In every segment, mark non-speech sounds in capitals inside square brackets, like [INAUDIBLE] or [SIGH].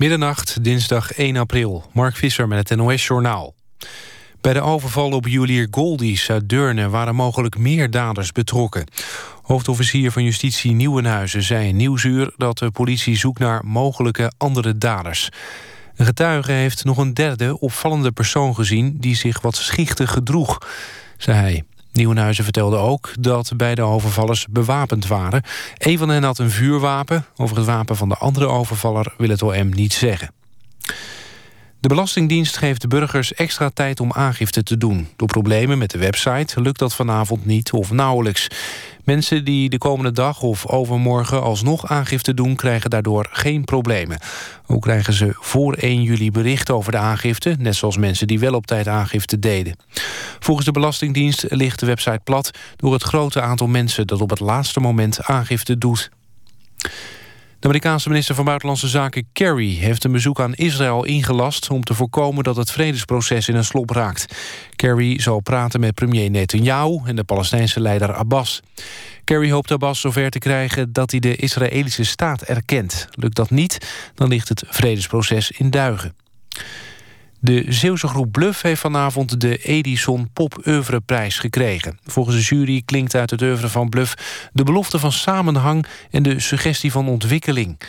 Middernacht, dinsdag 1 april. Mark Visser met het NOS-journaal. Bij de overval op juwelier Goldies uit Deurne... waren mogelijk meer daders betrokken. Hoofdofficier van Justitie Nieuwenhuizen zei in Nieuwsuur... dat de politie zoekt naar mogelijke andere daders. Een getuige heeft nog een derde opvallende persoon gezien... die zich wat schichtig gedroeg, zei hij. Nieuwenhuizen vertelde ook dat beide overvallers bewapend waren. Een van hen had een vuurwapen. Over het wapen van de andere overvaller wil het OM niet zeggen. De Belastingdienst geeft de burgers extra tijd om aangifte te doen. Door problemen met de website lukt dat vanavond niet of nauwelijks. Mensen die de komende dag of overmorgen alsnog aangifte doen... krijgen daardoor geen problemen. Ook krijgen ze voor 1 juli bericht over de aangifte... net zoals mensen die wel op tijd aangifte deden. Volgens de Belastingdienst ligt de website plat... door het grote aantal mensen dat op het laatste moment aangifte doet. De Amerikaanse minister van Buitenlandse Zaken Kerry heeft een bezoek aan Israël ingelast om te voorkomen dat het vredesproces in een slop raakt. Kerry zal praten met premier Netanyahu en de Palestijnse leider Abbas. Kerry hoopt Abbas zover te krijgen dat hij de Israëlische staat erkent. Lukt dat niet, dan ligt het vredesproces in duigen. De Zeeuwse groep Bluff heeft vanavond de Edison Pop Prijs gekregen. Volgens de jury klinkt uit het oeuvre van Bluff de belofte van samenhang en de suggestie van ontwikkeling.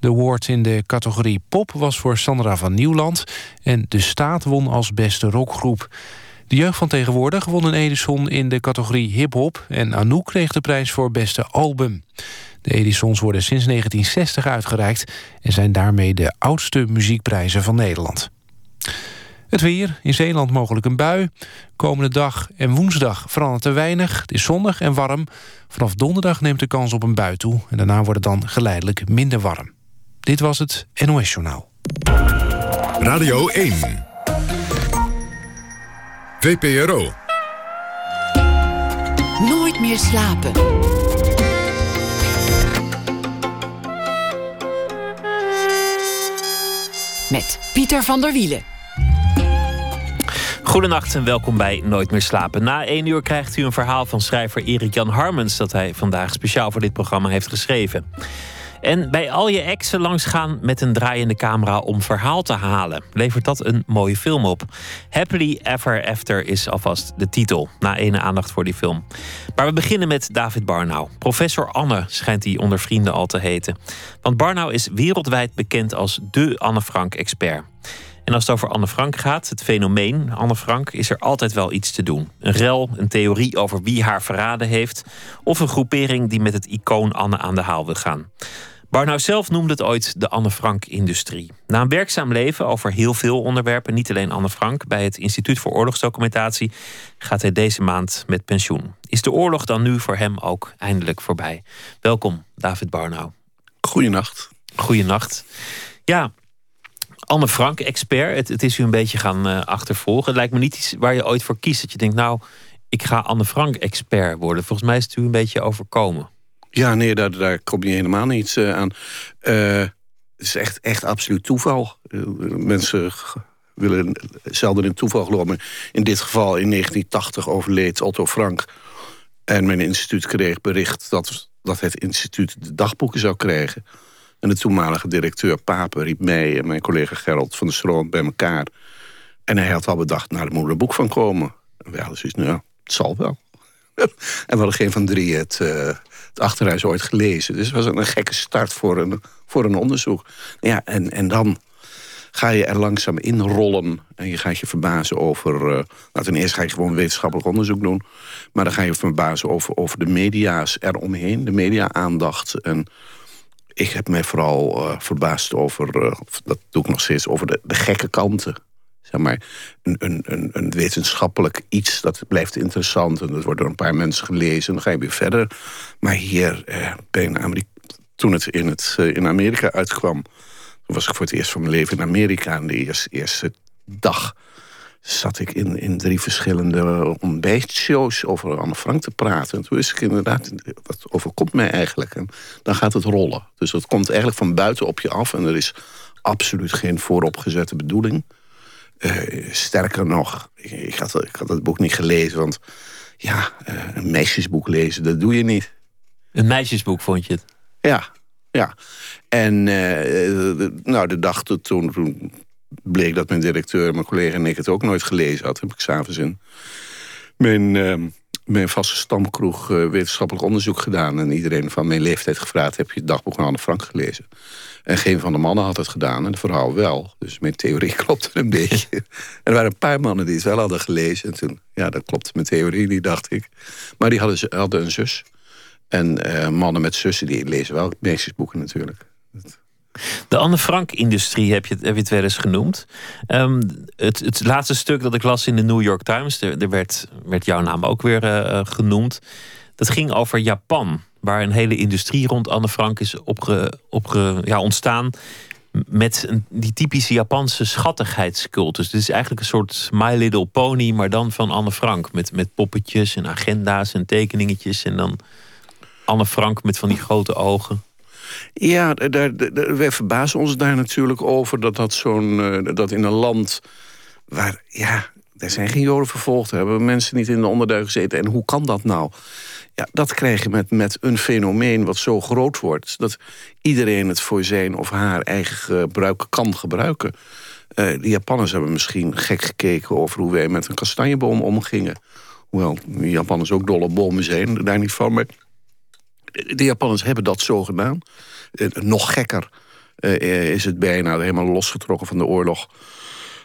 De award in de categorie pop was voor Sandra van Nieuwland en De Staat won als beste rockgroep. De jeugd van tegenwoordig won een Edison in de categorie hip-hop en Anouk kreeg de prijs voor beste album. De Edisons worden sinds 1960 uitgereikt en zijn daarmee de oudste muziekprijzen van Nederland. Het weer, in Zeeland mogelijk een bui. Komende dag en woensdag verandert er weinig. Het is zonnig en warm. Vanaf donderdag neemt de kans op een bui toe. En daarna wordt het dan geleidelijk minder warm. Dit was het NOS Journaal. Radio 1. VPRO. Nooit meer slapen. Met Pieter van der Wielen. Goedenacht en welkom bij Nooit meer slapen. Na één uur krijgt u een verhaal van schrijver Erik Jan Harmens... dat hij vandaag speciaal voor dit programma heeft geschreven. En bij al je exen langsgaan met een draaiende camera om verhaal te halen. Levert dat een mooie film op. Happily Ever After is alvast de titel. Na ene aandacht voor die film. Maar we beginnen met David Barnau. Professor Anne schijnt hij onder vrienden al te heten. Want Barnau is wereldwijd bekend als de Anne Frank-expert. En als het over Anne Frank gaat, het fenomeen Anne Frank, is er altijd wel iets te doen. Een rel, een theorie over wie haar verraden heeft, of een groepering die met het icoon Anne aan de haal wil gaan. Barnau zelf noemde het ooit de Anne Frank-industrie. Na een werkzaam leven over heel veel onderwerpen, niet alleen Anne Frank, bij het Instituut voor Oorlogsdocumentatie gaat hij deze maand met pensioen. Is de oorlog dan nu voor hem ook eindelijk voorbij? Welkom, David Barnau. Goedenacht. Goedenacht. Ja, Anne Frank, expert. Het, het is u een beetje gaan uh, achtervolgen. Het lijkt me niet iets waar je ooit voor kiest. Dat je denkt, nou, ik ga Anne Frank expert worden. Volgens mij is het u een beetje overkomen. Ja, nee, daar, daar kom je helemaal niets uh, aan. Uh, het is echt, echt absoluut toeval. mensen willen zelden in toeval geloven. In dit geval in 1980 overleed Otto Frank. En mijn instituut kreeg bericht dat, dat het instituut de dagboeken zou krijgen. En de toenmalige directeur Papen riep mij en mijn collega Gerald van der Stroom bij elkaar. En hij had al bedacht, nou, er moet een boek van komen. En wij hadden zoiets, nou, het zal wel. [LAUGHS] en we hadden geen van drie het, uh, het achterhuis ooit gelezen. Dus het was een gekke start voor een, voor een onderzoek. Ja, en, en dan ga je er langzaam in rollen. En je gaat je verbazen over... Uh, nou, ten eerste ga je gewoon wetenschappelijk onderzoek doen. Maar dan ga je verbazen over, over de media's eromheen. De media-aandacht en ik heb mij vooral uh, verbaasd over, uh, dat doe ik nog steeds, over de, de gekke kanten. Zeg maar, een, een, een, wetenschappelijk iets, dat blijft interessant... en dat wordt door een paar mensen gelezen en dan ga je weer verder. Maar hier, eh, bij toen het in, het in Amerika uitkwam... was ik voor het eerst van mijn leven in Amerika... en de eerste, eerste dag zat ik in, in drie verschillende ontbijtshows over Anne Frank te praten. En toen wist ik inderdaad, wat overkomt mij eigenlijk? En dan gaat het rollen. Dus dat komt eigenlijk van buiten op je af. En er is absoluut geen vooropgezette bedoeling. Uh, sterker nog, ik, had, ik had het boek niet gelezen. Want ja, uh, een meisjesboek lezen, dat doe je niet. Een meisjesboek vond je het? Ja, Ja. En nou, de dag toen, toen bleek dat mijn directeur, mijn collega en ik het ook nooit gelezen had. Heb ik s'avonds in mijn, uh, mijn vaste stamkroeg uh, wetenschappelijk onderzoek gedaan. En iedereen van mijn leeftijd gevraagd, heb je het dagboek van Anne Frank gelezen? En geen van de mannen had het gedaan en de vrouw wel. Dus mijn theorie [LAUGHS] klopte een beetje. er waren een paar mannen die het wel hadden gelezen. En toen, ja, dat klopte mijn theorie niet, dacht ik. Maar die hadden, hadden een zus. En uh, mannen met zussen, die lezen wel meestersboeken natuurlijk. De Anne Frank-industrie heb je, heb je het wel eens genoemd. Um, het, het laatste stuk dat ik las in de New York Times, er, er werd, werd jouw naam ook weer uh, genoemd. Dat ging over Japan, waar een hele industrie rond Anne Frank is opge, opge, ja, ontstaan. Met die typische Japanse schattigheidscultus. Het is eigenlijk een soort My Little Pony, maar dan van Anne Frank. Met, met poppetjes en agenda's en tekeningetjes. En dan Anne Frank met van die grote ogen. Ja, daar, daar, wij verbazen ons daar natuurlijk over dat dat zo'n uh, dat in een land waar ja, er zijn geen Joden vervolgd, hebben mensen niet in de onderduik gezeten. En hoe kan dat nou? Ja, dat krijg je met, met een fenomeen wat zo groot wordt dat iedereen het voor zijn of haar eigen gebruik kan gebruiken. Uh, de Japanners hebben misschien gek gekeken over hoe wij met een kastanjeboom omgingen. Hoewel Japanners ook dolle bomen zijn, daar niet van. Maar de Japanners hebben dat zo gedaan. Eh, nog gekker uh, is het bijna helemaal losgetrokken van de oorlog.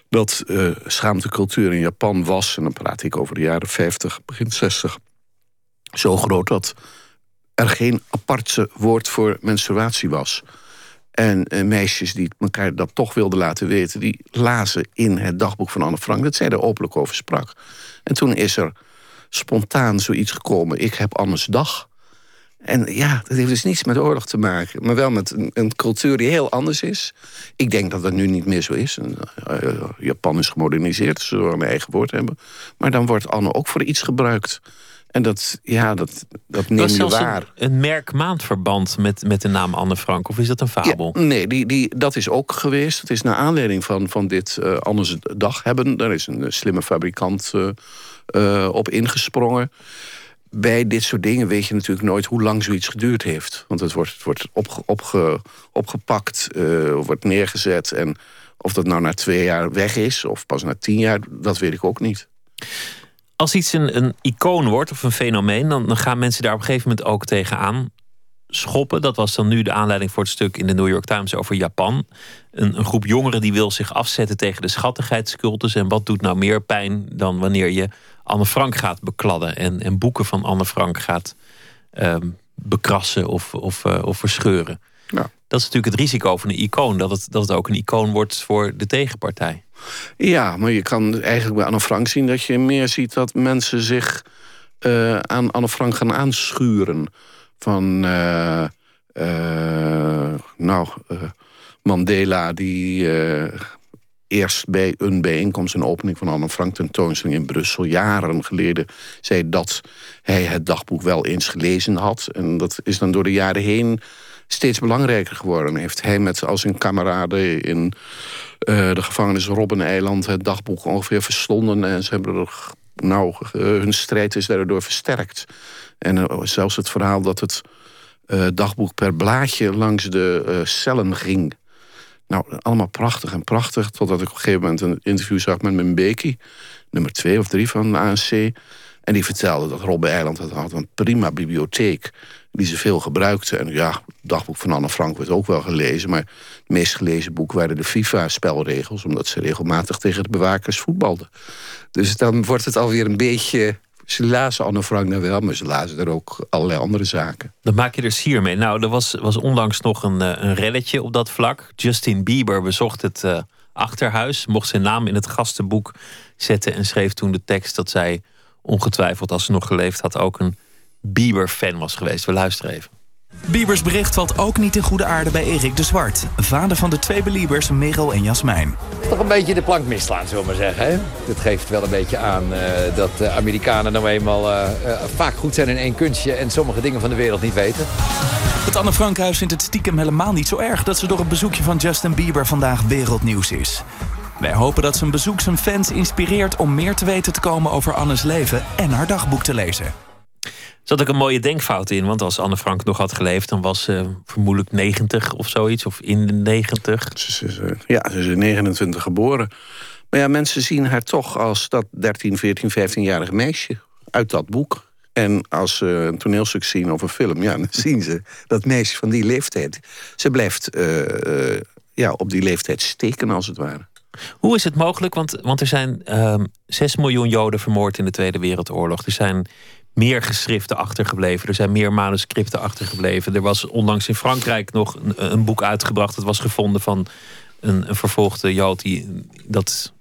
Dat uh, schaamtecultuur in Japan was, en dan praat ik over de jaren 50, begin 60, zo groot dat er geen aparte woord voor menstruatie was. En meisjes die elkaar dat toch wilden laten weten... die lazen in het dagboek van Anne Frank dat zij er openlijk over sprak. En toen is er spontaan zoiets gekomen... ik heb Anne's dag... En ja, dat heeft dus niets met oorlog te maken. Maar wel met een, een cultuur die heel anders is. Ik denk dat dat nu niet meer zo is. En, uh, Japan is gemoderniseerd, ze zullen een eigen woord hebben. Maar dan wordt Anne ook voor iets gebruikt. En dat, ja, dat, dat neem je waar. Een, een merkmaandverband met, met de naam Anne Frank? Of is dat een fabel? Ja, nee, die, die, dat is ook geweest. Het is naar aanleiding van, van dit uh, Anne's dag hebben. Daar is een slimme fabrikant uh, op ingesprongen bij dit soort dingen weet je natuurlijk nooit hoe lang zoiets geduurd heeft. Want het wordt, het wordt opge, opge, opgepakt, uh, wordt neergezet. En of dat nou na twee jaar weg is of pas na tien jaar, dat weet ik ook niet. Als iets een, een icoon wordt of een fenomeen, dan, dan gaan mensen daar op een gegeven moment ook tegenaan schoppen. Dat was dan nu de aanleiding voor het stuk in de New York Times over Japan. Een, een groep jongeren die wil zich afzetten tegen de schattigheidscultus. En wat doet nou meer pijn dan wanneer je Anne Frank gaat bekladden en, en boeken van Anne Frank gaat ehm, bekrassen of, of, uh, of verscheuren. Ja. Dat is natuurlijk het risico van een icoon, dat het, dat het ook een icoon wordt voor de tegenpartij. Ja, maar je kan eigenlijk bij Anne Frank zien dat je meer ziet dat mensen zich uh, aan Anne Frank gaan aanschuren. Van, uh, nou, Mandela die eerst bij een bijeenkomst, een opening van Anne Frank tentoonstelling in Brussel, jaren geleden, zei dat hij het dagboek wel eens gelezen had. En dat is dan door de jaren heen steeds belangrijker geworden. Heeft hij met al zijn kameraden in uh, de gevangenis Robbeneiland het dagboek ongeveer verstonden. En ze hebben er, nou, hun strijd is daardoor versterkt. En uh, zelfs het verhaal dat het dagboek per blaadje langs de cellen ging nou, allemaal prachtig en prachtig. Totdat ik op een gegeven moment een interview zag met Becky, nummer twee of drie van de ANC. En die vertelde dat Robbe Eiland had een prima bibliotheek die ze veel gebruikte. En ja, het dagboek van Anne Frank werd ook wel gelezen. Maar het meest gelezen boek waren de FIFA-spelregels... omdat ze regelmatig tegen de bewakers voetbalden. Dus dan wordt het alweer een beetje ze lazen Anne Frank nou wel, maar ze lazen er ook allerlei andere zaken. Dan maak je er sier mee. Nou, er was, was onlangs nog een, eh, een relletje op dat vlak. Justin Bieber bezocht het uh, achterhuis, mocht zijn naam in het gastenboek zetten en schreef toen de tekst dat zij ongetwijfeld, als ze nog geleefd had, ook een Bieber-fan was geweest. We luisteren even. Biebers bericht valt ook niet in goede aarde bij Erik de Zwart. Vader van de twee beliebers, Merel en Jasmijn. Toch een beetje de plank misslaan, zullen we maar zeggen. Hè? Dat geeft wel een beetje aan uh, dat de Amerikanen nou eenmaal uh, uh, vaak goed zijn in één kunstje... en sommige dingen van de wereld niet weten. Het Anne Frankhuis vindt het stiekem helemaal niet zo erg... dat ze door het bezoekje van Justin Bieber vandaag wereldnieuws is. Wij hopen dat zijn bezoek zijn fans inspireert om meer te weten te komen over Annes leven en haar dagboek te lezen. Zat ook een mooie denkfout in. Want als Anne Frank nog had geleefd, dan was ze vermoedelijk 90 of zoiets. Of in de 90. Ze is, eh, ja, ze is in 29 geboren. Maar ja, mensen zien haar toch als dat 13, 14, 15-jarig meisje uit dat boek. En als ze een toneelstuk zien of een film, ja, dan [LAUGHS] zien ze dat meisje van die leeftijd. Ze blijft eh, eh, ja, op die leeftijd steken, als het ware. Hoe is het mogelijk? Want, want er zijn uh, 6 miljoen Joden vermoord in de Tweede Wereldoorlog. Er zijn meer geschriften achtergebleven. Er zijn meer manuscripten achtergebleven. Er was onlangs in Frankrijk nog een, een boek uitgebracht. Dat was gevonden van een, vervolgde Jood die dat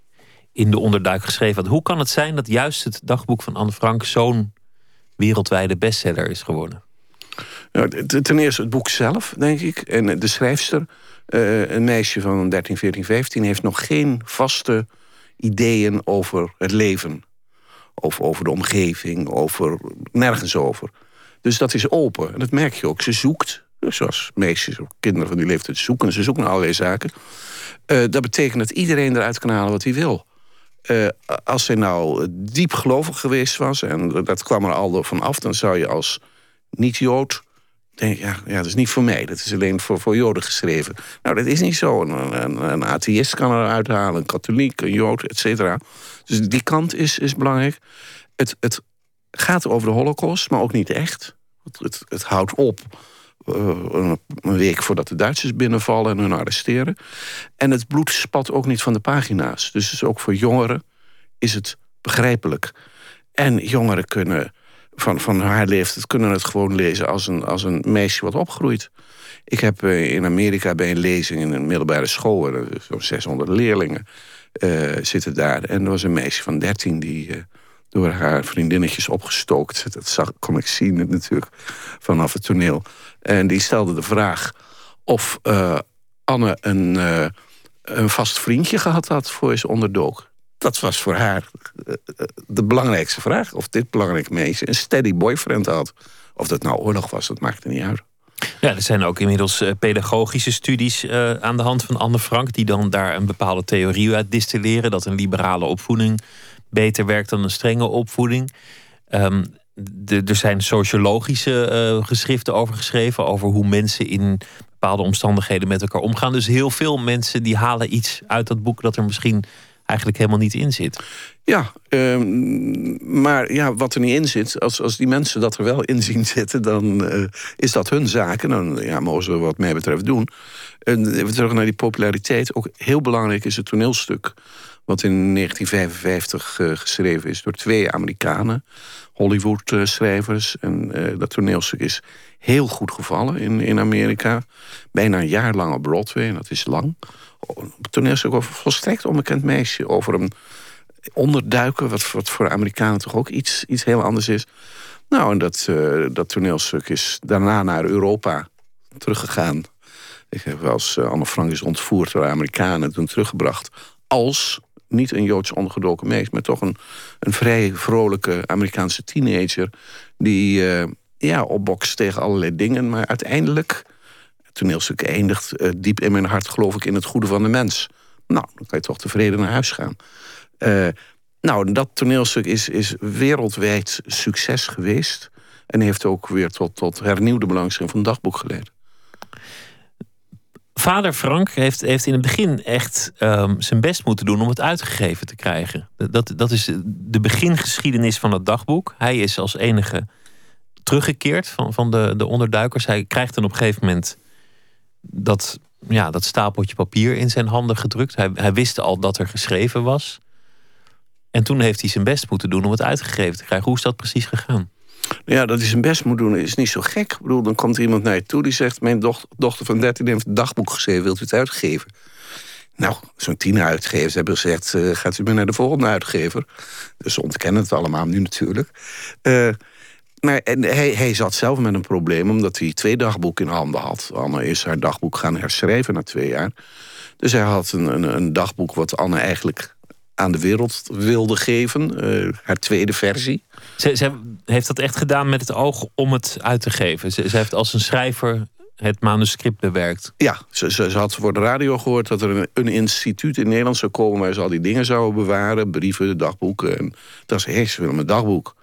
in de onderduik geschreven had. Hoe kan het zijn dat juist het dagboek van Anne Frank zo'n wereldwijde bestseller is geworden? Ten eerste het boek zelf, denk ik. En de schrijfster, uh, een meisje van 13, 14, 15, heeft nog geen vaste ideeën over het leven. Of over de omgeving, over nergens over. Dus dat is open. En dat merk je ook. Ze zoekt, zoals meisjes of kinderen van die leeftijd zoeken. Ze zoeken naar allerlei zaken. Uh, dat betekent dat iedereen eruit kan halen wat hij wil. Uh, als zij nou diep gelovig geweest was, en dat kwam er al van af, dan zou je als niet-Jood denk ja, ja, dat is niet voor mij. Dat is alleen voor, voor Joden geschreven. Nou, dat is niet zo. Een, een, een atheïst kan eruit halen, een katholiek, een Jood, et cetera. Dus die kant is, is belangrijk. Het, het gaat over de holocaust, maar ook niet echt. Het, het, houdt op een, een week voordat de Duitsers binnenvallen en hun arresteren. En het bloed spat ook niet van de pagina's. Dus, dus ook voor jongeren is het begrijpelijk. En jongeren kunnen van, van haar leeftijd kunnen het gewoon lezen als een, als een meisje wat opgroeit. Ik heb uh, in Amerika bij een lezing in een middelbare school, zo'n 600 leerlingen uh, zitten daar. En er was een meisje van 13 die door haar vriendinnetjes opgestookt. Dat zag, kon ik zien natuurlijk vanaf het toneel. En die stelde de vraag of Anne een, een vast vriendje gehad had voor ze onderdook dat was voor haar eh, eh, de belangrijkste vraag. Of dit belangrijk meisje een steady boyfriend had. Of dat nou oorlog was, dat maakte niet uit. Ja, er zijn ook inmiddels uh, pedagogische studies aan de hand van Anne Frank... die dan daar een bepaalde theorie uit distilleren... dat een liberale opvoeding beter werkt dan een strenge opvoeding. De, er zijn sociologische geschriften over geschreven... over hoe mensen in bepaalde omstandigheden met elkaar omgaan. Dus heel veel mensen die halen iets uit dat boek... dat er misschien eigenlijk helemaal niet in zit. Ja, ehm, maar ja, wat er niet in zit, als, als die mensen dat er wel in zien zitten, dan uh, is dat hun zaak. En dan ja, mogen ze wat mij betreft doen. En even terug naar die populariteit. Ook heel belangrijk is het toneelstuk. Wat in 1955 uh, geschreven is door twee Amerikanen, Hollywood-schrijvers. En dat toneelstuk is heel goed gevallen in, in Amerika. Bijna een jaar lang op Broadway, en dat is lang toneelstuk over een volstrekt onbekend meisje. Over een onderduiken, wat, wat voor Amerikanen toch ook iets, iets heel anders is. Nou, en dat, uh, dat toneelstuk is daarna naar Europa teruggegaan. Ik heb als uh, Anne Frank is ontvoerd door Amerikanen... toen teruggebracht als niet een Joods ondergedoken meisje... maar toch een, een vrij vrolijke Amerikaanse teenager... die uh, ja, opbokst tegen allerlei dingen... maar uiteindelijk toneelstuk eindigt uh, diep in mijn hart, geloof ik, in het goede van de mens. Nou, dan kan je toch tevreden naar huis gaan. Uh, nou, dat toneelstuk is, is wereldwijd succes geweest. En heeft ook weer tot, tot hernieuwde belangstelling van het dagboek geleid. Vader Frank heeft, heeft in het begin echt um, zijn best moeten doen om het uitgegeven te krijgen. Dat, dat is de begingeschiedenis van het dagboek. Hij is als enige teruggekeerd van, van de, de onderduikers. Hij krijgt dan op een gegeven moment dat, ja, dat stapeltje papier in zijn handen gedrukt. Hij, hij wist al dat er geschreven was. En toen heeft hij zijn best moeten doen om het uitgegeven te krijgen. Hoe is dat precies gegaan? Ja, dat hij zijn best moet doen is niet zo gek. Ik bedoel, dan komt er iemand naar je toe die zegt... mijn dochter, dochter van 13 heeft een dagboek geschreven, wilt u het uitgeven? Nou, zo'n tien uitgevers hebben gezegd... Uh, gaat u maar naar de volgende uitgever. Dus ze ontkennen het allemaal nu natuurlijk. Uh, maar en hij, hij zat zelf met een probleem, omdat hij twee dagboeken in handen had. Anne is haar dagboek gaan herschrijven na twee jaar. Dus hij had een, een, een dagboek wat Anne eigenlijk aan de wereld wilde geven. Uh, haar tweede versie. Ze, ze, heeft dat echt gedaan met het oog om het uit te geven. Ze, ze heeft als een schrijver het manuscript bewerkt. Ja, ze, ze, had voor de radio gehoord dat er een, een, instituut in Nederland zou komen... waar ze al die dingen zouden bewaren, brieven, dagboeken. En dat is, hé, ze willen mijn dagboek.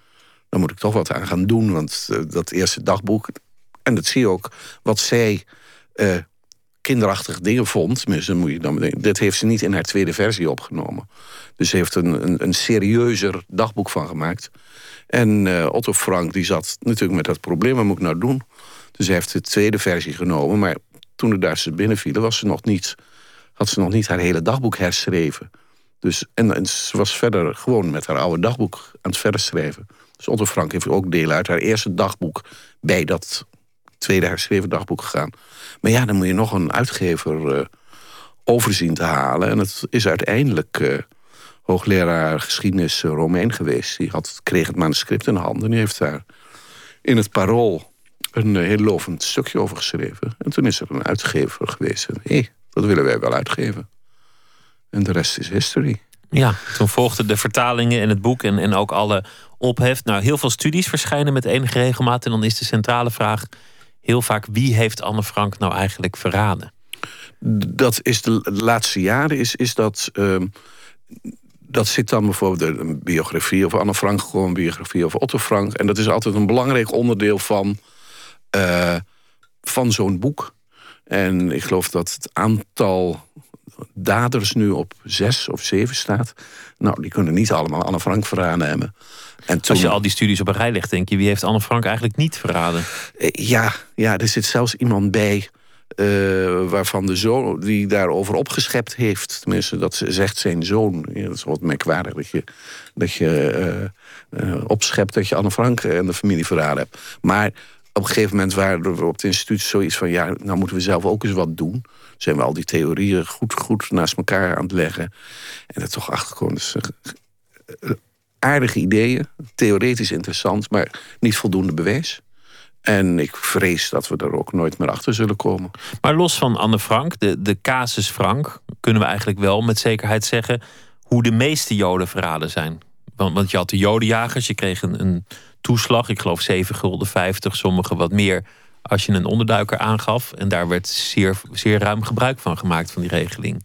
Dan moet ik toch wat aan gaan doen. Want eh, dat eerste dagboek, en dat zie je ook, wat zij uh, kinderachtige dingen vond. Tenminste, moet je dan. Dit heeft ze niet in haar tweede versie opgenomen. Dus ze heeft een, een, een serieuzer dagboek van gemaakt. En uh, Otto Frank die zat natuurlijk met dat probleem. Wat moet ik nou doen? Dus hij heeft de tweede versie genomen. Maar toen de Duitsers binnenvielen, was ze nog niet, had ze nog niet haar hele dagboek herschreven. Dus, en, en, ze was verder gewoon met haar oude dagboek aan het verder schrijven. Dus Otto Frank heeft ook deel uit haar eerste dagboek bij dat tweede herschreven dagboek gegaan. Maar ja, dan moet je nog een uitgever uh, overzien te halen. En het is uiteindelijk uh, hoogleraar geschiedenis uh, Romein geweest. Die had, kreeg het manuscript in handen en die heeft daar in het parool een heel lovend stukje over geschreven. En toen is er een uitgever geweest. Hé, hey, dat willen wij wel uitgeven. En de rest is history. Ja, toen volgden de vertalingen en het boek en, en ook alle ophef. Nou, heel veel studies verschijnen met enige regelmaat. En dan is de centrale vraag heel vaak: wie heeft Anne Frank nou eigenlijk verraden? Dat is de, laatste jaren is, is dat. Uh, dat zit dan bijvoorbeeld een biografie over Anne Frank, gewoon een biografie over Otto Frank. En dat is altijd een belangrijk onderdeel van, uh, van zo'n boek. En ik geloof dat het aantal daders nu op zes of zeven staat. Nou, die kunnen niet allemaal Anne Frank verraden hebben. En toen... Als je al die studies op een rij legt, denk je... wie heeft Anne Frank eigenlijk niet verraden? Eh, ja, ja er zit zelfs iemand bij... Uh, waarvan de zoon die daarover opgeschept heeft. Tenminste, dat zegt zijn zoon. Ja, dat is wat merkwaardig dat je, dat je uh, uh, opschept dat je Anne Frank en de familie verraden hebt. Maar op een gegeven moment waren er op het instituut zoiets van... ja, nou moeten we zelf ook eens wat doen. Zijn we al die theorieën goed, goed naast elkaar aan het leggen. En dat toch achterkomen. Dus, aardige ideeën, theoretisch interessant, maar niet voldoende bewijs. En ik vrees dat we er ook nooit meer achter zullen komen. Maar los van Anne Frank, de, de casus Frank, kunnen we eigenlijk wel met zekerheid zeggen hoe de meeste Joden verraden zijn. Want, want je had de Jodenjagers, je kreeg een, een toeslag, ik geloof 7 gulden 50, sommigen wat meer, als je een onderduiker aangaf. En daar werd zeer, zeer ruim gebruik van gemaakt van die regeling.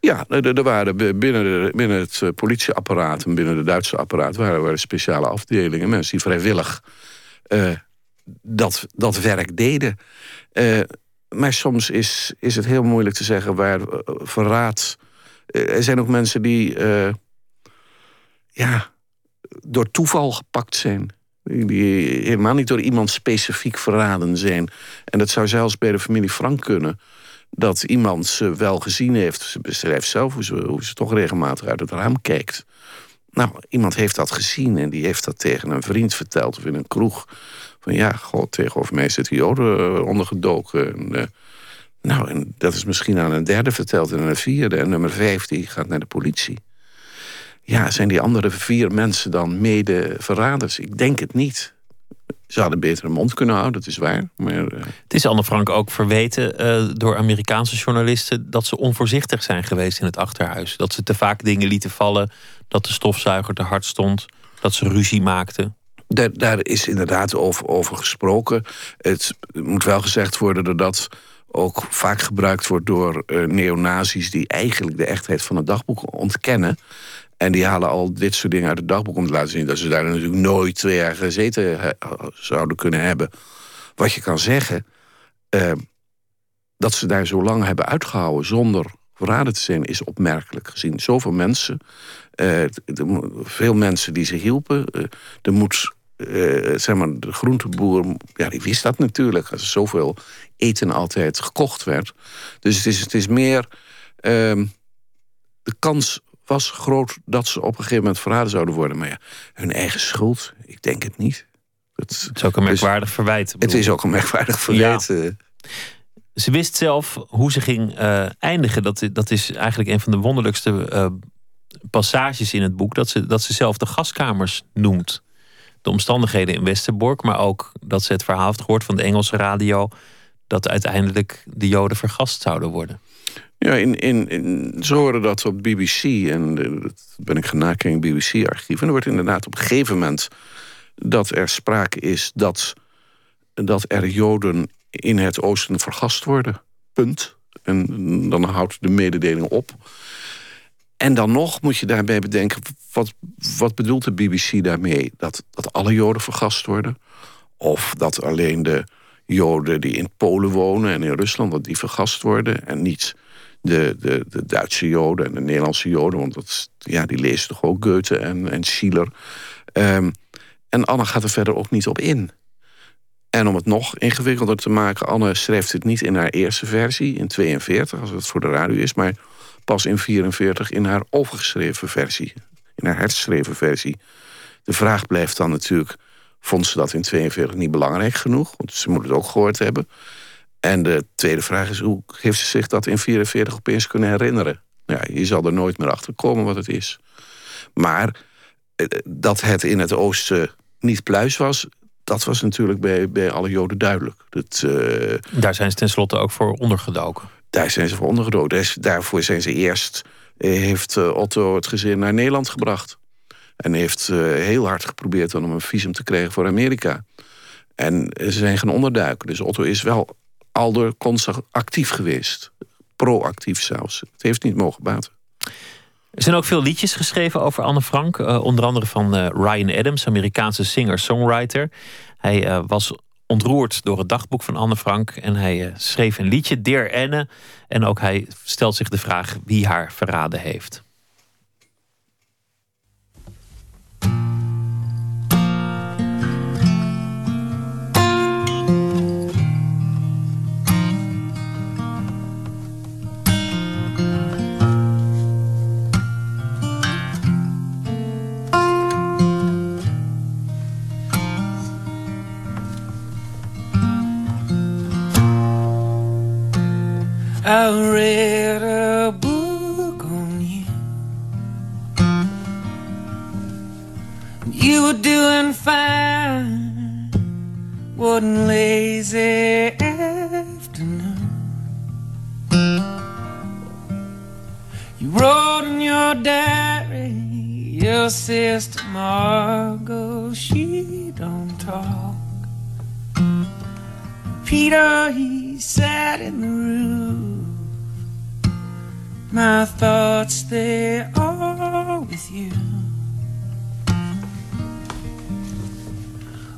Ja, er, waren binnen, binnen het eh, politieapparaat en binnen het Duitse apparaat waren er speciale afdelingen, mensen die vrijwillig uh, dat, dat werk deden. Uh, maar soms is, is het heel moeilijk te zeggen waar verraad. er zijn ook mensen die ja, door toeval gepakt zijn. Die helemaal niet door iemand specifiek verraden zijn. En dat zou zelfs bij de familie Frank kunnen dat iemand ze wel gezien heeft. Ze beschrijft zelf hoe ze, hoe ze toch regelmatig uit het raam kijkt. Nou, iemand heeft dat gezien en die heeft dat tegen een vriend verteld of in een kroeg. Van ja, god, tegenover mij zitten Joden eh, ondergedoken. En, uh, nou, en dat is misschien aan een derde verteld en een vierde. En nummer vijf, die gaat naar de politie. Ja, zijn die andere vier mensen dan mede verraders? Ik denk het niet. Ze hadden beter een mond kunnen houden, dat is waar. Maar, uh... Het is Anne Frank ook verweten uh, door Amerikaanse journalisten dat ze onvoorzichtig zijn geweest in het achterhuis. Dat ze te vaak dingen lieten vallen, dat de stofzuiger te hard stond, dat ze ruzie maakten. Daar, daar is inderdaad over, over gesproken. Het moet wel gezegd worden dat dat ook vaak gebruikt wordt door uh, neonazis die eigenlijk de echtheid van het dagboek ontkennen. En die halen al dit soort dingen uit het dagboek om te laten zien... dat ze daar natuurlijk nooit twee jaar gezeten zouden kunnen hebben. Wat je kan zeggen, uh, dat ze daar zo lang hebben uitgehouden... zonder verraden te zijn, is opmerkelijk gezien. Zoveel mensen, uh, veel mensen die ze hielpen. Uh, er zeg maar, de groenteboer, ja, die wist dat natuurlijk... als er zoveel eten altijd gekocht werd. Dus het is, het is meer... Ehm, de kans was groot dat ze op een gegeven moment verraden zouden worden. Maar ja, hun eigen schuld, ik denk het niet. Het, is ook een merkwaardig verwijt. Het is ook een merkwaardig verwijt. Ja. Ze wist zelf hoe ze ging uh, eindigen. Dat, dat is eigenlijk een van de wonderlijkste uh, passages in het boek. Dat ze, dat ze zelf de gaskamers noemt. De omstandigheden in Westerbork. Maar ook dat ze het verhaal heeft gehoord van de Engelse radio. Dat uiteindelijk de Joden vergast zouden worden. Ja, in, in, in, ze horen dat op BBC. En dat ben ik nakijken in BBC-archief. En er wordt inderdaad op een gegeven moment... dat er sprake is dat, dat er Joden in het oosten vergast worden. Punt. En dan houdt de mededeling op. En dan nog moet je daarbij bedenken, wat, wat bedoelt de BBC daarmee? Dat, dat alle Joden vergast worden? Of dat alleen de Joden die in Polen wonen en in Rusland, dat die vergast worden en niet de, de, de Duitse Joden en de Nederlandse Joden, want dat, ja, die lezen toch ook Goethe en, en Schiller. Um, en Anne gaat er verder ook niet op in. En om het nog ingewikkelder te maken, Anne schrijft het niet in haar eerste versie, in 42, als het voor de radio is, maar pas in 44 in haar overgeschreven versie, in haar herschreven versie. De vraag blijft dan natuurlijk, vond ze dat in 42 niet belangrijk genoeg? Want ze moet het ook gehoord hebben. En de tweede vraag is, hoe heeft ze zich dat in 44 opeens kunnen herinneren? Ja, je zal er nooit meer achter komen wat het is. Maar eh, dat het in het oosten niet pluis was... dat was natuurlijk bij, bij alle Joden duidelijk. Dat, uh, daar zijn ze tenslotte ook voor ondergedoken. Daar zijn ze voor ondergedoken. Daarvoor zijn ze eerst... Eh, heeft Otto het gezin naar Nederland gebracht. En heeft heel hard geprobeerd om een visum te krijgen voor Amerika. En ze zijn gaan onderduiken. Dus Otto is wel al door constant actief geweest. Proactief zelfs. Het heeft niet mogen baten. Er zijn ook veel liedjes geschreven over Anne Frank. Uh, onder andere van uh, Ryan Adams, Amerikaanse singer-songwriter. Hij uh, was ontroerd door het dagboek van Anne Frank. En hij schreef een liedje, Dear Anne. En ook hij stelt zich de vraag wie haar verraden heeft. I read a book on you. You were doing fine. One lazy afternoon. You wrote in your diary, your sister Margot, she don't talk. Peter, he sat in the room my thoughts, they are with you.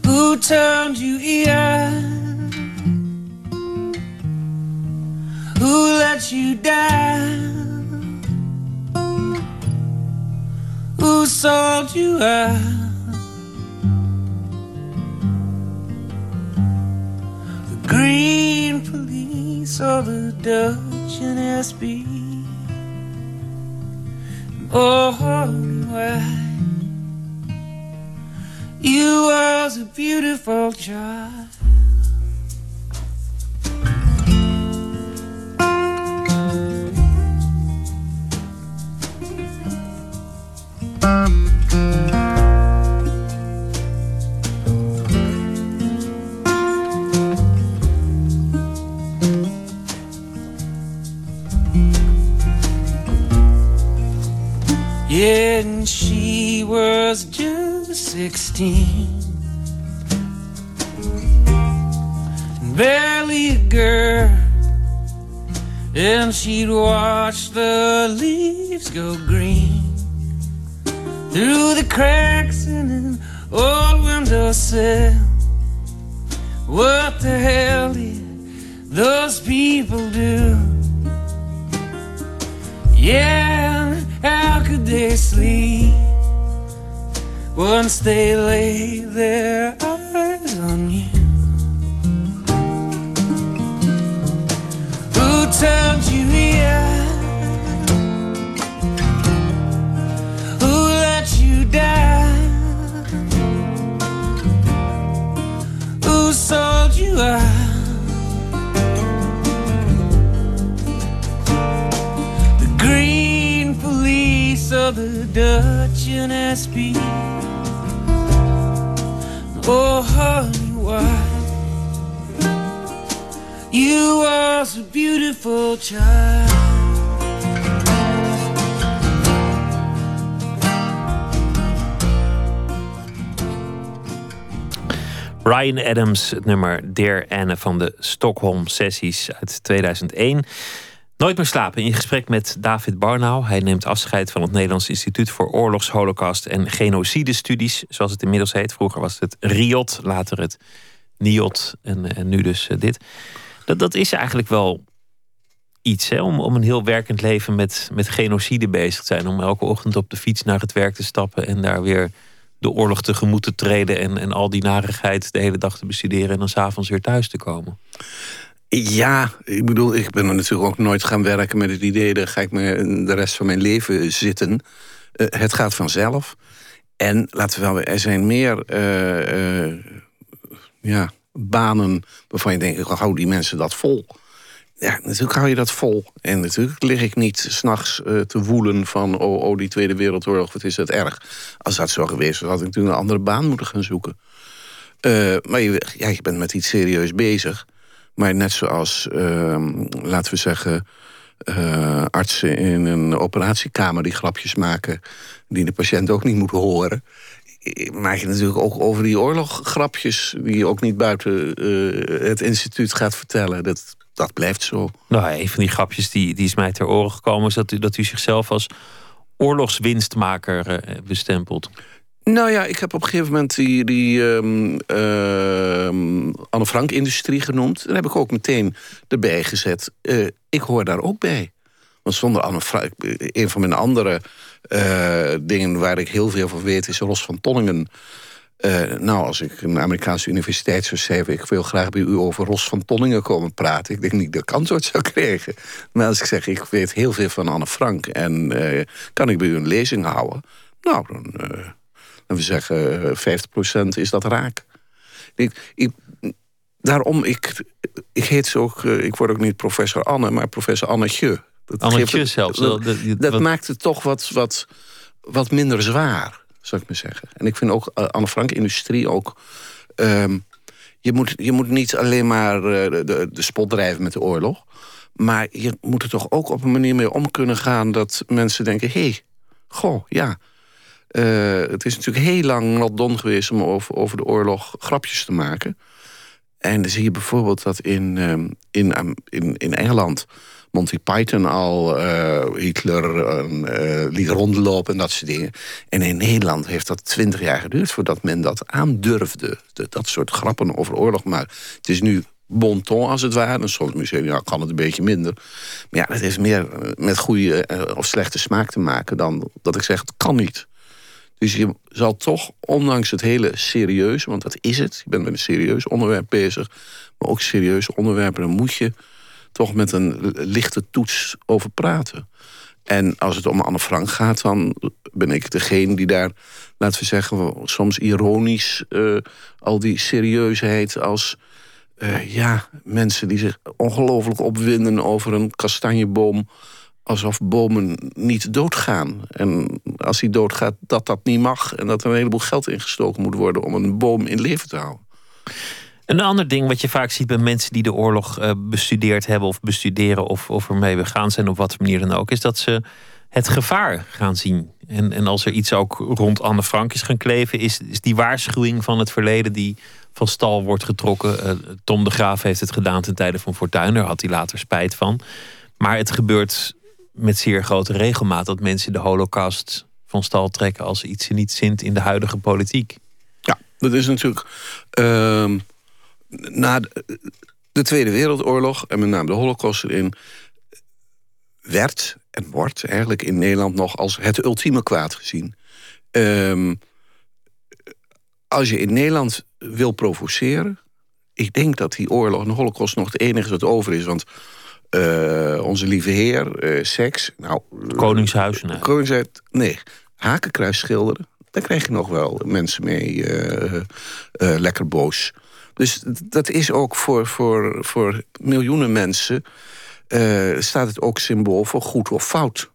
Who turned you here? Who let you down? Who sold you out? The green police or the Dutch and SB? Oh, why you was a beautiful child. And she was just sixteen. Barely a girl, and she'd watch the leaves go green through the cracks in an old windowsill. What the hell did those people do? Yeah how could they sleep once they lay their eyes on you? Who turned you here? Who let you down? Who sold you out? Of the Dutch and SB. Oh, honey, why? You was a beautiful child. Ryan Adams, het nummer Dear Anne van de Stockholm Sessies uit 2001. Nooit meer slapen in gesprek met David Barnau. Hij neemt afscheid van het Nederlands Instituut voor Oorlogs, Holocaust en Genocidestudies, zoals het inmiddels heet. Vroeger was het RIOT, later het NIOT en, en nu dus eh, dit. Dat, dat is eigenlijk wel iets, hè? Om, om een heel werkend leven met, met genocide bezig te zijn. Om elke ochtend op de fiets naar het werk te stappen en daar weer de oorlog tegemoet te treden en, en al die narigheid de hele dag te bestuderen en dan s'avonds weer thuis te komen. Ja, ik bedoel, ik ben er natuurlijk ook nooit gaan werken met het idee... dat ga ik me de rest van mijn leven zitten. Uh, het gaat vanzelf. En laten we wel, er zijn meer uh, uh, ja, banen waarvan je denkt... hou die mensen dat vol. Ja, natuurlijk hou je dat vol. En natuurlijk lig ik niet s'nachts te woelen van... Oh, oh, die Tweede Wereldoorlog, wat is dat erg. Als dat zo geweest was, had ik natuurlijk een andere baan moeten gaan zoeken. maar je, ja, je bent met iets serieus bezig... Maar net zoals, uh, laten we zeggen, uh, artsen in een operatiekamer die grapjes maken, die de patiënt ook niet moet horen. Maak je natuurlijk ook over die oorloggrapjes, die je ook niet buiten uh, het instituut gaat vertellen. Dat, dat blijft zo. Nou, een van die grapjes die, die is mij ter oren gekomen, is dat u, dat u zichzelf als oorlogswinstmaker bestempelt. Nou ja, ik heb op een gegeven moment die, die um, uh, Anne Frank-industrie genoemd. Daar heb ik ook meteen erbij gezet. Uh, ik hoor daar ook bij. Want zonder Anne Frank... Een van mijn andere uh, dingen waar ik heel veel van weet... is Ros van Tonningen. Nou, als ik een Amerikaanse universiteit zou schrijven... ik wil graag bij u over Ros van Tonningen komen praten. Ik denk niet dat ik antwoord zou krijgen. Maar als ik zeg, ik weet heel veel van Anne Frank... en kan ik bij u een lezing houden... Nou, dan en we zeggen 50% eh, is dat raak. Ik, ik, daarom, ik, ik heet zo ook, eh, ik word ook niet professor Anne, maar professor Annetje. Dat Annetje zelfs. Dat, dat, maakt het toch wat, wat, wat minder zwaar, zou ik maar zeggen. En ik vind ook uh, Anne Frank industrie ook... Um, je, moet, je moet niet alleen maar uh, de, de spot drijven met de oorlog. Maar je moet er toch ook op een manier mee om kunnen gaan... dat mensen denken, hé, hey, goh, ja... Uh, het is natuurlijk heel lang not geweest om over, over de oorlog grapjes te maken. En dan zie je bijvoorbeeld dat in, uh, in, in, in Engeland Monty Python al uh, Hitler uh, liet rondlopen en dat soort dingen. En in Nederland heeft dat twintig jaar geduurd voordat men dat aandurfde. De, dat soort grappen over oorlog. Maar het is nu bon ton als het ware. En soms misschien ja, kan het een beetje minder. Maar ja, het heeft meer met goede of slechte smaak te maken dan dat ik zeg het kan niet. Dus je zal toch, ondanks het hele serieuze, want dat is het. Je bent met een serieus onderwerp bezig. Maar ook serieuze onderwerpen, dan moet je toch met een lichte toets over praten. En als het om Anne Frank gaat, dan ben ik degene die daar, laten we zeggen, soms ironisch uh, al die serieusheid als uh, ja, mensen die zich ongelooflijk opwinden over een kastanjeboom alsof bomen niet doodgaan. En als die doodgaat, dat dat niet mag... en dat er een heleboel geld ingestoken moet worden... om een boom in leven te houden. Een ander ding wat je vaak ziet bij mensen die de oorlog uh, bestudeerd hebben... of bestuderen of, of ermee begaan zijn op wat manier dan ook... is dat ze het gevaar gaan zien. En, en als er iets ook rond Anne Frank is gaan kleven... is, is die waarschuwing van het verleden die van stal wordt getrokken. Uh, Tom de Graaf heeft het gedaan ten tijde van Fortuyn. Daar had hij later spijt van. Maar het gebeurt met zeer grote regelmaat dat mensen de holocaust van stal trekken als iets niet zint in de huidige politiek. Ja, dat is natuurlijk. Uh, na de, Tweede Wereldoorlog en met name de holocaust erin. werd en wordt eigenlijk in Nederland nog als het ultieme kwaad gezien. Uh, als je in Nederland wil provoceren. Ik denk dat die oorlog en de holocaust nog het enige wat over is. Want uh, onze lieve heer, uh, seks. Nou, Koningshuis, nee. Koningshuis, nee. Hakenkruis schilderen. Daar krijg je nog wel mensen mee lekker boos. Dus dat is ook voor, voor, voor miljoenen mensen... staat het ook symbool voor goed of fout.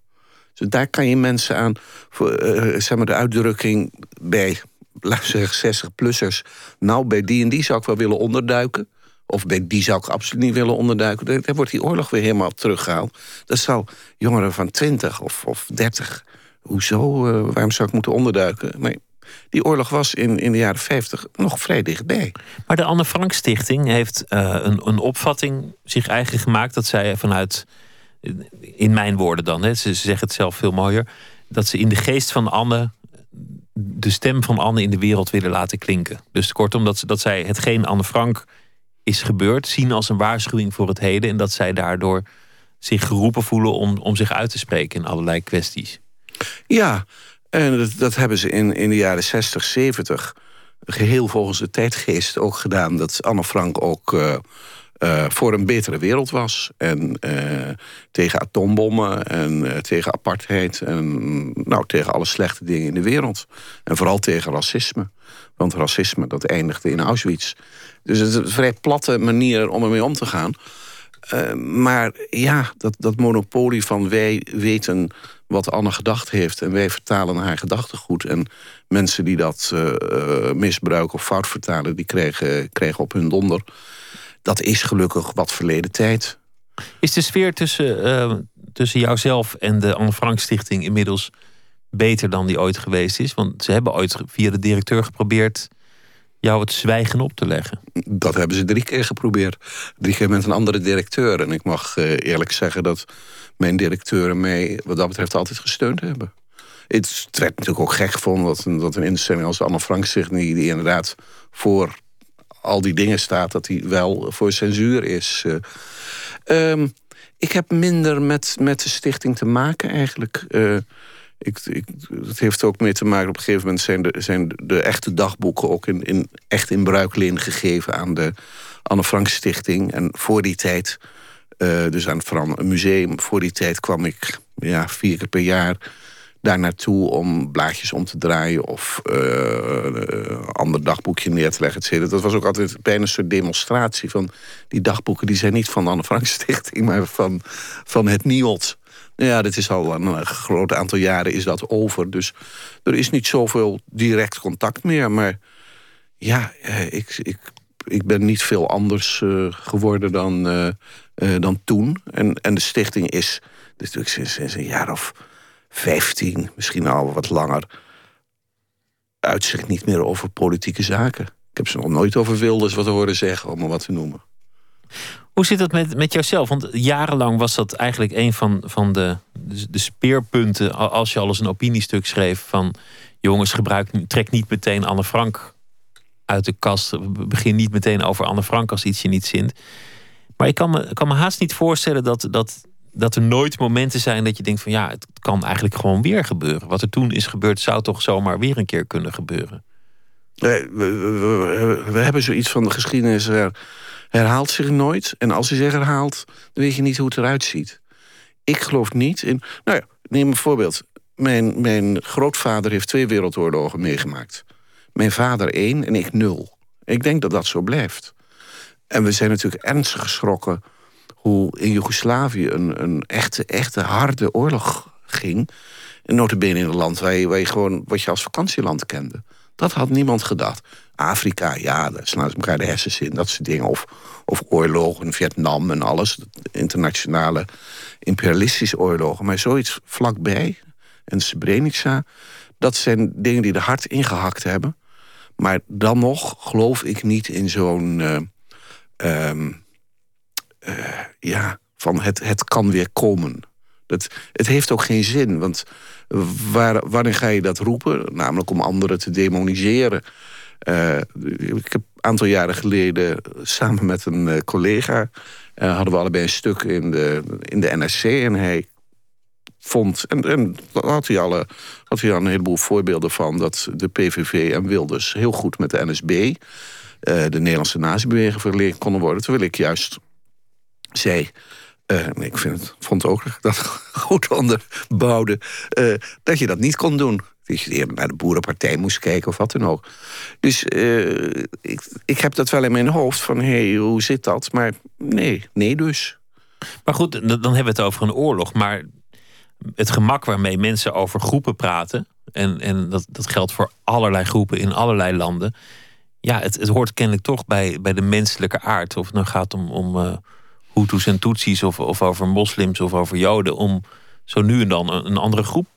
Dus daar kan je mensen aan... Voor, zeg maar de uitdrukking bij, laten we zeggen, 60-plussers... nou, bij die en die zou ik wel willen onderduiken... Of die zou ik absoluut niet willen onderduiken. Daar wordt die oorlog weer helemaal teruggehaald. Dat zou jongeren van 20 of, of 30. Hoezo? Uh, waarom zou ik moeten onderduiken? Maar die oorlog was in, in de jaren 50 nog vrij dichtbij. Maar de Anne Frank Stichting heeft uh, een, een opvatting zich eigen gemaakt. Dat zij vanuit in mijn woorden dan, hè, ze, ze zeggen het zelf veel mooier, dat ze in de geest van Anne de stem van Anne in de wereld willen laten klinken. Dus kortom, dat, dat zij hetgeen Anne Frank is gebeurd, zien als een waarschuwing voor het heden. En dat zij daardoor zich geroepen voelen om, om zich uit te spreken in allerlei kwesties. Ja, en dat, dat hebben ze in, in de jaren 60, 70 geheel volgens de tijdgeest ook gedaan. Dat Anne Frank ook uh, uh, voor een betere wereld was. En uh, tegen atoombommen en tegen apartheid. En nou, tegen alle slechte dingen in de wereld. En vooral tegen racisme. Want racisme, dat eindigde in Auschwitz. Dus het is een vrij platte manier om ermee om te gaan. Maar ja, dat, dat monopolie van wij weten wat Anne gedacht heeft... en wij vertalen haar gedachtegoed. En mensen die dat misbruiken of fout vertalen... die krijgen, krijgen op hun donder. Dat is gelukkig wat verleden tijd. Is de sfeer tussen, uh, tussen jouzelf en de Anne Frank Stichting... inmiddels beter dan die ooit geweest is? Want ze hebben ooit via de directeur geprobeerd jou het zwijgen op te leggen? Dat hebben ze drie keer geprobeerd. Drie keer met een andere directeur. En ik mag eerlijk zeggen dat mijn directeuren mij wat dat betreft altijd gesteund hebben. Het werd natuurlijk ook gek gevonden dat een, dat een instelling als Anne Frank zich die, die inderdaad voor al die dingen staat, dat hij wel voor censuur is. Uh, ik heb minder met, met de stichting te maken eigenlijk. Uh, ik, ik, het heeft ook mee te maken, op een gegeven moment zijn de, zijn de, echte dagboeken ook in, in, echt in bruikleen gegeven aan de Anne Frank Stichting. En voor die tijd, uh, dus aan het museum, voor die tijd kwam ik ja, vier keer per jaar daar naartoe om blaadjes om te draaien of een ander dagboekje neer te leggen. Et dat was ook altijd bijna een soort demonstratie van die dagboeken. Die zijn niet van de Anne Frank Stichting, maar van, van het NIOD. Ja, dit is al een groot aantal jaren is dat over. Dus er is niet zoveel direct contact meer. Maar ja, ik, ik, ik ben niet veel anders geworden dan, dan toen. En, en de stichting is dus natuurlijk sinds, sinds een jaar of 15, misschien al wat langer, uitzicht niet meer over politieke zaken. Ik heb ze nog nooit over Wilders wat horen zeggen, om maar wat te noemen. Hoe zit dat met, met jouzelf? Want jarenlang was dat eigenlijk een van, van de, de speerpunten. Als je al eens een opiniestuk schreef van jongens, gebruik, trek niet meteen Anne Frank uit de kast. Begin niet meteen over Anne Frank als iets je niet zint. Maar ik kan me, kan me haast niet voorstellen dat, dat dat er nooit momenten zijn dat je denkt van ja, het kan eigenlijk gewoon weer gebeuren. Wat er toen is gebeurd, zou toch zomaar weer een keer kunnen gebeuren. We, we, we hebben zoiets van de geschiedenis herhaalt zich nooit. En als hij zich herhaalt, dan weet je niet hoe het eruit ziet. Ik geloof niet in. Nou ja, neem een voorbeeld. Mijn, mijn grootvader heeft twee wereldoorlogen meegemaakt. Mijn vader één en ik nul. Ik denk dat dat zo blijft. En we zijn natuurlijk ernstig geschrokken hoe in Joegoslavië een, een echte, echte harde oorlog ging. En notabene in een land waar je, gewoon wat je als vakantieland kende. Dat had niemand gedacht. Afrika, ja, daar slaan ze elkaar de hersens in, dat soort dingen. Of, of oorlogen Vietnam en alles. Internationale imperialistische oorlogen. Maar zoiets vlakbij, en Srebrenica... dat zijn dingen die de hart ingehakt hebben. Maar dan nog geloof ik niet in zo'n... Uh, uh, ja, van het, het kan weer komen. Dat, het heeft ook geen zin, want waar, wanneer ga je dat roepen? Namelijk om anderen te demoniseren. Uh, ik heb een aantal jaren geleden samen met een uh, collega... Uh, hadden we allebei een stuk in de, in de NRC en hij vond... en, en had hij, alle, had hij al een heleboel voorbeelden van... dat de PVV en Wilders heel goed met de NSB... de Nederlandse nazi-beweging vergeleken konden worden. Terwijl ik juist zei... Uh, ik vind het, vond ook [LAUGHS] dat goed onderbouwde... Uh, dat je dat niet kon doen. Dat je naar de boerenpartij moest kijken of wat dan ook. Dus uh, ik, ik heb dat wel in mijn hoofd van... hé, hey, hoe zit dat? Maar nee, nee dus. Maar goed, dan hebben we het over een oorlog. Maar het gemak waarmee mensen over groepen praten... en, en dat, dat geldt voor allerlei groepen in allerlei landen... ja, het, het hoort kennelijk toch bij, bij de menselijke aard. Of het nou gaat om... om Hutus en Tutsis of, of over moslims of over Joden. om zo nu en dan een, andere groep.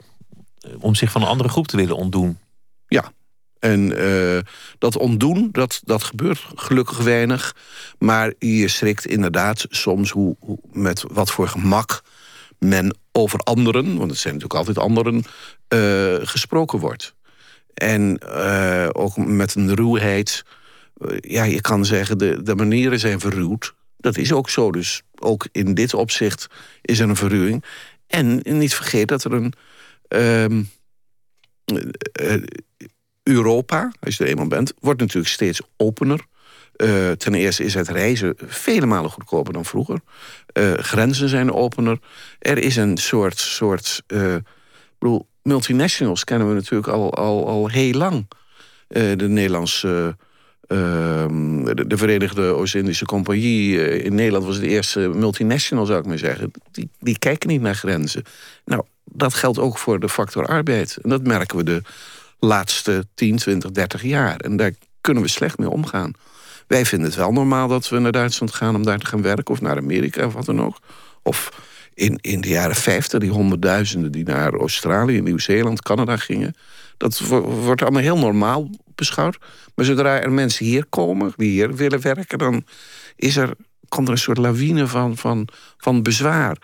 om zich van een andere groep te willen ontdoen. Ja, en uh, dat ontdoen, dat, dat gebeurt gelukkig weinig. Maar je schrikt inderdaad soms hoe, hoe met wat voor gemak men over anderen, want het zijn natuurlijk altijd anderen, eh, gesproken wordt. En eh, ook met een ruwheid. Eh, ja, je kan zeggen, de, de manieren zijn verruwd. Dat is ook zo. Dus ook in dit opzicht is er een verruwing. En niet vergeet dat er een. ehm, eh, Europa, als je er eenmaal bent, wordt natuurlijk steeds opener. Eh, ten eerste is het reizen vele malen goedkoper dan vroeger. Eh, grenzen zijn opener. Er is een soort. soort eh, bedoel, multinationals kennen we natuurlijk al, al, al heel lang. Eh, de Nederlandse. Ehm, de, de Verenigde Oost-Indische Compagnie eh, in Nederland was de eerste multinational, zou ik maar zeggen. Die, die kijken niet naar grenzen. Nou, dat geldt ook voor de factor arbeid. En dat merken we de laatste 10, 20, 30 jaar. En daar kunnen we slecht mee omgaan. Wij vinden het wel normaal dat we naar Duitsland gaan om daar te gaan werken, of naar Amerika of wat dan ook. Of in, in de jaren 50, die honderdduizenden die naar Australië, Nieuw-Zeeland, Canada gingen. Dat wo- wordt allemaal heel normaal beschouwd. Maar zodra er mensen hier komen, die hier willen werken, dan is er, komt er een soort lawine van, van, van bezwaar.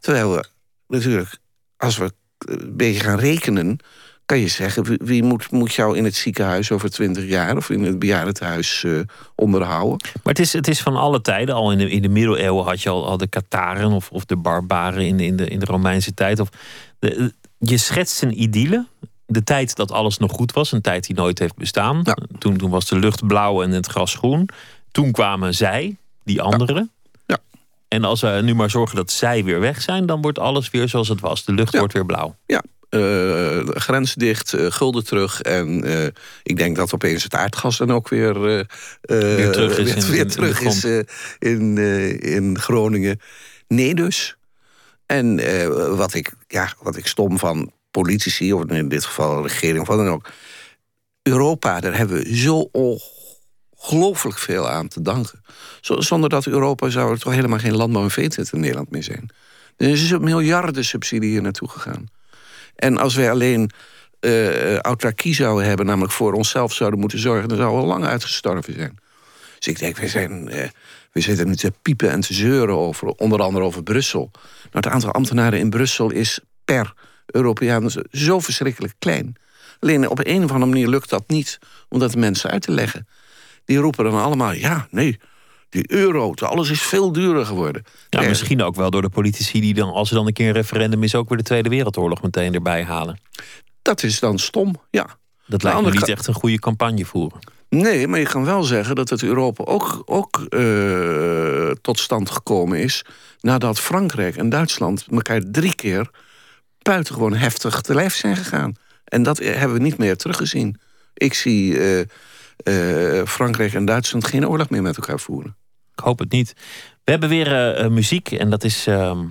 Terwijl we natuurlijk, als we een beetje gaan rekenen, kan je zeggen, wie, moet, moet jou in het ziekenhuis over twintig jaar of in het bejaardentehuis eh, onderhouden? Maar het is, het is van alle tijden. Al in de, in de middeleeuwen had je al, al de Kataren of, of de barbaren in de, in, de, in de Romeinse tijd. Of de, je schetst een idylle. De tijd dat alles nog goed was. Een tijd die nooit heeft bestaan. Ja. Toen, toen was de lucht blauw en het gras groen. Toen kwamen zij, die anderen. Ja. En als we nu maar zorgen dat zij weer weg zijn, dan wordt alles weer zoals het was. De lucht Ja. wordt weer blauw. Ja, eh, grens dicht, eh, gulden terug. En eh, ik denk dat opeens het aardgas dan ook weer, Weer terug is weer, in- weer is in, in Groningen. Nee dus. En wat, ik, ja, wat ik stom van politici, of in dit geval de regering of wat dan ook. Europa, daar hebben we zo ongelooflijk veel aan te danken. Zo- Zonder dat Europa zou er toch helemaal geen landbouw en veeteelt in Nederland meer zijn. Er is een miljarden subsidie hier naartoe gegaan. En als wij alleen eh autarkie zouden hebben, namelijk voor onszelf zouden moeten zorgen, dan zouden we al lang uitgestorven zijn. Dus ik denk, we, zijn, eh, we zitten nu te piepen en te zeuren over, onder andere over Brussel. Nou, het aantal ambtenaren in Brussel is per Europeaan zo verschrikkelijk klein. Alleen op een of andere manier lukt dat niet om dat de mensen uit te leggen. Die roepen dan allemaal, ja, nee, die euro, alles is veel duurder geworden. Ja, misschien ook wel door de politici die dan, als er dan een keer een referendum is, ook weer de Tweede Wereldoorlog meteen erbij halen. Dat is dan stom, ja. Dat lijkt me niet echt een goede campagne voeren. Nee, maar je kan wel zeggen dat het Europa ook, ook eh, tot stand gekomen is... nadat Frankrijk en Duitsland elkaar drie keer buitengewoon heftig te lijf zijn gegaan. En dat hebben we niet meer teruggezien. Ik zie eh, eh, Frankrijk en Duitsland geen oorlog meer met elkaar voeren. Ik hoop het niet. We hebben weer eh, eh, muziek en dat is ehm,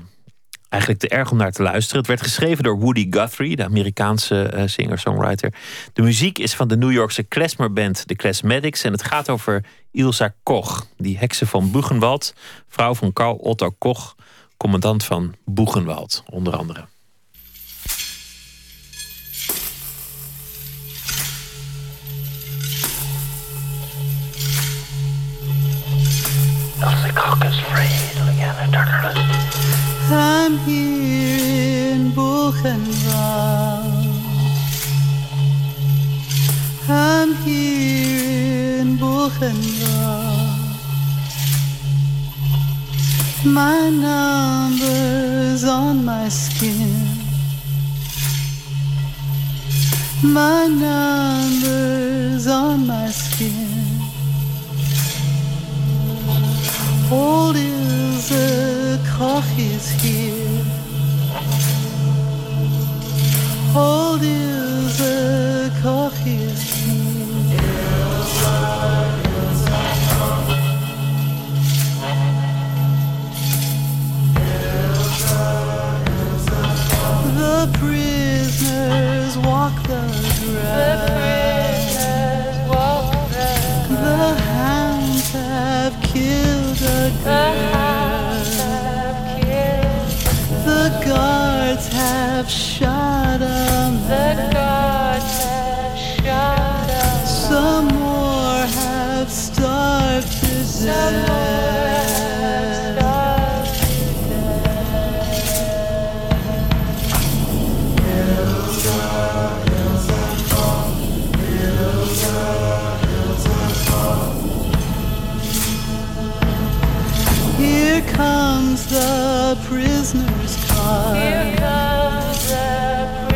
eigenlijk te erg om naar te luisteren. Het werd geschreven door Woody Guthrie, de Amerikaanse eh, singer-songwriter. De muziek is van de New Yorkse klezmerband The Klezmatics en het gaat over Ilsa Koch, die hekse van Buchenwald, vrouw van Karl Otto Koch, commandant van Buchenwald, onder andere. I'm here in Buchenwald. I'm here in Buchenwald. My number's on my skin. My number's on my skin. Old Ilse Koch is here. Old Ilse Koch is here. The prisoners walk the ground. The hounds have killed Some more have starved to death. the prisoner's cart. Here comes prisoner's.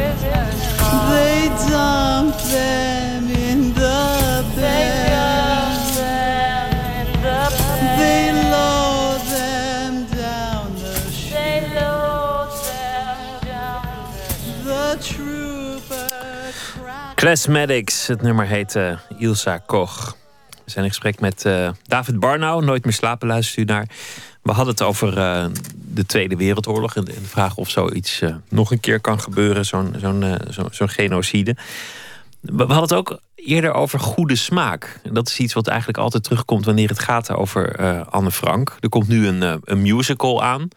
They dump them in the bed. They, in the bed. they load them down the chute. They load them down the, the trooper. Het nummer heet uh, Ilsa Koch. We zijn in gesprek met uh, David Barnau. Nooit meer slapen luistert u naar. We hadden het over uh, de Tweede Wereldoorlog en de, vraag of zoiets nog een keer kan gebeuren, zo'n zo'n zo, zo genocide. We, we hadden het ook eerder over goede smaak. Dat is iets wat eigenlijk altijd terugkomt wanneer het gaat over Anne Frank. Er komt nu een, een musical aan.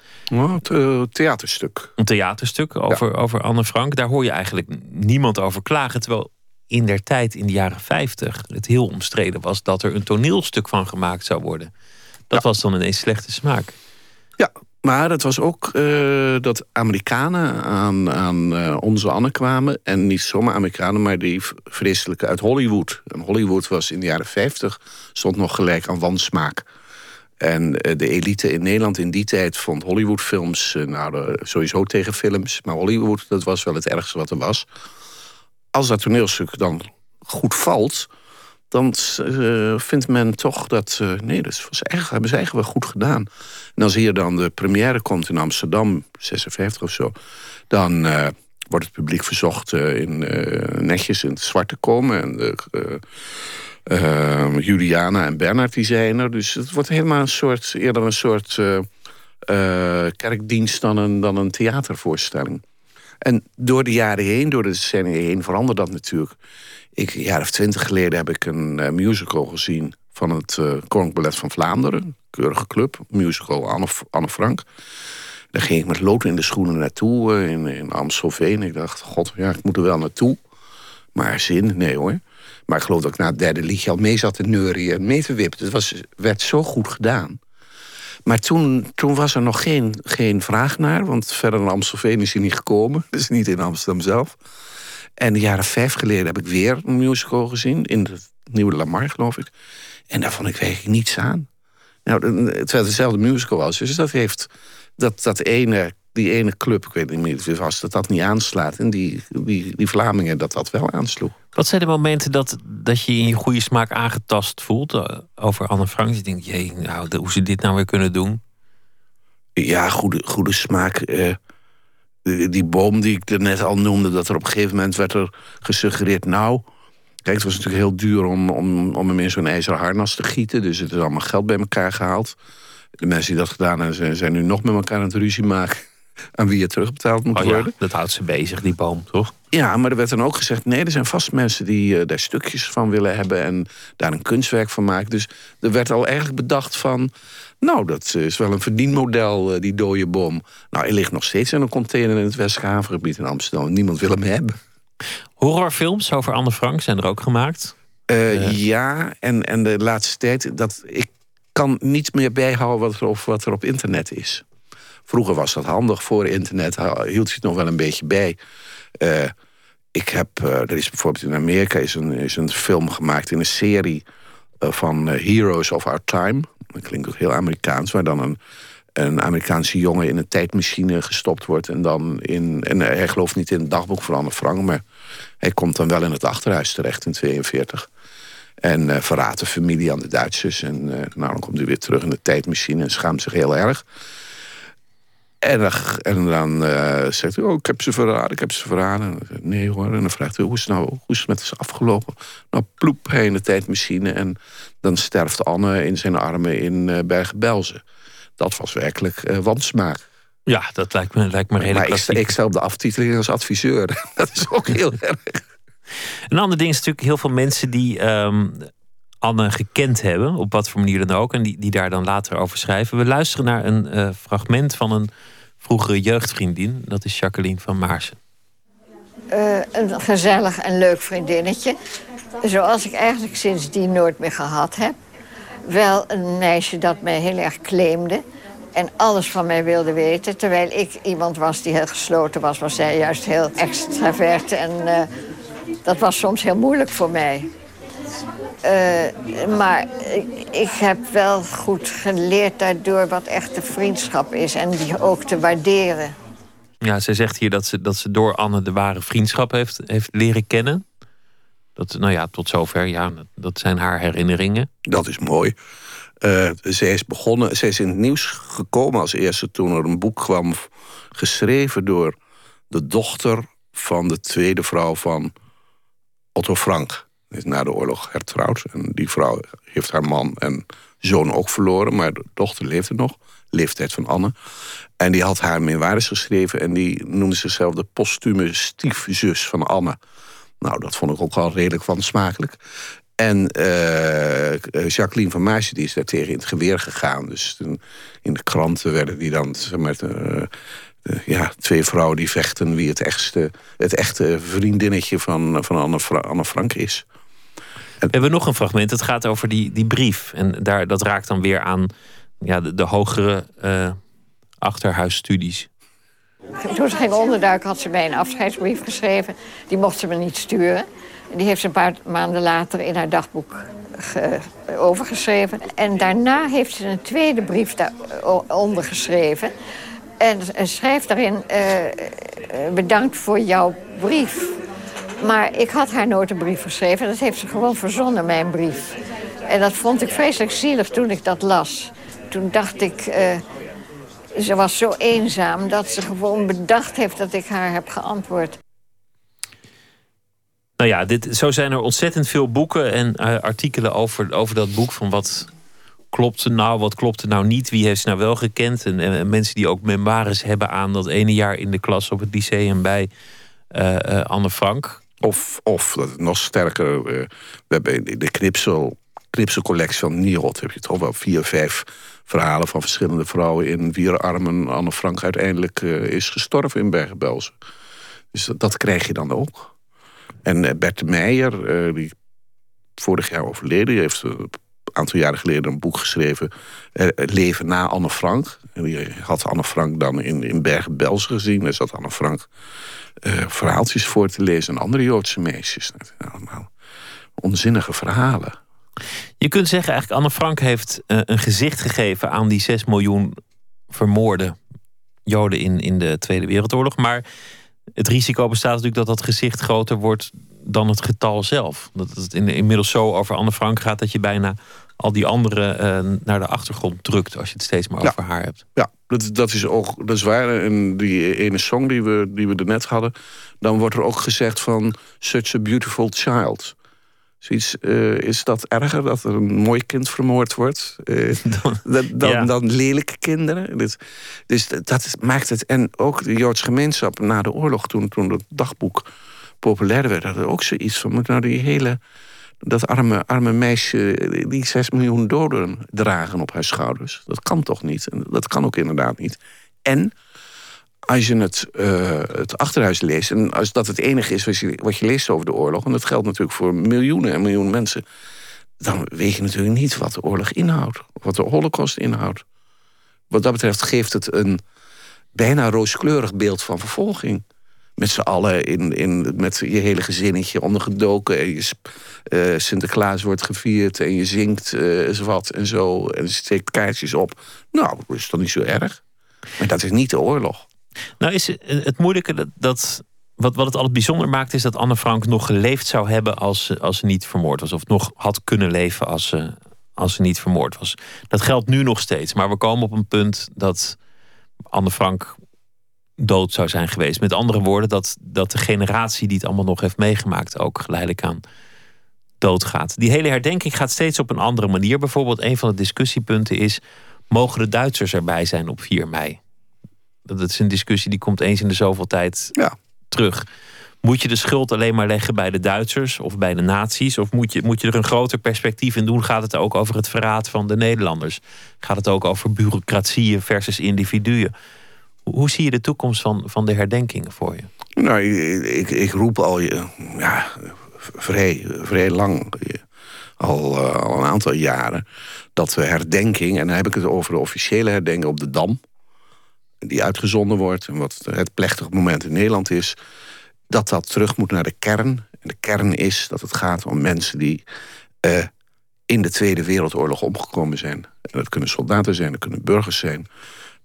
een theaterstuk. Een theaterstuk over, ja. over Anne Frank. Daar hoor je eigenlijk niemand over klagen. Terwijl in der tijd, in de jaren 50, het heel omstreden was dat er een toneelstuk van gemaakt zou worden. Dat ja. was dan ineens slechte smaak. Ja, maar het was ook uh, dat Amerikanen aan, aan uh, onze Anne kwamen. En niet zomaar Amerikanen, maar die vreselijke uit Hollywood. En Hollywood was in de jaren 50, stond nog gelijk aan wansmaak. En uh, de elite in Nederland in die tijd vond Hollywoodfilms... nou, sowieso tegen films, maar Hollywood, dat was wel het ergste wat er was als dat toneelstuk dan goed valt, dan uh, vindt men toch dat. Uh, nee, dat was echt, hebben ze eigenlijk wel goed gedaan. En als hier dan de première komt in Amsterdam, 56 of zo, dan uh, wordt het publiek verzocht in, netjes in het zwart te komen. En Juliana en Bernard die zijn er. Dus het wordt helemaal een soort, eerder een soort kerkdienst dan een, dan een theatervoorstelling. En door de jaren heen, door de decennia heen, veranderde dat natuurlijk. Ik, een jaar of twintig geleden heb ik een uh, musical gezien van het uh, Koninklijk Ballet van Vlaanderen. Keurige club, musical Anne, Frank. Daar ging ik met lood in de schoenen naartoe uh, in, in Amstelveen. Ik dacht, god, ja, ik moet er wel naartoe. Maar zin, nee hoor. Maar ik geloof dat ik na het derde liedje al mee zat te neurien en mee te wippen. Het was, werd zo goed gedaan. Maar toen, toen was er nog geen, geen vraag naar. Want verder naar Amstelveen is hij niet gekomen. [LAUGHS] Dus niet in Amsterdam zelf. En de jaren vijf geleden heb ik weer een musical gezien. In de Nieuwe Lamar, geloof ik. En daar vond ik eigenlijk niets aan. Nou, het was dezelfde musical was. Dus dat heeft dat, dat ene, die ene club, ik weet niet meer wie was, dat dat niet aanslaat. En die, die, die Vlamingen dat dat wel aansloeg. Wat zijn de momenten dat, dat je in je goede smaak aangetast voelt uh, over Anne Frank? Je denkt, jee, nou, de, hoe ze dit nou weer kunnen doen? Ja, goede, goede smaak. Uh, die, die boom die ik er net al noemde, dat er op een gegeven moment werd er gesuggereerd, nou. Kijk, het was natuurlijk heel duur om, om, om hem in zo'n ijzeren harnas te gieten. Dus het is allemaal geld bij elkaar gehaald. De mensen die dat gedaan hebben, zijn, zijn nu nog met elkaar aan het ruzie maken aan wie je terugbetaald moet oh, ja, worden. Dat houdt ze bezig, die boom, toch? Ja, maar er werd dan ook gezegd... nee, er zijn vast mensen die uh, daar stukjes van willen hebben... en daar een kunstwerk van maken. Dus er werd al eigenlijk bedacht van... nou, dat is wel een verdienmodel, uh, die dode boom. Nou, hij ligt nog steeds in een container in het Westhavengebied in Amsterdam. Niemand wil hem hebben. Horrorfilms over Anne Frank zijn er ook gemaakt? Uh, ja, en, en de laatste tijd... Dat, ik kan niet meer bijhouden wat er, op, wat er op internet is. Vroeger was dat handig voor internet, hield je het nog wel een beetje bij. Uh, ik heb, uh, er is bijvoorbeeld in Amerika is een, is een film gemaakt in een serie uh, van Heroes of Our Time. Dat klinkt ook heel Amerikaans, waar dan een, een Amerikaanse jongen in een tijdmachine gestopt wordt. En, dan in, en hij gelooft niet in het dagboek van Anne Frank, maar hij komt dan wel in het achterhuis terecht in 42. En uh, verraadt de familie aan de Duitsers. En nou, dan komt hij weer terug in de tijdmachine en schaamt zich heel erg. En dan, en dan uh, zegt hij, oh, ik heb ze verraden, ik heb ze verraden. Nee hoor, en dan vraagt hij, hoe is het nou, hoe is het met ze afgelopen? Nou, ploep, hij in de tijdmachine en dan sterft Anne in zijn armen in uh, Bergen-Belsen. Dat was werkelijk uh, wansmaak. Ja, dat lijkt me, lijkt me redelijk Maar ik, ik sta op de aftiteling als adviseur. [LAUGHS] dat is ook heel [LAUGHS] erg. Een ander ding is natuurlijk heel veel mensen die um, Gekend hebben, op wat voor manier dan ook, en die, die daar dan later over schrijven. We luisteren naar een uh, fragment van een vroegere jeugdvriendin, dat is Jacqueline van Maarsen. Uh, een gezellig en leuk vriendinnetje, zoals ik eigenlijk sindsdien nooit meer gehad heb. Wel een meisje dat mij heel erg claimde en alles van mij wilde weten. Terwijl ik iemand was die heel gesloten was, was zij juist heel extravert en uh, dat was soms heel moeilijk voor mij. Uh, maar ik heb wel goed geleerd daardoor wat echte vriendschap is. En die ook te waarderen. Ja, zij zegt hier dat ze, dat ze door Anne de ware vriendschap heeft, heeft leren kennen. Dat, nou ja, tot zover, ja, dat zijn haar herinneringen. Dat is mooi. Uh, zij is begonnen, zij is in het nieuws gekomen als eerste toen er een boek kwam geschreven door de dochter van de tweede vrouw van Otto Frank. Is na de oorlog hertrouwd. En die vrouw heeft haar man en zoon ook verloren. Maar de dochter leefde nog. Leeftijd van Anne. En die had haar memoires geschreven. En die noemde zichzelf de postume stiefzus van Anne. Nou, dat vond ik ook wel redelijk van smakelijk. En uh, Jacqueline van Maasje die is daar tegen in het geweer gegaan. Dus in de kranten werden die dan met uh, ja, twee vrouwen die vechten wie het, echtste, het echte vriendinnetje van, van Anne, Anne Frank is. We hebben nog een fragment. Het gaat over die, die brief. En daar, dat raakt dan weer aan ja, de, de hogere uh, achterhuisstudies. Toen ze ging onderduiken had ze mij een afscheidsbrief geschreven. Die mocht ze me niet sturen. Die heeft ze een paar maanden later in haar dagboek overgeschreven. En daarna heeft ze een tweede brief daaronder geschreven. En schrijft daarin, uh, bedankt voor jouw brief. Maar ik had haar nooit een brief geschreven. Dat heeft ze gewoon verzonnen, mijn brief. En dat vond ik vreselijk zielig toen ik dat las. Toen dacht ik, uh, ze was zo eenzaam... dat ze gewoon bedacht heeft dat ik haar heb geantwoord. Nou ja, dit, zo zijn er ontzettend veel boeken en artikelen over, over dat boek. Van wat klopte nou, wat klopte nou niet? Wie heeft ze nou wel gekend? En, en, mensen die ook memoires hebben aan dat ene jaar in de klas op het lyceum bij uh, uh, Anne Frank. Of, of nog sterker, we hebben in de knipsel, knipselcollectie van Nierot... heb je toch wel vier, vijf verhalen van verschillende vrouwen... in wier armen Anne Frank uiteindelijk is gestorven in Bergen-Belsen. Dus dat, dat krijg je dan ook. En Bert Meijer, die vorig jaar overleden... Heeft aantal jaren geleden een boek geschreven... Uh, Leven na Anne Frank. En die had Anne Frank dan in, in Bergen-Belsen gezien. Daar zat Anne Frank verhaaltjes voor te lezen... en andere Joodse meisjes. Allemaal onzinnige verhalen. Je kunt zeggen, eigenlijk Anne Frank heeft een gezicht gegeven... aan die 6 miljoen vermoorde Joden in, in de Tweede Wereldoorlog. Maar het risico bestaat natuurlijk dat dat gezicht groter wordt dan het getal zelf. Dat het inmiddels zo over Anne Frank gaat dat je bijna al die anderen uh, naar de achtergrond drukt als je het steeds maar over haar hebt. Ja, dat, dat is ook dat is waar. En die ene song die we, die we er net hadden, dan wordt er ook gezegd van such a beautiful child. Zoiets, uh, is dat erger dat er een mooi kind vermoord wordt [LAUGHS] uh, dan, dan, ja. dan, lelijke kinderen? Dus, dus dat maakt het. En ook de Joodse gemeenschap na de oorlog, toen, toen het dagboek populair werd, had er ook zoiets van: moet nou die hele. Dat arme, arme meisje die 6 miljoen doden dragen op haar schouders. Dat kan toch niet? Dat kan ook inderdaad niet. En als je het, uh, het achterhuis leest, en als dat het enige is wat je, wat je leest over de oorlog, en dat geldt natuurlijk voor miljoenen en miljoenen mensen, dan weet je natuurlijk niet wat de oorlog inhoudt, wat de holocaust inhoudt. Wat dat betreft geeft het een bijna rooskleurig beeld van vervolging. Met z'n allen, in, in, met je hele gezinnetje ondergedoken. En je, uh, Sinterklaas wordt gevierd en je zingt uh, wat en zo. En steekt kaartjes op. Nou, dat is toch niet zo erg. Maar dat is niet de oorlog. Nou is het moeilijke dat, dat wat, wat het altijd bijzonder maakt, is dat Anne Frank nog geleefd zou hebben als, als ze niet vermoord was. Of nog had kunnen leven als ze, als ze niet vermoord was. Dat geldt nu nog steeds. Maar we komen op een punt dat Anne Frank dood zou zijn geweest. Met andere woorden, dat, dat de generatie die het allemaal nog heeft meegemaakt ook geleidelijk aan doodgaat. Die hele herdenking gaat steeds op een andere manier. Bijvoorbeeld, een van de discussiepunten is: mogen de Duitsers erbij zijn op 4 mei? Dat is een discussie die komt eens in de zoveel tijd ja. terug. Moet je de schuld alleen maar leggen bij de Duitsers of bij de nazi's? Of moet je, moet je er een groter perspectief in doen? Gaat het ook over het verraad van de Nederlanders? Gaat het ook over bureaucratieën versus individuen? Hoe zie je de toekomst van, van de herdenkingen voor je? Nou, ik, ik roep al ja, vrij, vrij lang, al, uh, al een aantal jaren, dat we herdenking, en dan heb ik het over de officiële herdenking op de Dam, die uitgezonden wordt, en wat het plechtig moment in Nederland is, dat dat terug moet naar de kern. En de kern is dat het gaat om mensen die uh, in de Tweede Wereldoorlog omgekomen zijn. Dat kunnen soldaten zijn, dat kunnen burgers zijn.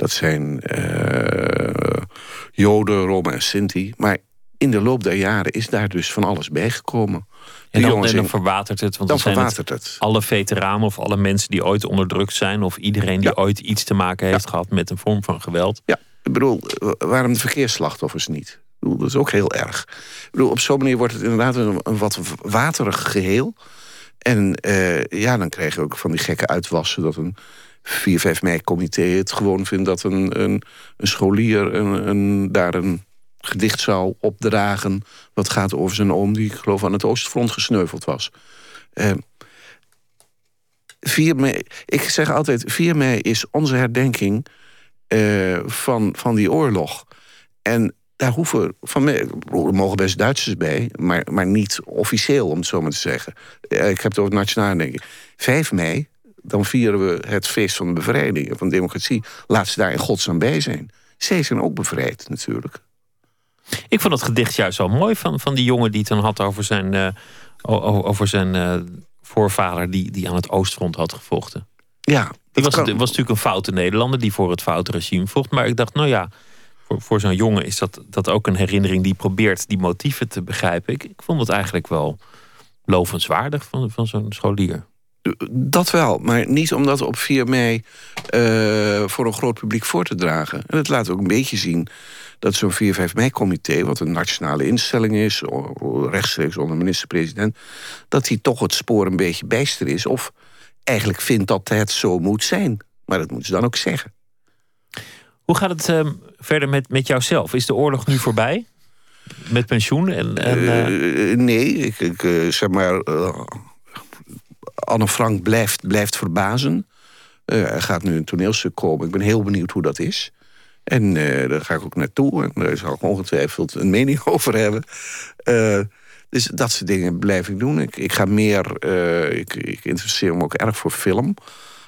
Dat zijn uh, Joden, Roma en Sinti. Maar in de loop der jaren is daar dus van alles bijgekomen. En dan, en dan verwatert het. Want dan verwatert het, het. Alle veteranen of alle mensen die ooit onderdrukt zijn... of iedereen die ja. ooit iets te maken heeft ja. gehad met een vorm van geweld. Ja, ik bedoel, waarom de verkeersslachtoffers niet? bedoel, dat is ook heel erg. Ik bedoel, op zo'n manier wordt het inderdaad een, een wat waterig geheel. En uh, ja, dan krijg je ook van die gekke uitwassen... dat een 4, 5 mei-comité het gewoon vindt dat een, een, een scholier... Een, een, daar een gedicht zou opdragen... wat gaat over zijn oom die, ik geloof, aan het Oostfront gesneuveld was. Uh, 4 mei, ik zeg altijd, 4 mei is onze herdenking uh, van, van die oorlog. En daar hoeven van er mogen best Duitsers bij, maar, maar niet officieel, om het zo maar te zeggen. Ik heb het over nationaal denken. 5 mei, dan vieren we het feest van de bevrijding, van de democratie. Laat ze daar in godsnaam bij zijn. Zij zijn ook bevrijd, natuurlijk. Ik vond het gedicht juist wel mooi van, van die jongen die het dan had over zijn, uh, over zijn uh, voorvader die, die aan het Oostfront had gevochten. Ja. Die was, was natuurlijk een foute Nederlander die voor het foute regime vocht. Maar ik dacht, nou ja, voor, voor zo'n jongen is dat, dat ook een herinnering die probeert die motieven te begrijpen. Ik, ik vond het eigenlijk wel lovenswaardig van, van zo'n scholier. Dat wel, maar niet om dat op 4 mei uh, voor een groot publiek voor te dragen. En het laat ook een beetje zien dat zo'n 4, 5 mei-comité... wat een nationale instelling is, rechtstreeks onder minister-president... dat hij toch het spoor een beetje bijster is... of eigenlijk vindt dat het zo moet zijn. Maar dat moeten ze dan ook zeggen. Hoe gaat het uh, verder met, met jouzelf? Is de oorlog nu voorbij? Met pensioen? En, en uh... nee, ik, ik zeg maar... Anne Frank blijft, blijft verbazen. er gaat nu een toneelstuk komen. Ik ben heel benieuwd hoe dat is. En uh, daar ga ik ook naartoe. En daar zal ik ongetwijfeld een mening [LAUGHS] over hebben. Uh, dus dat soort dingen blijf ik doen. Ik, ik ga meer... Ik, ik, interesseer me ook erg voor film.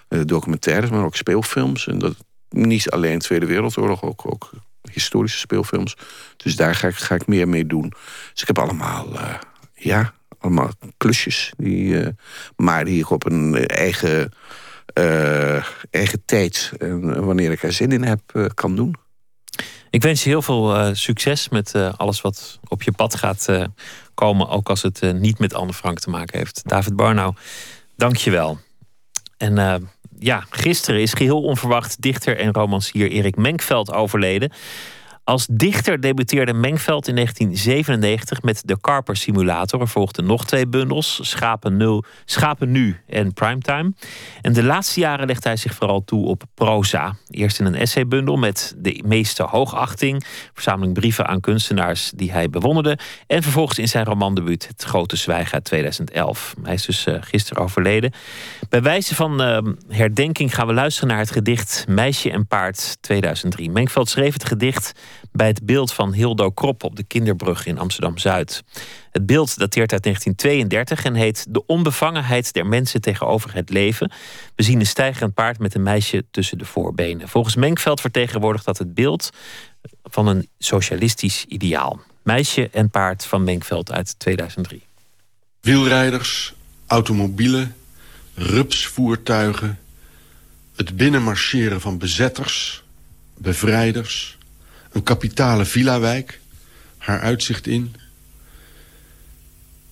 documentaires, maar ook speelfilms. En dat niet alleen Tweede Wereldoorlog, ook, ook historische speelfilms. Dus daar ga ik, ga ik meer mee doen. Dus ik heb allemaal... ja, allemaal klusjes. Die, maar die ik op een eigen uh, eigen tijd en wanneer ik er zin in heb, uh, kan doen. Ik wens je heel veel uh, succes met alles wat op je pad gaat komen, ook als het niet met Anne Frank te maken heeft. David Barnau, dank je wel. En ja, gisteren is geheel onverwacht dichter en romancier Erik Menkveld overleden. Als dichter debuteerde Mengveld in 1997 met de Carper Simulator. Er volgden nog twee bundels, Schapen, Nul, Schapen Nu en Primetime. En de laatste jaren legde hij zich vooral toe op proza. Eerst in een essaybundel met de meeste hoogachting, verzameling brieven aan kunstenaars die hij bewonderde. En vervolgens in zijn romandebuut Het Grote Zwijgen uit 2011. Hij is dus uh, gisteren overleden. Bij wijze van uh, herdenking gaan we luisteren naar het gedicht Meisje en Paard 2003. Mengveld schreef het gedicht bij het beeld van Hildo Krop op de Kinderbrug in Amsterdam Zuid. Het beeld dateert uit 1932 en heet De onbevangenheid der mensen tegenover het leven. We zien een stijgerend paard met een meisje tussen de voorbenen. Volgens Menkveld vertegenwoordigt dat het beeld van een socialistisch ideaal. Meisje en paard van Menkveld uit 2003. Wielrijders, automobielen, rupsvoertuigen, het binnenmarcheren van bezetters, bevrijders, een kapitale villa-wijk, haar uitzicht in.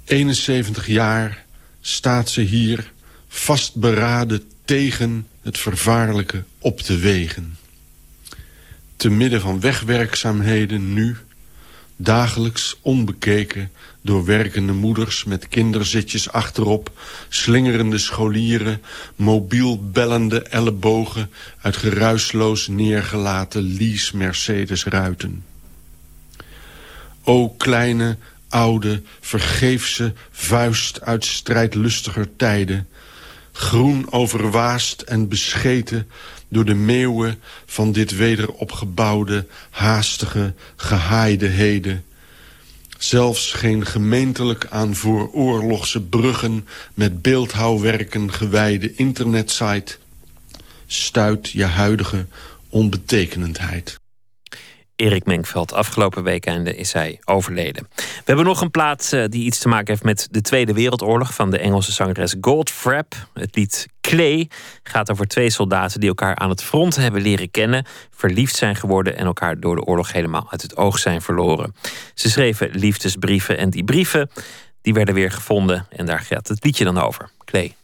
71 jaar staat ze hier vastberaden tegen het vervaarlijke op te wegen. Te midden van wegwerkzaamheden nu, dagelijks onbekeken door werkende moeders met kinderzitjes achterop... slingerende scholieren, mobiel bellende ellebogen... uit geruisloos neergelaten lease Mercedes-ruiten. O kleine, oude, vergeefse vuist uit strijdlustiger tijden... groen overwaast en bescheten door de meeuwen van dit wederopgebouwde, haastige, gehaaide heden zelfs geen gemeentelijk aan vooroorlogse bruggen... met beeldhouwwerken gewijde internetsite... stuit je huidige onbetekenendheid. Erik Menkveld. Afgelopen weekend is hij overleden. We hebben nog een plaat eh, die iets te maken heeft met de Tweede Wereldoorlog van de Engelse zangeres Goldfrapp. Het lied Clay gaat over twee soldaten die elkaar aan het front hebben leren kennen, verliefd zijn geworden en elkaar door de oorlog helemaal uit het oog zijn verloren. Ze schreven liefdesbrieven en die brieven die werden weer gevonden en daar gaat het liedje dan over. Clay.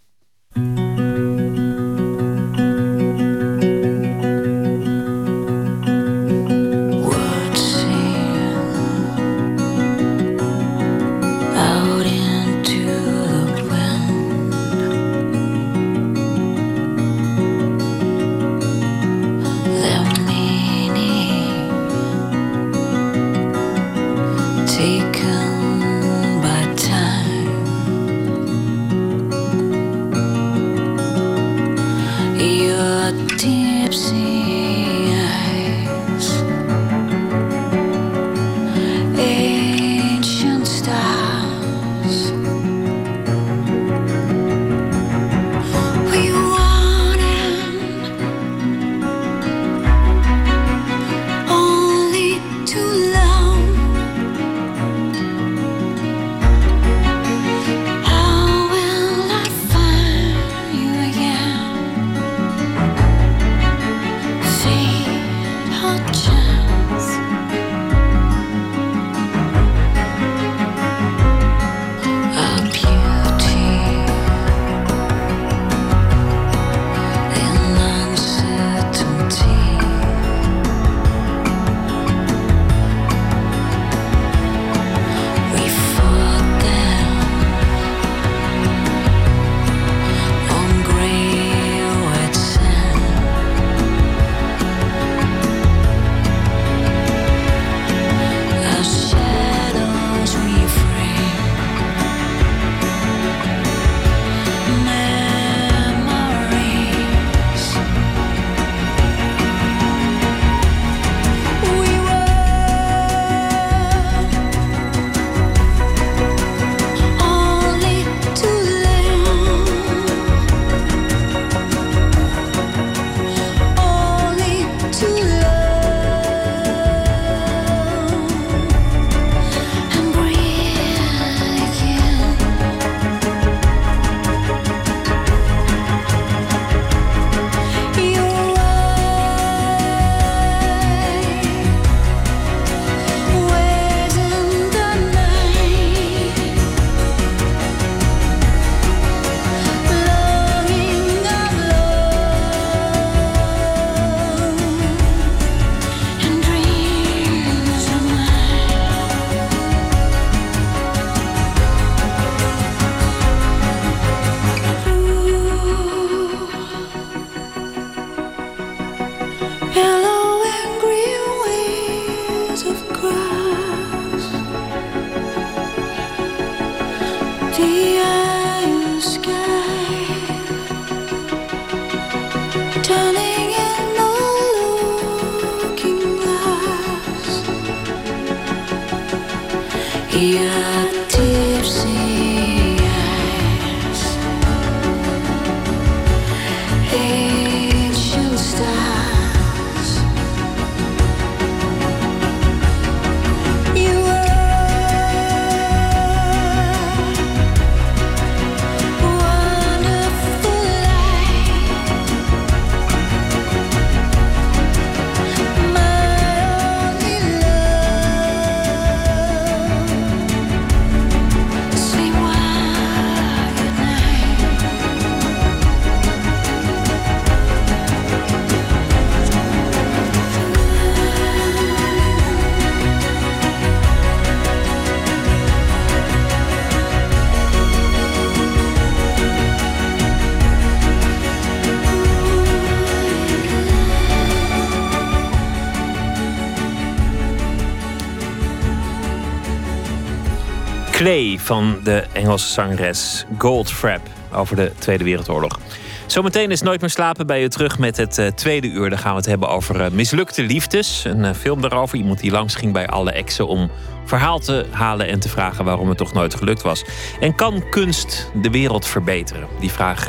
Van de Engelse zangeres Goldfrapp over de Tweede Wereldoorlog. Zometeen is Nooit meer slapen bij je terug met het eh, tweede uur. Dan gaan we het hebben over eh, mislukte liefdes. Een eh, film daarover. Iemand die langs ging bij alle exen om verhaal te halen en te vragen waarom het toch nooit gelukt was. En kan kunst de wereld verbeteren? Die vraag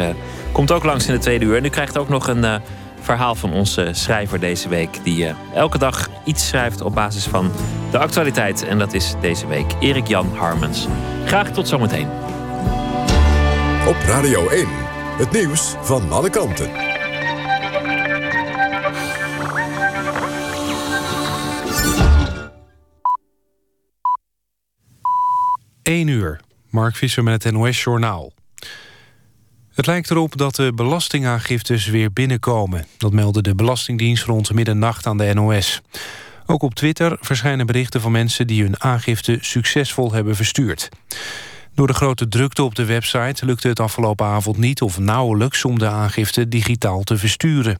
komt ook langs in de tweede uur. En u krijgt ook nog een verhaal van onze schrijver deze week. Die elke dag iets schrijft op basis van de actualiteit. En dat is deze week Erik Jan Harmens. Graag tot zometeen. Op Radio 1, het nieuws van alle kanten. 1 uur. Mark Visser met het NOS-journaal. Het lijkt erop dat de belastingaangiftes weer binnenkomen. Dat meldde de Belastingdienst rond middernacht aan de NOS. Ook op Twitter verschijnen berichten van mensen... die hun aangifte succesvol hebben verstuurd. Door de grote drukte op de website lukte het afgelopen avond niet... of nauwelijks om de aangifte digitaal te versturen.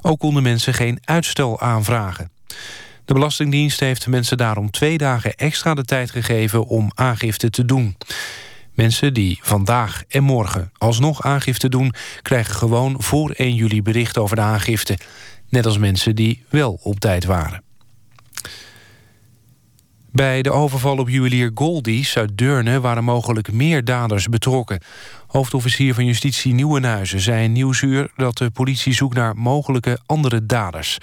Ook konden mensen geen uitstel aanvragen. De Belastingdienst heeft mensen daarom twee dagen extra de tijd gegeven om aangifte te doen. Mensen die vandaag en morgen alsnog aangifte doen... krijgen gewoon voor 1 juli bericht over de aangifte. Net als mensen die wel op tijd waren. Bij de overval op juwelier Goldies uit Deurne... waren mogelijk meer daders betrokken. Hoofdofficier van Justitie Nieuwenhuizen zei in Nieuwsuur... dat de politie zoekt naar mogelijke andere daders.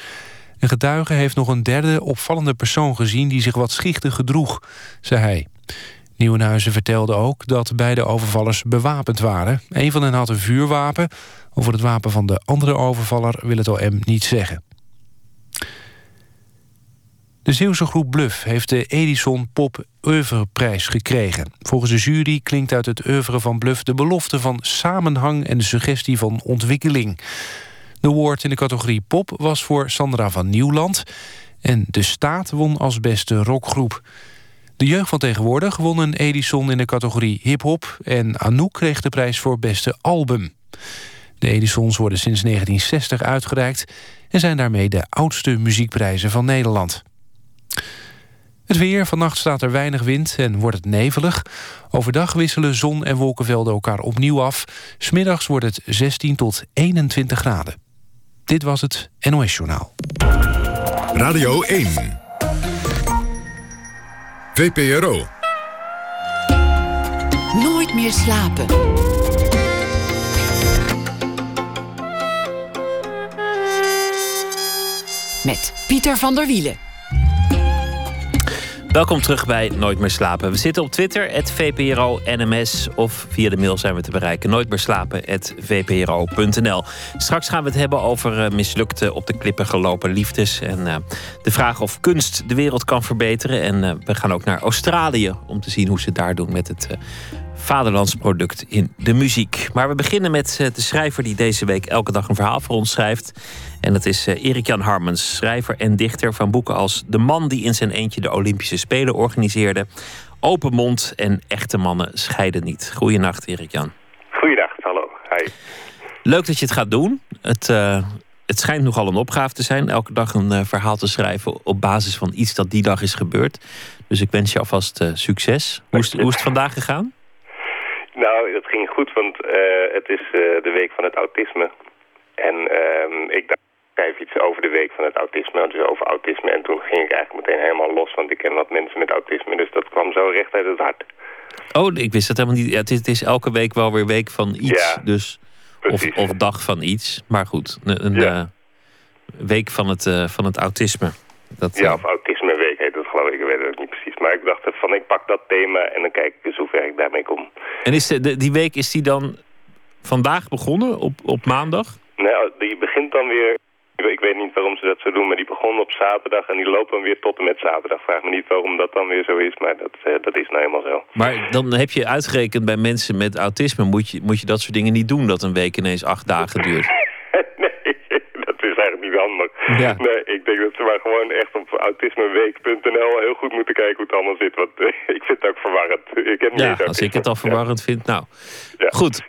Een getuige heeft nog een derde opvallende persoon gezien... die zich wat schichtig gedroeg, zei hij. Nieuwenhuizen vertelde ook dat beide overvallers bewapend waren. Een van hen had een vuurwapen. Over het wapen van de andere overvaller wil het OM niet zeggen. De Zeeuwse groep Bluff heeft de Edison Pop Oeuvreprijs gekregen. Volgens de jury klinkt uit het oeuvre van Bluff de belofte van samenhang en de suggestie van ontwikkeling. De award in de categorie pop was voor Sandra van Nieuwland en De Staat won als beste rockgroep. De jeugd van tegenwoordig won een Edison in de categorie hip-hop en Anouk kreeg de prijs voor beste album. De Edisons worden sinds 1960 uitgereikt en zijn daarmee de oudste muziekprijzen van Nederland. Het weer, vannacht staat er weinig wind en wordt het nevelig. Overdag wisselen zon en wolkenvelden elkaar opnieuw af. Smiddags wordt het 16 tot 21 graden. Dit was het NOS Journaal. Radio 1. VPRO. Nooit meer slapen. Met Pieter van der Wielen. Welkom terug bij Nooit meer slapen. We zitten op Twitter, het VPRO NMS. Of via de mail zijn we te bereiken. Nooit meer slapen, VPRO.nl. Straks gaan we het hebben over uh, mislukte op de klippen gelopen liefdes. En uh, de vraag of kunst de wereld kan verbeteren. En uh, we gaan ook naar Australië om te zien hoe ze daar doen met het vaderlandsproduct in de muziek. Maar we beginnen met de schrijver die deze week elke dag een verhaal voor ons schrijft. En dat is Erik-Jan Harmens, schrijver en dichter van boeken als De man die in zijn eentje de Olympische Spelen organiseerde, Open mond en Echte mannen scheiden niet. Goeienacht, Erik-Jan. Goeiedag, hallo. Hi. Leuk dat je het gaat doen. Het, uh, het schijnt nogal een opgave te zijn, elke dag een uh, verhaal te schrijven op basis van iets dat die dag is gebeurd. Dus ik wens je alvast uh, succes. Hoe is, hoe is het vandaag gegaan? Nou, dat ging goed, want het is de week van het autisme. En uh, ik dacht, ik schrijf iets over de week van het autisme, dus over autisme. En toen ging ik eigenlijk meteen helemaal los, want ik ken wat mensen met autisme. Dus dat kwam zo recht uit het hart. Oh, ik wist dat helemaal niet. Ja, het, is, het, is, elke week wel weer week van iets. Ja, dus, of, of, dag van iets. Maar goed, een, een ja. uh, week van het, uh, van het autisme. Dat, ja, of dat geloof ik. Ik weet het ook niet precies. Maar ik dacht van, ik pak dat thema en dan kijk ik eens hoe ver ik daarmee kom. En is de, de, die week, is die dan vandaag begonnen, op, op maandag? Nou, die begint dan weer... Ik weet niet waarom ze dat zo doen, maar die begon op zaterdag... en die loopt dan weer tot en met zaterdag. Vraag me niet waarom dat dan weer zo is, maar dat, uh, dat is nou helemaal zo. Maar dan heb je uitgerekend bij mensen met autisme... moet je, moet je dat soort dingen niet doen, dat een week ineens acht dagen duurt. [LAUGHS] nee, [LAUGHS] dat is eigenlijk niet handig. Ja. Nee, ik maar gewoon echt op autismeweek.nl heel goed moeten kijken hoe het allemaal zit. Want uh, [LAUGHS] ik vind het ook verwarrend. Ik heb ja, als ik het al verwarrend ja. vind, nou. Ja, goed.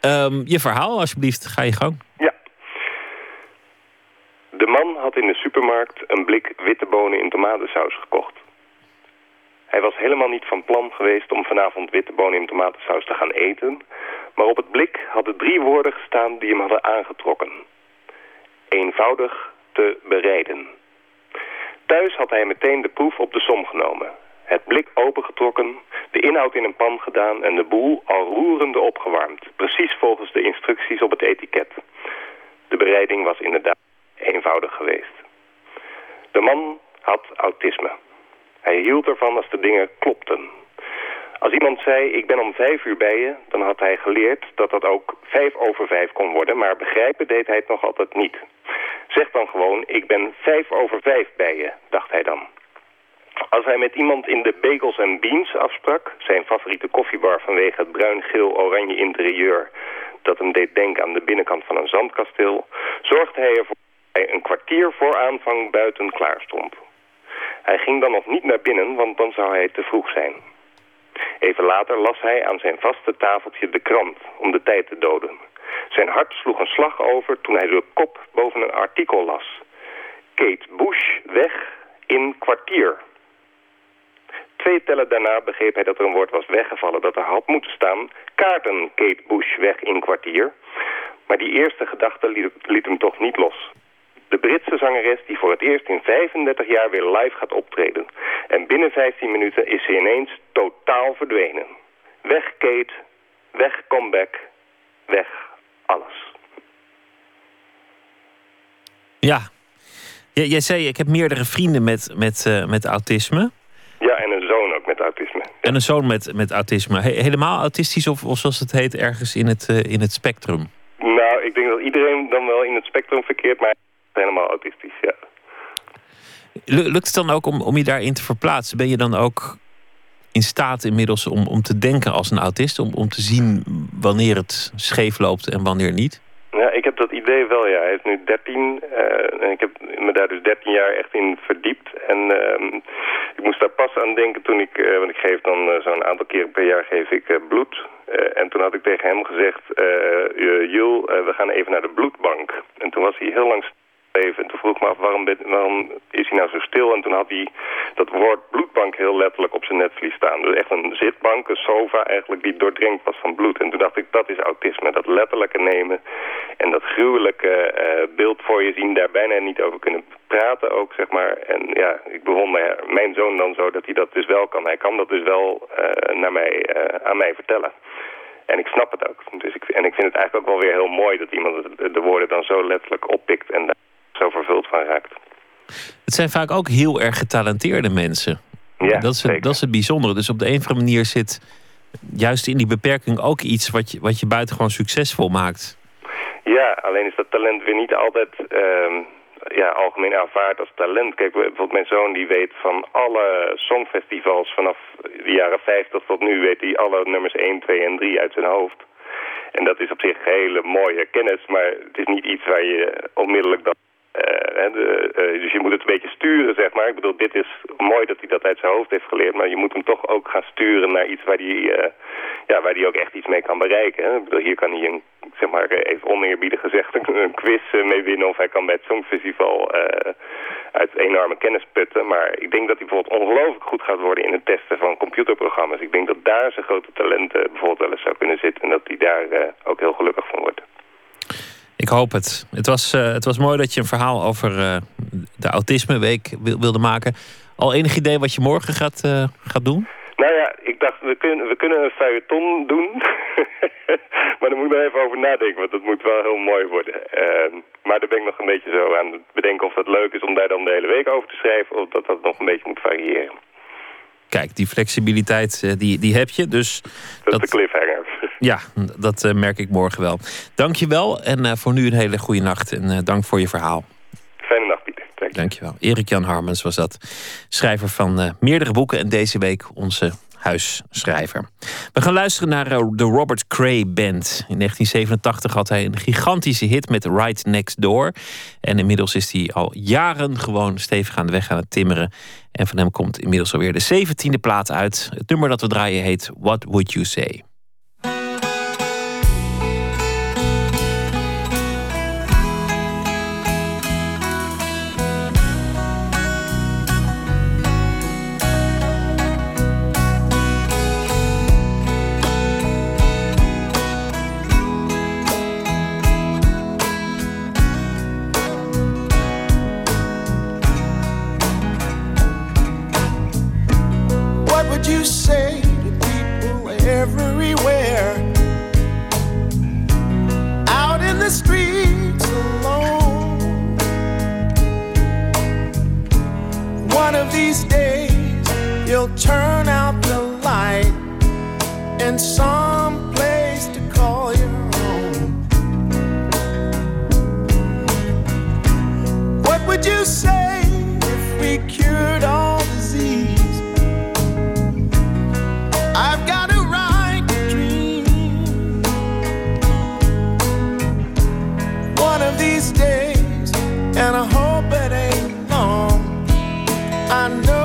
Um, je verhaal, alsjeblieft, ga je gang. Ja. De man had in de supermarkt een blik witte bonen in tomatensaus gekocht. Hij was helemaal niet van plan geweest om vanavond witte bonen in tomatensaus te gaan eten, maar op het blik hadden drie woorden gestaan die hem hadden aangetrokken. Eenvoudig te bereiden. Thuis had hij meteen de proef op de som genomen. Het blik opengetrokken, de inhoud in een pan gedaan en de boel al roerende opgewarmd. Precies volgens de instructies op het etiket. De bereiding was inderdaad eenvoudig geweest. De man had autisme. Hij hield ervan als de dingen klopten. Als iemand zei, ik ben om vijf uur bij je, dan had hij geleerd dat dat ook vijf over vijf kon worden, maar begrijpen deed hij het nog altijd niet. Zeg dan gewoon, ik ben vijf over vijf bij je, dacht hij dan. Als hij met iemand in de Bagels and Beans afsprak, zijn favoriete koffiebar vanwege het bruin-geel-oranje interieur dat hem deed denken aan de binnenkant van een zandkasteel, zorgde hij ervoor dat hij een kwartier voor aanvang buiten klaar stond. Hij ging dan nog niet naar binnen, want dan zou hij te vroeg zijn. Even later las hij aan zijn vaste tafeltje de krant om de tijd te doden. Zijn hart sloeg een slag over toen hij de kop boven een artikel las. Kate Bush weg in kwartier. Twee tellen daarna begreep hij dat er een woord was weggevallen dat er had moeten staan. Kaarten Kate Bush weg in kwartier. Maar die eerste gedachte liet, liet hem toch niet los. De Britse zangeres die voor het eerst in 35 jaar weer live gaat optreden. En binnen 15 minuten is ze ineens totaal verdwenen. Weg Kate, weg comeback, weg alles. Ja. J- jij zei, ik heb meerdere vrienden met, met, eh, met autisme. Ja, en een zoon ook met autisme. En een zoon met, met autisme. He- helemaal autistisch of, of zoals het heet ergens in het, eh, in het spectrum? Nou, ik denk dat iedereen dan wel in het spectrum verkeert, maar helemaal autistisch, ja. Lu- Lukt het dan ook om, om je daarin te verplaatsen? Ben je dan ook in staat inmiddels om, om te denken als een autist? Om, om te zien wanneer het scheef loopt en wanneer niet? Ja, ik heb dat idee wel, ja. Hij is nu 13 eh, en ik heb me daar dus 13 jaar echt in verdiept. En ehm, ik moest daar pas aan denken toen ik, eh, want ik geef dan eh, zo'n aantal keren per jaar geef ik bloed. En toen had ik tegen hem gezegd, Jul, we gaan even naar de bloedbank. En toen was hij heel lang even. En toen vroeg ik me af, waarom, waarom is hij nou zo stil? En toen had hij dat woord bloedbank heel letterlijk op zijn netvlies staan. Dus echt een zitbank, een sofa eigenlijk, die doordrenkt was van bloed. En toen dacht ik, dat is autisme. Dat letterlijke nemen en dat gruwelijke eh, beeld voor je zien, daar bijna niet over kunnen praten ook, zeg maar. En ja, ik bewonder mijn zoon dan zo dat hij dat dus wel kan. Hij kan dat dus wel eh, naar mij, eh, aan mij vertellen. En ik snap het ook. Dus ik, en ik vind het eigenlijk ook wel weer heel mooi dat iemand de woorden dan zo letterlijk oppikt en daar zo vervuld van raakt. Het zijn vaak ook heel erg getalenteerde mensen. Ja, dat, is het, dat is het bijzondere. Dus op de een of andere manier zit juist in die beperking ook iets wat je, wat je buitengewoon succesvol maakt. Ja, alleen is dat talent weer niet altijd ehm, ja, algemeen aanvaard als talent. Kijk, bijvoorbeeld mijn zoon die weet van alle songfestivals vanaf de jaren 50 tot nu weet hij alle nummers 1, 2 en 3 uit zijn hoofd. En dat is op zich hele mooie kennis, maar het is niet iets waar je onmiddellijk dan... eh, de, eh, dus je moet het een beetje sturen, zeg maar. Ik bedoel, dit is mooi dat hij dat uit zijn hoofd heeft geleerd, maar je moet hem toch ook gaan sturen naar iets waar hij, eh, ja, waar hij ook echt iets mee kan bereiken. Ik bedoel, hier kan hij een, zeg maar, even oneerbiedig gezegd, [LAUGHS] een, quiz eh, mee winnen of hij kan bij het Songfestival eh, uit enorme kennis putten. Maar ik denk dat hij bijvoorbeeld ongelooflijk goed gaat worden in het testen van computerprogramma's. Ik denk dat daar zijn grote talenten bijvoorbeeld wel eens zou kunnen zitten en dat hij daar eh, ook heel gelukkig van wordt. Ik hoop het. Het was, eh, het was mooi dat je een verhaal over eh, de Autismeweek wil- wilde maken. Al enig idee wat je morgen gaat, eh, gaat doen? Nou ja, ik dacht, we kunnen, we kunnen een feuilleton doen. [LAUGHS] maar daar moet ik nog even over nadenken, want dat moet wel heel mooi worden. Ehm, maar daar ben ik nog een beetje zo aan het bedenken of het leuk is om daar dan de hele week over te schrijven... of dat dat nog een beetje moet variëren. Kijk, die flexibiliteit die, die heb je. Dus Dat, is de cliffhanger. Ja, dat eh, merk ik morgen wel. Dank je wel en eh, voor nu een hele goede nacht. En eh, dank voor je verhaal. Fijne nacht, Pieter. Dank je wel. Erik-Jan Harmens was dat. Schrijver van meerdere boeken en deze week onze huisschrijver. We gaan luisteren naar de Robert Cray Band. In 1987 had hij een gigantische hit met Right Next Door. En inmiddels is hij al jaren gewoon stevig aan de weg aan het timmeren. En van hem komt inmiddels alweer de zeventiende plaat uit. Het nummer dat we draaien heet What Would You Say? These days, you'll turn out the light in some place to call your own. What would you say if we cured all disease? I've got a right to dream. One of these days, and I I know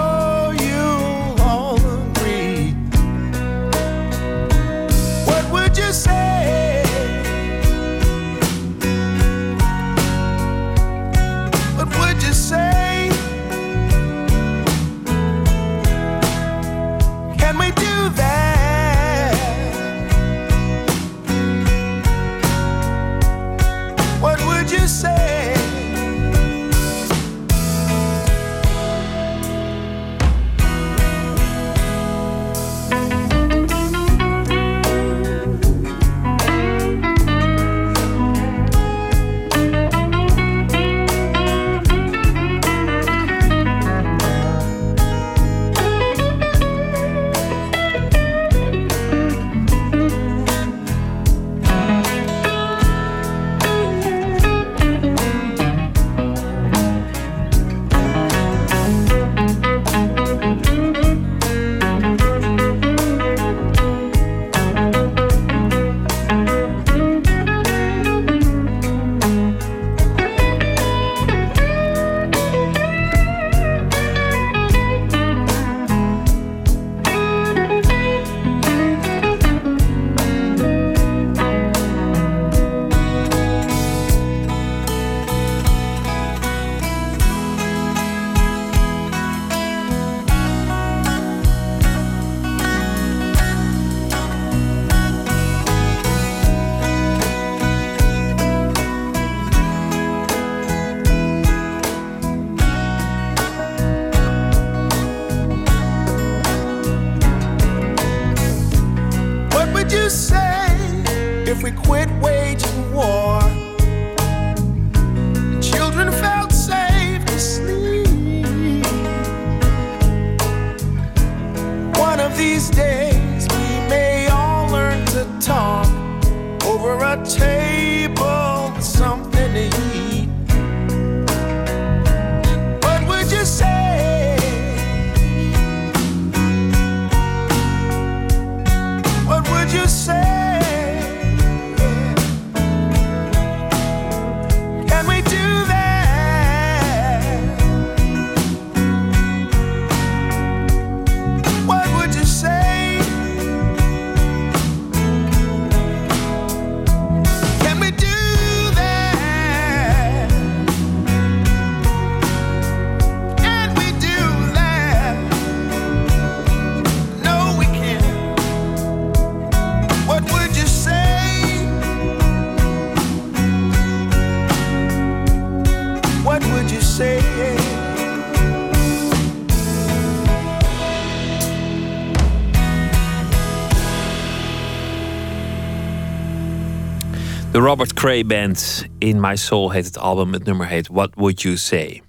Robert Cray Band. In My Soul heet het album. Het nummer heet What Would You Say?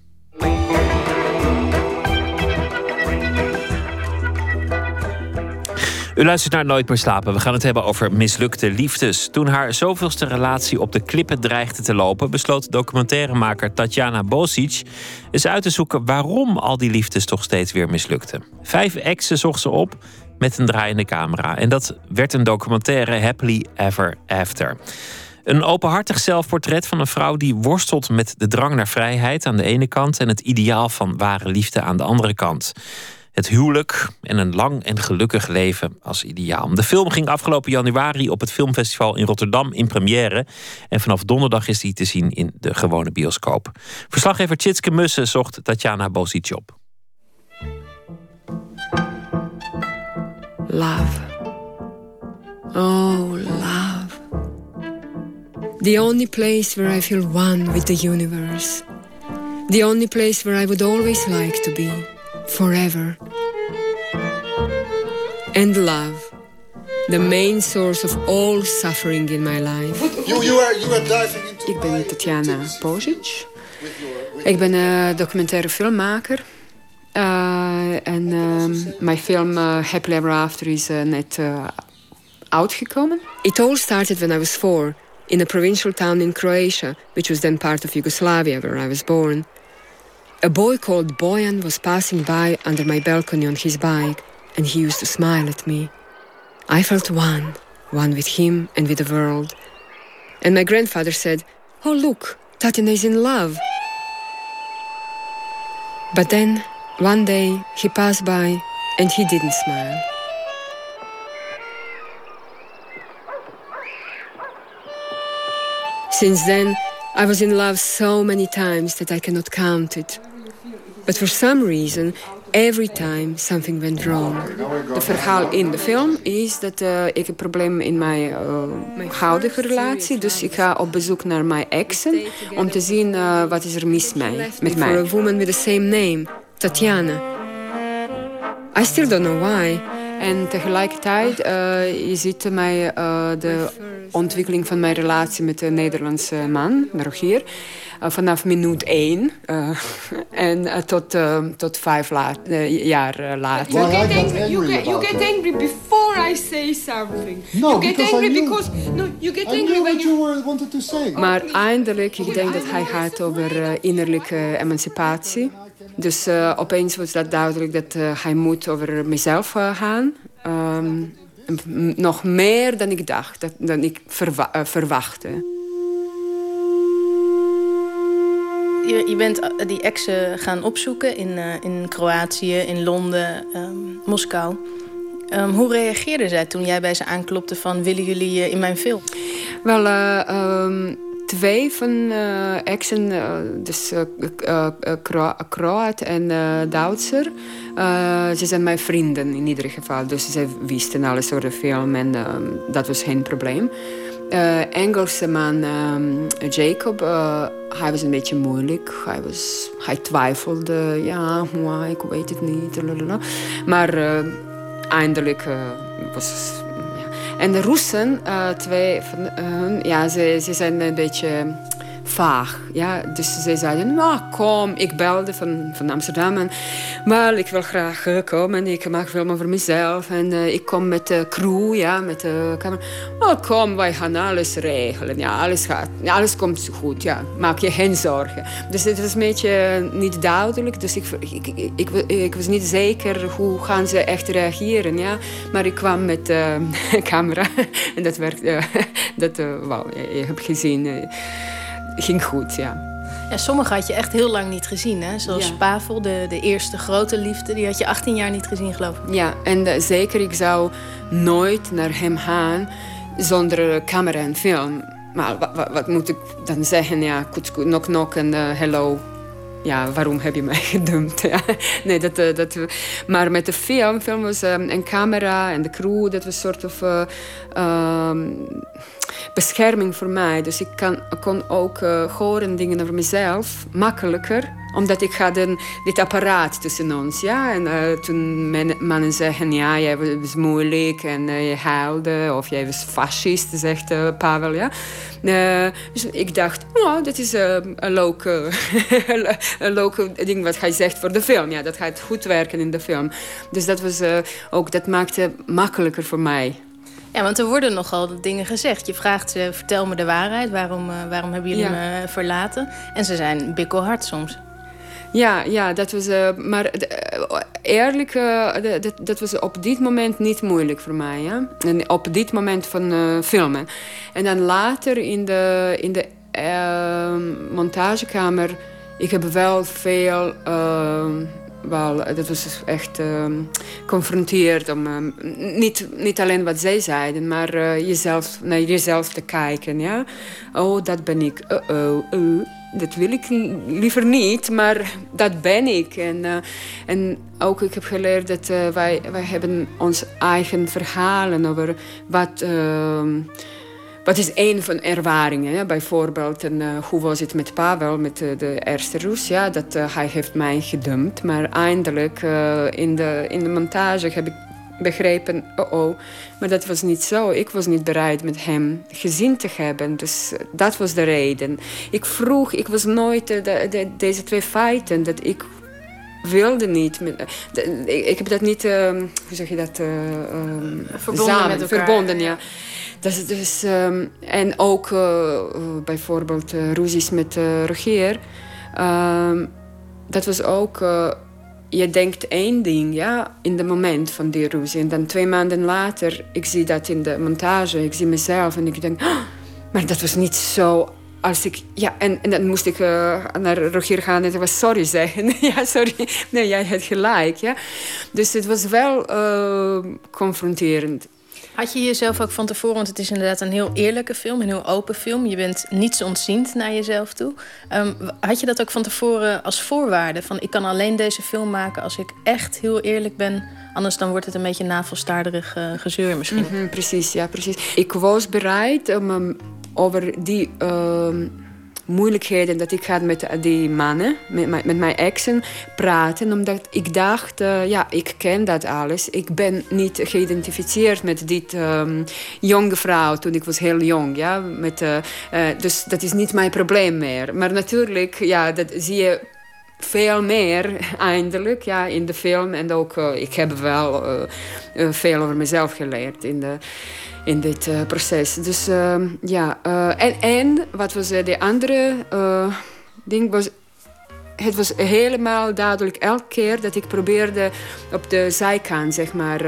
U luistert naar Nooit meer slapen. We gaan het hebben over mislukte liefdes. Toen haar zoveelste relatie op de klippen dreigde te lopen, besloot documentairemaker Tatjana Bosic eens uit te zoeken waarom al die liefdes toch steeds weer mislukten. Vijf exen zocht ze op met een draaiende camera. En dat werd een documentaire Happily Ever After. Een openhartig zelfportret van een vrouw die worstelt met de drang naar vrijheid aan de ene kant en het ideaal van ware liefde aan de andere kant. Het huwelijk en een lang en gelukkig leven als ideaal. De film ging afgelopen januari op het filmfestival in Rotterdam in première. En vanaf donderdag is die te zien in de gewone bioscoop. Verslaggever Tjitske Mussen zocht Tatjana Bosic op. Love. Oh, love. The only place where I feel one with the universe. The only place where I would always like to be. Forever. And love. The main source of all suffering in my life. You, you are, you are diving into Ik ben Tatjana Bozic. Ik ben een documentaire filmmaker. Eh, en ehm, mijn film eh, Happily Ever After is eh, net eh, uitgekomen. It all started when I was four, in a provincial town in Croatia, which was then part of Yugoslavia, where I was born. A boy called Boyan was passing by under my balcony on his bike, and he used to smile at me. I felt one, one with him and with the world. And my grandfather said, Oh, look, Tatiana is in love. But then, one day, he passed by and he didn't smile. Since then, I was in love so many times that I cannot count it. But for some reason, every time something went wrong. Het verhaal in de film is dat eh, ik een probleem in mijn uh, huidige relatie. Dus ik ga op bezoek naar mijn exen om te zien eh, wat is er mis mij, met mij. For a woman with the same name, Tatjana. I still don't know why. En tegelijkertijd, uh, je ziet mij uh, de ontwikkeling van mijn relatie met de Nederlandse man, Rogier. Uh, vanaf minuut één [LAUGHS] en tot, tot vijf jaar later. You get, angry, you, get, you get angry before I say something. No, you get because angry I knew- because no, you get I angry knew when what you you were, wanted to say. Maar eindelijk, ik denk dat hij gaat over innerlijke emancipatie. Dus uh, opeens was dat duidelijk dat uh, hij moet over mezelf uh, gaan. Um, nog meer dan ik dacht, dat, dan ik verwa verwachtte. Je, je bent die exen gaan opzoeken in, in Kroatië, in Londen, um, Moskou. Um, hoe reageerden zij toen jij bij ze aanklopte van... willen jullie in mijn film? Wel, twee van uh, exen, uh, dus uh, Kro Kroat en Duitser. ze zijn mijn vrienden in ieder geval. Dus ze wisten alles over de film en um, dat was geen probleem. Engelse man um, Jacob, hij was een beetje moeilijk. Hij, was, hij twijfelde, ja, ik weet het niet. Maar eindelijk was En de Russen, eh, twee van hun, ja, ze, ze zijn een beetje vaag. Ja? Dus ze zeiden, nou kom, ik belde van, van Amsterdam. En, wel, ik wil graag eh, komen. Ik maak film over mezelf. En eh, ik kom met de crew, ja, met de camera. Oh, kom, wij gaan alles regelen. Ja, alles, gaat, alles komt goed. Ja. Maak je geen zorgen. Dus het was een beetje niet duidelijk. Dus ik, ik, ik, was niet zeker hoe gaan ze echt reageren. Ja. Maar ik kwam met [LAUGHS] de camera. en dat werkte. [LAUGHS] dat, uh, je, je hebt gezien. Ging goed, ja. Ja, sommige had je echt heel lang niet gezien, hè? Zoals Ja. Pavel, de, de eerste grote liefde. Die had je 18 jaar niet gezien, geloof ik. Ja, en uh, zeker, ik zou nooit naar hem gaan zonder uh, camera en film. Maar wat, wat, wat moet ik dan zeggen? Ja, koets, koets, knock, knock en uh, hello. Ja, waarom heb je mij [LAUGHS] gedumpt? Ja. Nee, dat, uh, dat, maar met de film, film was een camera en de crew, dat was een soort of um, bescherming voor mij. Dus ik kan, kon ook uh, horen dingen over mezelf makkelijker omdat ik had een, dit apparaat tussen ons. Ja? En uh, toen mannen zeggen, ja, jij was moeilijk en uh, je huilde. Of jij was fascist, zegt uh, Pavel. Ja? dus ik dacht, oh, dit is een leuk, [LAUGHS] een leuk ding wat hij zegt voor de film. Ja, dat gaat goed werken in de film. Dus dat, was, ook, dat maakte makkelijker voor mij. Ja, want er worden nogal dingen gezegd. Je vraagt ze, vertel me de waarheid. Waarom, waarom hebben jullie ja. me verlaten? En ze zijn bikkelhard soms. Ja, ja, dat was. Uh, maar uh, eerlijk, uh, dat, dat was op dit moment niet moeilijk voor mij. Ja? En op dit moment van filmen. En dan later in de, in de montagekamer. Ik heb wel veel. Wel, dat was echt confronteerd om niet, niet alleen wat zij zeiden, maar jezelf, naar jezelf te kijken. Ja? Oh, dat ben ik. Uh-oh. Uh dat wil ik liever niet, maar dat ben ik. En, en ook ik heb geleerd dat wij, wij hebben onze eigen verhalen over wat... Uh, wat is een van ervaringen? Hè? Bijvoorbeeld, en, uh, hoe was het met Pavel, met uh, de eerste Roes? Ja, dat uh, hij heeft mij gedumpt. Maar eindelijk in, de, in de montage heb ik begrepen, oh oh, maar dat was niet zo. Ik was niet bereid met hem gezien te hebben. Dus dat was de reden. Ik vroeg, ik was nooit de, deze twee feiten, dat ik wilde niet. Met, de, ik, ik, heb dat niet, uh, hoe zeg je dat? Uh, um, verbonden samen, met elkaar. Verbonden, ja. Dus, dus, um, en ook uh, bijvoorbeeld ruzies met Rogier. Um, dat was ook je denkt één ding, ja, in het moment van die ruzie. En dan twee maanden later, ik zie dat in de montage, ik zie mezelf en ik denk, oh, maar dat was niet zo als ik, ja, en, en dan moest ik uh, naar Rogier gaan en was sorry zeggen. [LAUGHS] ja, sorry, nee, jij had gelijk, ja. Dus het was wel uh, confronterend. Had je jezelf ook van tevoren, want het is inderdaad een heel eerlijke film, een heel open film. Je bent niets ontziend naar jezelf toe. Um, had je dat ook van tevoren als voorwaarde? Van ik kan alleen deze film maken als ik echt heel eerlijk ben. Anders dan wordt het een beetje navelstaarderig uh, gezeur misschien. Mm -hmm, precies, ja, precies. Ik was bereid om um, over die... Uh, moeilijkheden dat ik had met die mannen, met, met mijn exen, praten. Omdat ik dacht, uh, ja, ik ken dat alles. Ik ben niet geïdentificeerd met dit um, jonge vrouw toen ik was heel jong. Ja? Met, uh, dus dat is niet mijn probleem meer. Maar natuurlijk, ja, dat zie je veel meer [LAUGHS] eindelijk ja, in de film. En ook, ik heb wel veel over mezelf geleerd in de in dit uh, proces. Dus uh, ja, uh, en, en wat was de andere ding was. Het was helemaal duidelijk elke keer dat ik probeerde op de zijkant, zeg maar,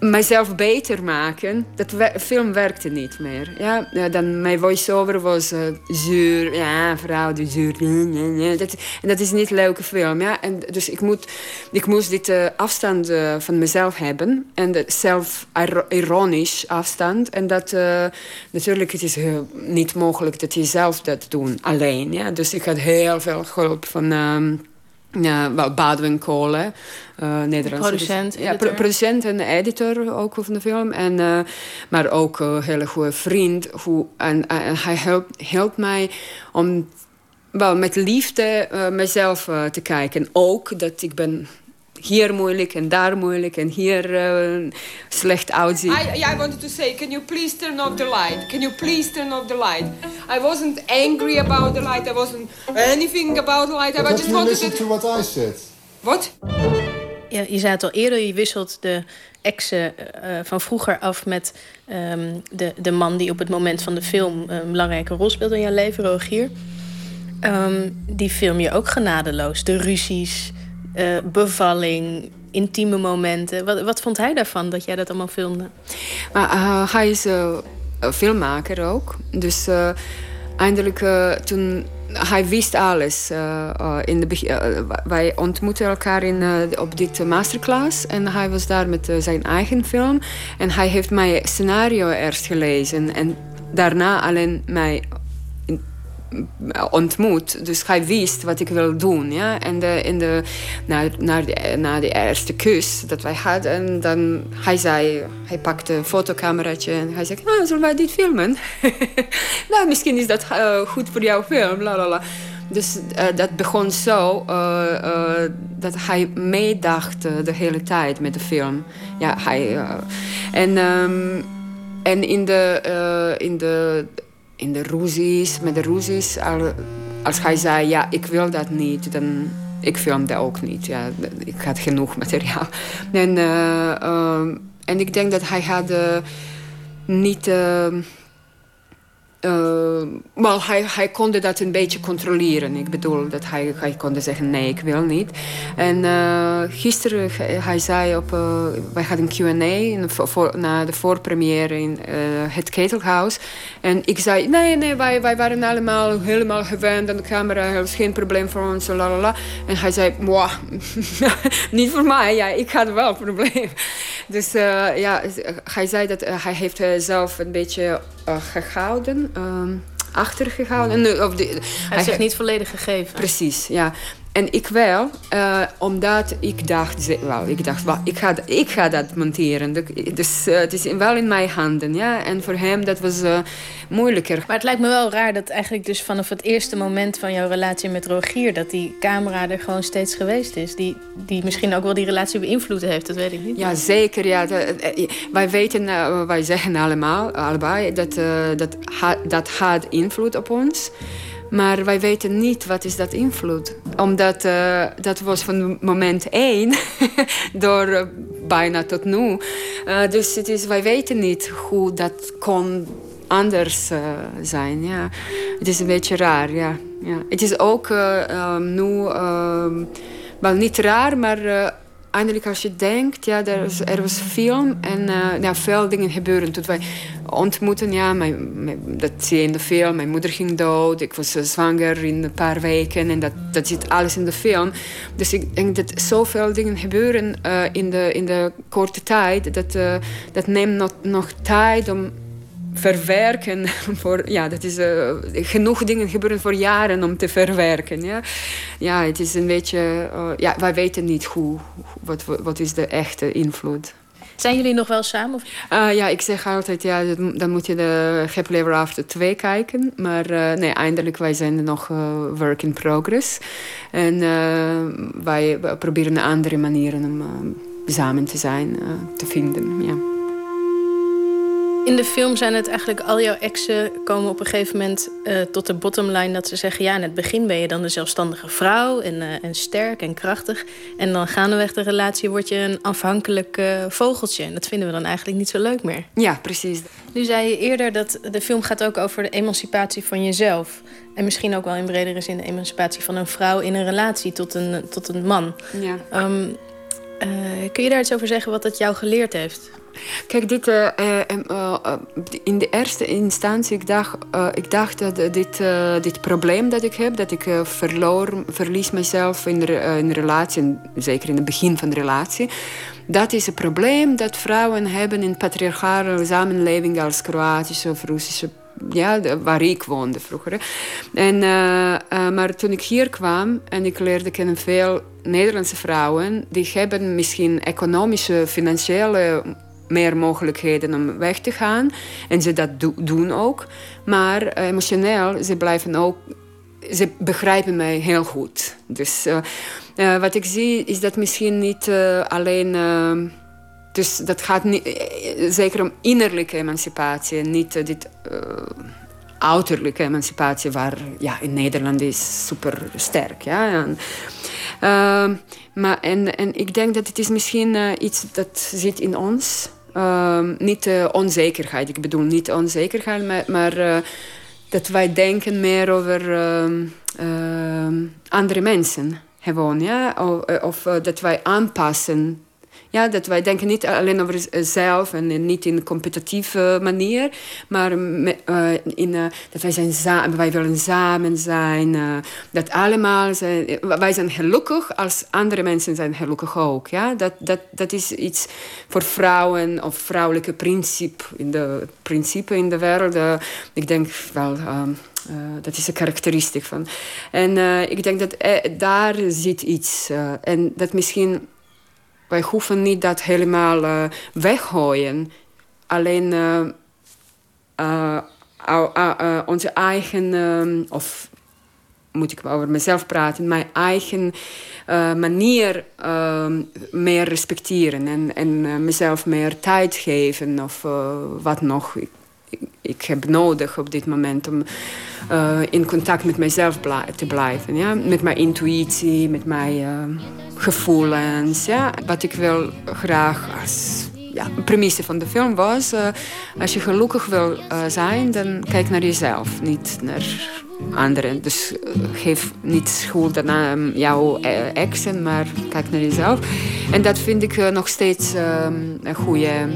mijzelf beter maken. Dat film werkte niet meer. Ja? dan mijn voice-over was uh, zuur. Ja, vrouw die zuur. Dat, en dat is niet een leuke film. Ja? En dus ik, moet, ik moest dit uh, afstand uh, van mezelf hebben. En zelf-ironisch afstand. En dat natuurlijk het is niet mogelijk dat je zelf dat doet alleen. Ja? Dus ik had heel veel hulp van... Ja, Badwin Kolen, uh, Nederlandse producent, ja, pro producent en editor ook van de film. En, uh, maar ook een hele goede vriend. Hoe, en, en hij helpt, helpt mij om wel met liefde uh, mezelf te kijken. Ook dat ik ben hier moeilijk en daar moeilijk en hier eh, slecht uitziet. I, I wanted to say, can you please turn off the light? Can you please turn off the light? I wasn't angry about the light. I wasn't anything about the light. I But just have you wanted listened it. to what I said? What? Ja, je zei het al eerder, je wisselt de exen eh, van vroeger af met ehm, de, de man die op het moment van de film een belangrijke rol speelt in jouw leven, Rogier. Ehm, die film je ook genadeloos. De ruzies, eh, bevalling, intieme momenten. Wat, wat vond hij daarvan dat jij dat allemaal filmde? Maar eh, hij is een filmmaker ook. Dus eindelijk toen... Hij wist alles. in de wij ontmoetten elkaar in, op dit masterclass. En hij was daar met zijn eigen film. En hij heeft mijn scenario eerst gelezen. En daarna alleen mij ontmoet. Dus hij wist wat ik wil doen. Ja? En in de, na, na, de, na de eerste kus dat wij hadden, en dan hij zei, hij pakte een fotocameraatje en hij zei, ah, zullen wij dit filmen? [LAUGHS] nou, misschien is dat eh, goed voor jouw film. La, la, la. Dus eh, dat begon zo eh, dat hij meedacht de hele tijd met de film. Ja, hij, en, ehm, en in de, in de in de ruzies, met de ruzies, al- als hij zei, ja, ik wil dat niet, dan ik filmde ook niet. Ja, ik had genoeg materiaal. En, eh, ehm, en ik denk dat hij had eh, niet... eh, wel, hij, hij kon dat een beetje controleren. Ik bedoel, dat hij, hij zeggen, nee, ik wil niet. En eh, gisteren, hij zei op... eh, wij hadden een Q&A na de voorpremière in het Ketelhuis. En ik zei, nee, nee, wij, wij waren allemaal helemaal gewend aan de camera. Er was geen probleem voor ons, la la la. En hij zei, "Mwah, [LAUGHS] niet voor mij, ja, ik had wel een probleem. Dus ja, hij zei dat hij heeft zelf een beetje eh, gehouden, ehm, achtergehouden. En, of de- Hij heeft zich niet volledig gegeven. Precies, ja. En ik wel, eh, omdat ik dacht, wel, ik dacht, wel, ik, ga, ik ga dat monteren. Dus eh, het is wel in mijn handen, ja. En voor hem dat was eh, moeilijker. Maar het lijkt me wel raar dat eigenlijk dus vanaf het eerste moment van jouw relatie met Rogier... dat die camera er gewoon steeds geweest is. Die, die misschien ook wel die relatie beïnvloed heeft, dat weet ik niet. Ja, zeker. Ja. De- wij weten, wij zeggen allemaal, allebei, dat, dat, ha- dat had invloed op ons. Maar wij weten niet wat is dat invloed. Omdat eh, dat was van moment één [LAUGHS] door eh, bijna tot nu. Eh, dus het is, wij weten niet hoe dat kon anders zijn. Ja. Het is een beetje raar, ja. ja. Het is ook eh, ehm, nu... ehm, wel niet raar, maar eindelijk als je denkt, ja, er, is, er was film en ja, veel dingen gebeuren. Toen wij ontmoeten, ja, mijn, dat zie je in de film. Mijn moeder ging dood, ik was eh, zwanger in een paar weken en dat, dat zit alles in de film. Dus ik denk dat zoveel dingen gebeuren eh, in, de, in de korte tijd, dat, dat neemt nog, nog tijd om verwerken. [LAUGHS] Voor, ja, dat is eh, genoeg dingen gebeuren voor jaren om te verwerken. Ja, ja het is een beetje. eh, ja, wij weten niet hoe, wat, wat is de echte invloed. Zijn jullie nog wel samen? Of? Ah, ja, ik zeg altijd, ja, dan moet je de Happily Ever After 2 kijken. Maar eh, nee, eindelijk, wij zijn nog eh, work in progress. En eh, wij proberen andere manieren om eh, samen te zijn, eh, te vinden. Ja. In de film zijn het eigenlijk al jouw exen komen op een gegeven moment eh, tot de bottomline dat ze zeggen: ja, in het begin ben je dan de zelfstandige vrouw en, eh, en sterk en krachtig. En dan gaandeweg de relatie word je een afhankelijk eh, vogeltje. En dat vinden we dan eigenlijk niet zo leuk meer. ja, precies. Nu zei je eerder dat de film gaat ook over de emancipatie van jezelf. En misschien ook wel in bredere zin de emancipatie van een vrouw in een relatie tot een, tot een man. Ja. Ehm, eh, kun je daar iets over zeggen wat het jou geleerd heeft? Kijk, dit, eh, eh, in de eerste instantie, ik dacht, ik dacht dat dit, dit probleem dat ik heb, dat ik verloor, verlies mezelf in de relatie, zeker in het begin van de relatie, dat is een probleem dat vrouwen hebben in patriarchale samenleving als Kroatische of Russische ja, waar ik woonde vroeger. En, eh, eh, maar toen ik hier kwam en ik leerde kennen veel Nederlandse vrouwen, die hebben misschien economische, financiële meer mogelijkheden om weg te gaan. En ze dat do- doen ook. Maar eh, emotioneel, ze blijven ook ze begrijpen mij heel goed. Dus wat ik zie is dat misschien niet alleen. Eh, dus dat gaat niet, eh, zeker om innerlijke emancipatie niet eh, dit eh, uiterlijke emancipatie, waar ja, in Nederland is super sterk. Ja? En, ehm, maar en, en ik denk dat het is misschien eh, iets dat zit in ons. Ehm, niet eh, onzekerheid, ik bedoel niet onzekerheid, maar, maar eh, dat wij denken meer over ehm, andere mensen. Gewoon, ja? Of, of eh, dat wij aanpassen. Ja, dat wij denken niet alleen over zelf en niet in een competitieve manier, maar eh, in, eh, dat wij, zijn za- wij willen samen zijn. eh, dat allemaal eh, Wij zijn gelukkig als andere mensen zijn gelukkig ook. Ja? Dat, dat, dat is iets voor vrouwen of vrouwelijke principe in de, principe in de wereld. eh, ik denk wel. eh, dat is een karakteristiek van. En eh, ik denk dat eh, daar zit iets. eh, en dat misschien wij hoeven niet dat helemaal eh, weggooien. Alleen eh, eh, onze eigen, of moet ik over mezelf praten, mijn eigen manier meer respecteren en, en mezelf meer tijd geven of wat nog. Ik, heb nodig op dit moment om eh, in contact met mezelf te blijven. Ja? Met mijn intuïtie, met mijn eh, gevoelens. Ja? Wat ik wil graag als ja, premisse van de film was... eh, als je gelukkig wil zijn, dan kijk naar jezelf, niet naar anderen. Dus eh, geef niet schuld aan jouw eh, exen, maar kijk naar jezelf. En dat vind ik eh, nog steeds eh, een goede, eh,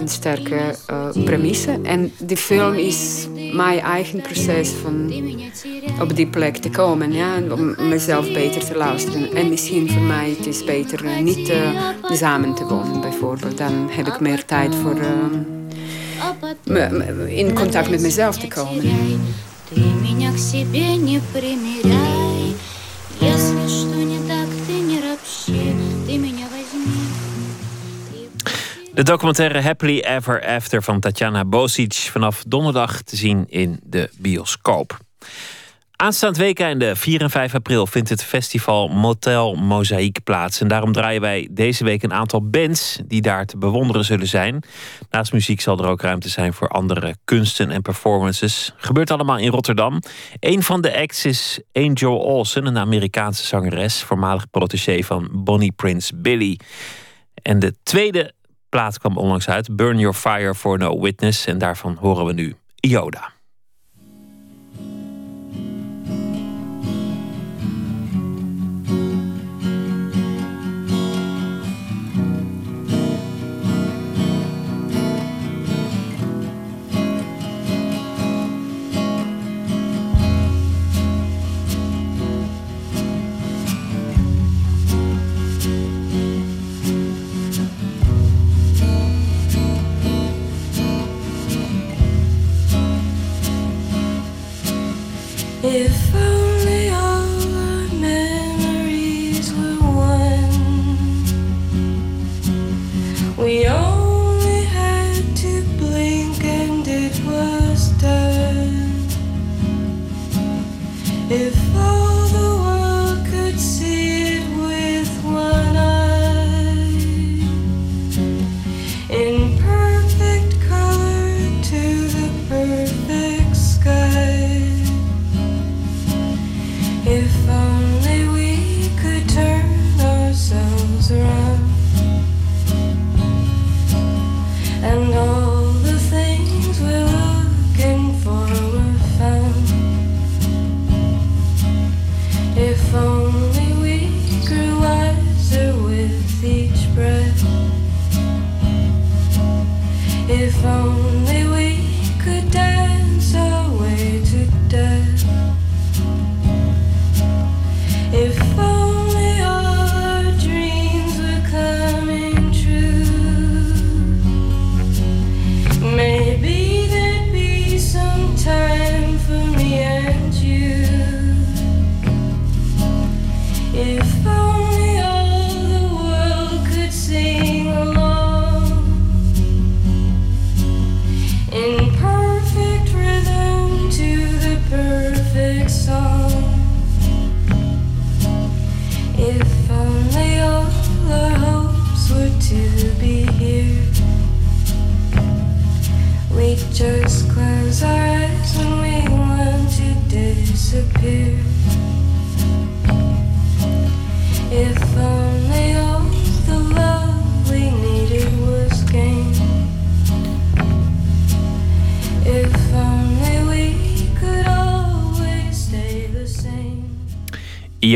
een sterke eh, premisse. En die film is mijn eigen proces van op die plek te komen. Ja, om mezelf beter te luisteren. En misschien voor mij het beter eh, niet eh, samen te wonen, bijvoorbeeld. Dan heb ik meer tijd voor eh, me- in contact met mezelf te komen. Ты меня к себе не примеряй Если что не так, ты не ропщи Ты меня возьми De documentaire Happily Ever After van Tatjana Bosic vanaf donderdag te zien in de bioscoop. Aanstaand weekende 4 en 5 april vindt het festival Motel Mozaïek plaats. En daarom draaien wij deze week een aantal bands die daar te bewonderen zullen zijn. Naast muziek zal er ook ruimte zijn voor andere kunsten en performances. Gebeurt allemaal in Rotterdam. Een van de acts is Angel Olsen, een Amerikaanse zangeres, voormalig protégé van Bonnie Prince Billy. En de tweede plaat kwam onlangs uit, Burn Your Fire for No Witness. En daarvan horen we nu Yoda.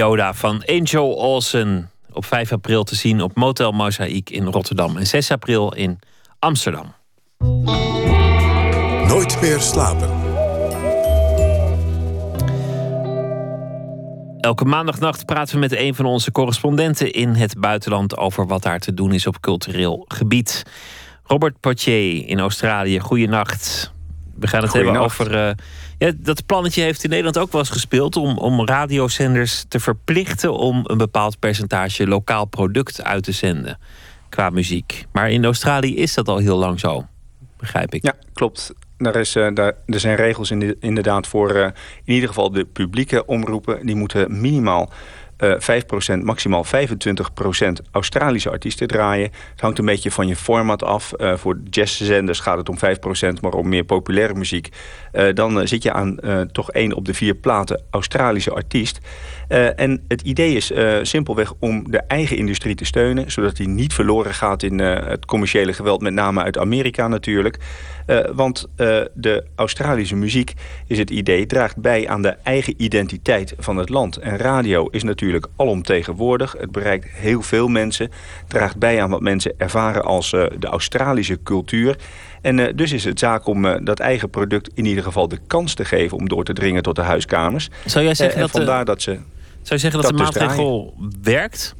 Ioda van Angel Olsen. Op 5 april te zien op Motel Mozaïek in Rotterdam. En 6 april in Amsterdam. Nooit meer slapen. Elke maandagnacht praten we met een van onze correspondenten in het buitenland over wat daar te doen is op cultureel gebied. Robert Potier in Australië, goeienacht. We gaan het hebben over. eh, dat plannetje heeft in Nederland ook wel eens gespeeld om, om radiozenders te verplichten om een bepaald percentage lokaal product uit te zenden qua muziek. Maar in Australië is dat al heel lang zo, begrijp ik. Ja, klopt. Daar is, eh, daar, er zijn regels in de- inderdaad voor eh, in ieder geval de publieke omroepen. Die moeten minimaal eh 5%, maximaal 25% Australische artiesten draaien. Het hangt een beetje van je format af. Eh, voor jazzzenders gaat het om 5%, maar om meer populaire muziek. eh, dan eh, zit je aan eh, toch één op de vier platen Australische artiest. Eh, en het idee is eh, simpelweg om de eigen industrie te steunen... zodat die niet verloren gaat in eh, het commerciële geweld... met name uit Amerika natuurlijk. Want de Australische muziek, is het idee... draagt bij aan de eigen identiteit van het land. En radio is natuurlijk alomtegenwoordig. Het bereikt heel veel mensen. Draagt bij aan wat mensen ervaren als de Australische cultuur... En dus is het zaak om dat eigen product in ieder geval de kans te geven... om door te dringen tot de huiskamers. Zou jij zeggen en dat vandaar dat ze... Zou je zeggen dat, de dus maatregel werkt?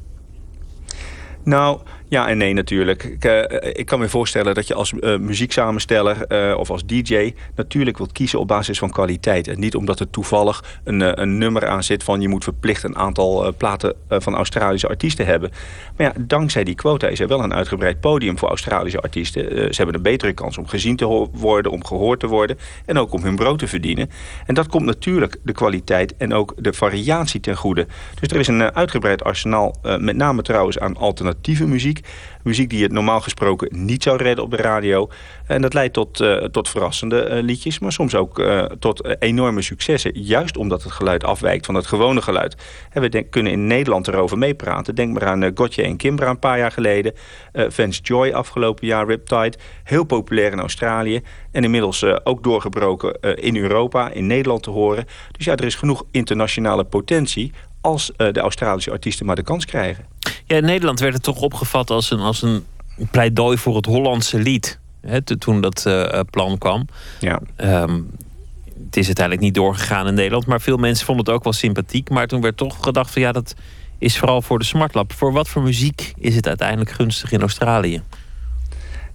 Nou, ja en nee natuurlijk. Ik, eh, ik kan me voorstellen dat je als eh, muzieksamensteller eh, of als DJ... natuurlijk wilt kiezen op basis van kwaliteit. En niet omdat er toevallig een, een nummer aan zit van... je moet verplicht een aantal platen van Australische artiesten hebben. Maar ja, dankzij die quota is er wel een uitgebreid podium voor Australische artiesten. Ze hebben een betere kans om gezien te worden, om gehoord te worden... en ook om hun brood te verdienen. En dat komt natuurlijk de kwaliteit en ook de variatie ten goede. Dus er is een uitgebreid arsenaal, met name trouwens aan alternatieve muziek. Muziek die het normaal gesproken niet zou redden op de radio. En dat leidt tot, eh, tot verrassende eh, liedjes, maar soms ook eh, tot enorme successen. Juist omdat het geluid afwijkt van het gewone geluid. En we kunnen in Nederland erover meepraten. Denk maar aan Gotye en Kimbra een paar jaar geleden. Vance Joy afgelopen jaar, Riptide. Heel populair in Australië. En inmiddels ook doorgebroken in Europa, in Nederland te horen. Dus ja, er is genoeg internationale potentie als eh, de Australische artiesten maar de kans krijgen. Ja, in Nederland werd het toch opgevat als een, als een pleidooi voor het Hollandse lied. Hè, toen dat eh, eh, plan kwam. Ja. Ehm, het is uiteindelijk niet doorgegaan in Nederland. Maar veel mensen vonden het ook wel sympathiek. Maar toen werd toch gedacht van ja, dat is vooral voor de smartlap. Voor wat voor muziek is het uiteindelijk gunstig in Australië?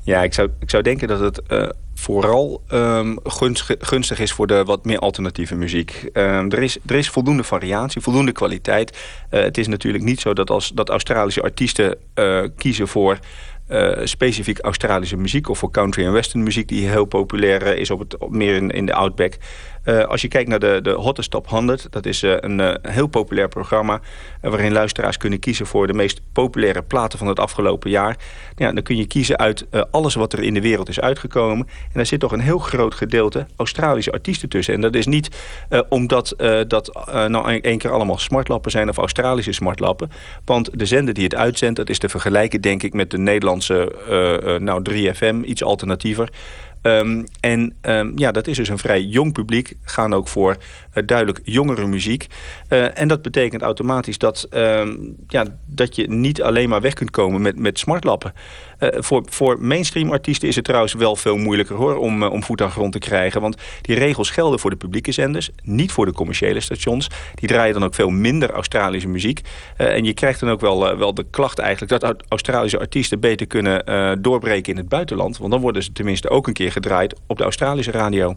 Ja, ik zou, ik zou denken dat het eh, vooral ehm, gunstig, gunstig is voor de wat meer alternatieve muziek. Ehm, er, is, er is voldoende variatie, voldoende kwaliteit. Eh, het is natuurlijk niet zo dat als dat Australische artiesten eh, kiezen voor specifiek Australische muziek... of voor country en western muziek die heel populair is op het, op, meer in, in de Outback. Eh, als je kijkt naar de, de Hottest Top 100... dat is eh, een eh, heel populair programma... waarin luisteraars kunnen kiezen voor de meest populaire platen van het afgelopen jaar. Ja, dan kun je kiezen uit alles wat er in de wereld is uitgekomen. En daar zit toch een heel groot gedeelte Australische artiesten tussen. En dat is niet omdat dat nou een- één keer allemaal smartlappen zijn... of Australische smartlappen. Want de zender die het uitzendt... dat is te vergelijken denk ik met de Nederlandse nou, 3FM, iets alternatiever... Ehm, en ehm, ja, dat is dus een vrij jong publiek. Gaan ook voor duidelijk jongere muziek. Eh, en dat betekent automatisch dat, ehm, ja, dat je niet alleen maar weg kunt komen met, met smartlappen. Eh, voor, voor mainstream artiesten is het trouwens wel veel moeilijker hoor, om, eh, om voet aan grond te krijgen. Want die regels gelden voor de publieke zenders, niet voor de commerciële stations. Die draaien dan ook veel minder Australische muziek. Eh, en je krijgt dan ook wel, eh, wel de klacht eigenlijk dat Australische artiesten beter kunnen eh, doorbreken in het buitenland. Want dan worden ze tenminste ook een keer gedraaid op de Australische radio.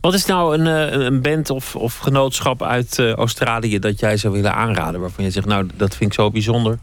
Wat is nou een, eh, een band of, of genootschap uit eh, Australië dat jij zou willen aanraden? Waarvan je zegt, nou, dat vind ik zo bijzonder.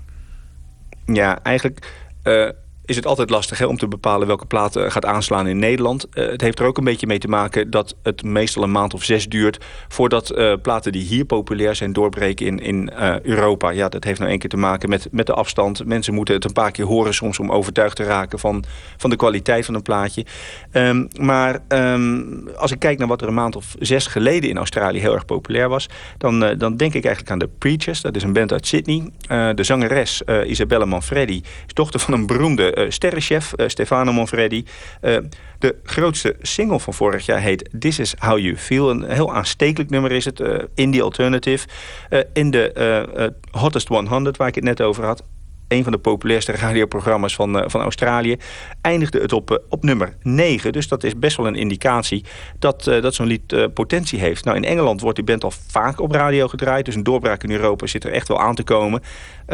Ja, eigenlijk... eh, is het altijd lastig hè, om te bepalen welke plaat eh, gaat aanslaan in Nederland. Uh, het heeft er ook een beetje mee te maken dat het meestal een maand of zes duurt... voordat uh, platen die hier populair zijn doorbreken in, in Europa. Ja, dat heeft nou een keer te maken met, met de afstand. Mensen moeten het een paar keer horen soms om overtuigd te raken... van, van de kwaliteit van een plaatje. Um, maar um, als ik kijk naar wat er een maand of zes geleden in Australië heel erg populair was... dan, dan denk ik eigenlijk aan de Preachers. Dat is een band uit Sydney. de zangeres Isabella Manfredi is dochter van een beroemde sterrenchef uh, Stefano Monfreddi. Uh, de grootste single van vorig jaar heet This Is How You Feel. Een heel aanstekelijk nummer is het, indie alternative. in de Hottest 100, waar ik het net over had een van de populairste radioprogramma's van, uh, van Australië... eindigde het op, uh, op nummer 9. Dus dat is best wel een indicatie dat, uh, dat zo'n lied potentie heeft. Nou, in Engeland wordt die band al vaak op radio gedraaid... dus een doorbraak in Europa zit er echt wel aan te komen.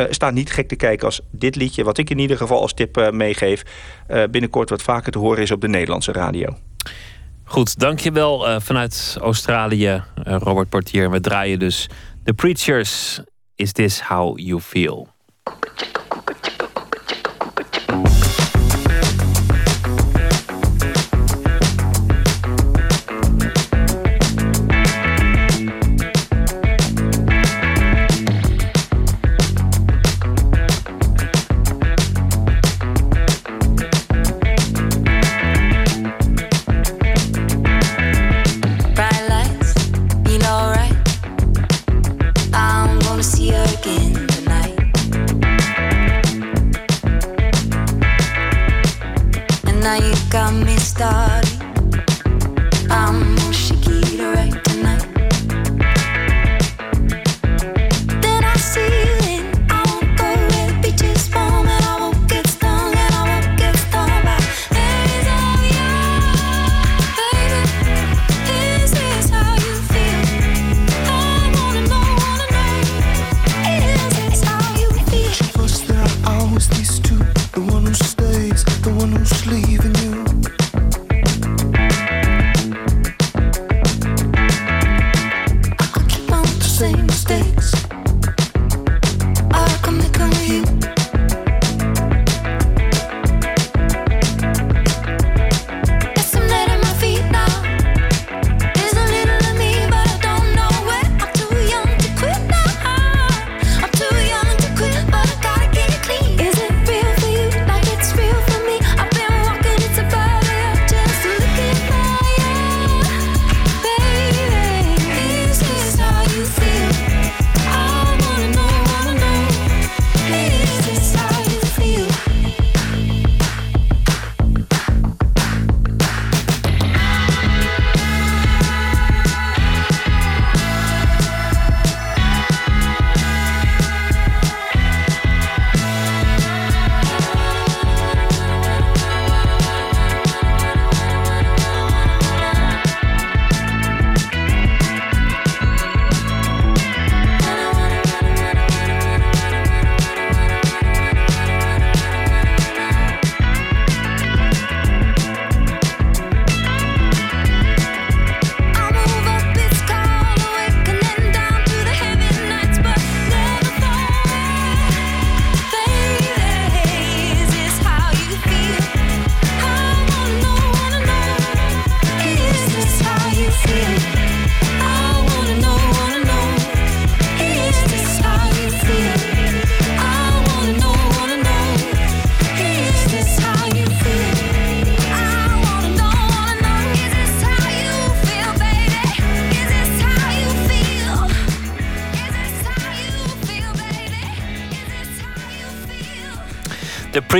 staat niet gek te kijken als dit liedje... wat ik in ieder geval als tip meegeef... binnenkort wat vaker te horen is op de Nederlandse radio. Goed, dankjewel uh, vanuit Australië, Robert Portier. We draaien dus The Preachers, Is This How You Feel?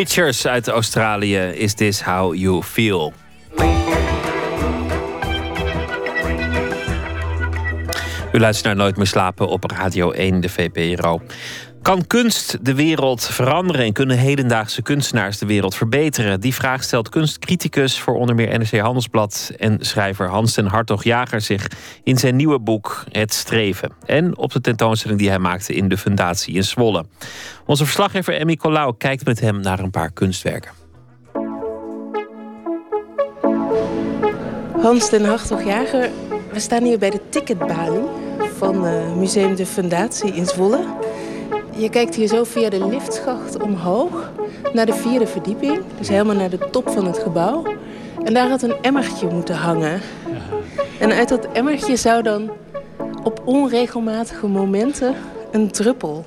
Preachers uit Australië. Is this how you feel? U luistert naar Nooit meer slapen op Radio 1, de VPRO. Kan kunst de wereld veranderen en kunnen hedendaagse kunstenaars de wereld verbeteren? Die vraag stelt kunstcriticus voor onder meer NRC Handelsblad en schrijver Hans ten Hartog-Jager zich in zijn nieuwe boek Het Streven. En op de tentoonstelling die hij maakte in de Fundatie in Zwolle. Onze verslaggever Emmy Colau kijkt met hem naar een paar kunstwerken. Hans ten Hartog-Jager, we staan hier bij de ticketbalie van uh, Museum de Fundatie in Zwolle. Je kijkt hier zo via de liftschacht omhoog. naar de vierde verdieping. Dus helemaal naar de top van het gebouw. En daar had een emmertje moeten hangen. En uit dat emmertje zou dan op onregelmatige momenten een druppel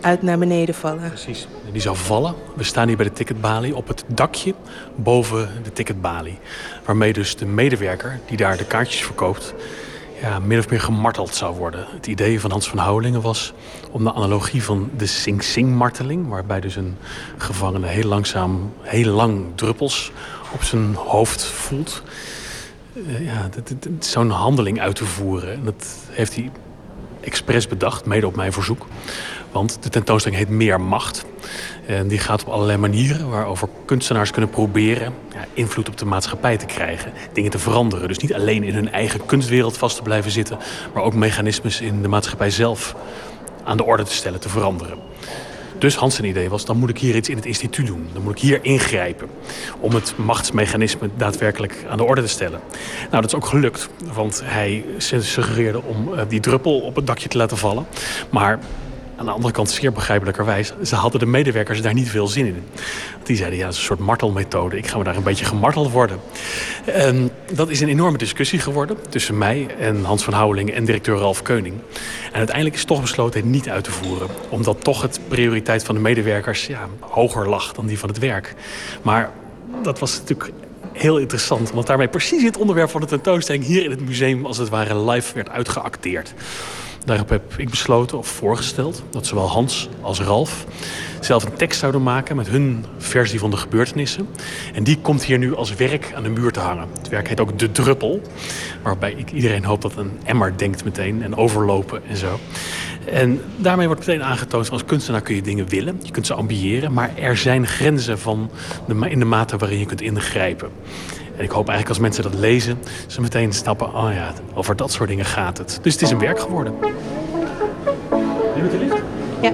uit naar beneden vallen. Precies. Die zou vallen. We staan hier bij de ticketbalie op het dakje boven de ticketbalie. Waarmee dus de medewerker die daar de kaartjes verkoopt... Ja, min of meer gemarteld zou worden. Het idee van Hans van Houwelingen was om de analogie van de Sing Sing-marteling... waarbij dus een gevangene heel langzaam, heel lang druppels op zijn hoofd voelt... Uh, ja, zo'n handeling uit te voeren. En dat heeft hij expres bedacht, mede op mijn verzoek. Want de tentoonstelling heet Meer Macht. En die gaat op allerlei manieren waarover kunstenaars kunnen proberen ja, invloed op de maatschappij te krijgen. Dingen te veranderen. Dus niet alleen in hun eigen kunstwereld vast te blijven zitten, maar ook mechanismes in de maatschappij zelf aan de orde te stellen, te veranderen. Dus Hans' idee was, dan moet ik hier iets in het instituut doen. Dan moet ik hier ingrijpen om het machtsmechanisme daadwerkelijk aan de orde te stellen. Nou, dat is ook gelukt, want hij suggereerde om die druppel op het dakje te laten vallen. Maar aan de andere kant, zeer begrijpelijkerwijs, ze hadden de medewerkers daar niet veel zin in. Die zeiden, ja, het is een soort martelmethode. Ik ga me daar een beetje gemarteld worden. En dat is een enorme discussie geworden tussen mij en Hans van Houweling en directeur Ralf Keuning. En uiteindelijk is toch besloten het niet uit te voeren. Omdat toch het prioriteit van de medewerkers ja, hoger lag dan die van het werk. Maar dat was natuurlijk heel interessant. Want daarmee precies het onderwerp van de tentoonstelling hier in het museum als het ware live werd uitgeacteerd. Daarop heb ik besloten of voorgesteld dat zowel Hans als Ralf zelf een tekst zouden maken met hun versie van de gebeurtenissen. En die komt hier nu als werk aan de muur te hangen. Het werk heet ook De Druppel, waarbij ik iedereen hoopt dat een emmer denkt meteen en overlopen en zo. En daarmee wordt meteen aangetoond, als kunstenaar kun je dingen willen, je kunt ze ambiëren, maar er zijn grenzen van de, in de mate waarin je kunt ingrijpen. En ik hoop eigenlijk als mensen dat lezen, ze meteen snappen, oh ja, over dat soort dingen gaat het. Dus het is een werk geworden. Neem het lift? Ja.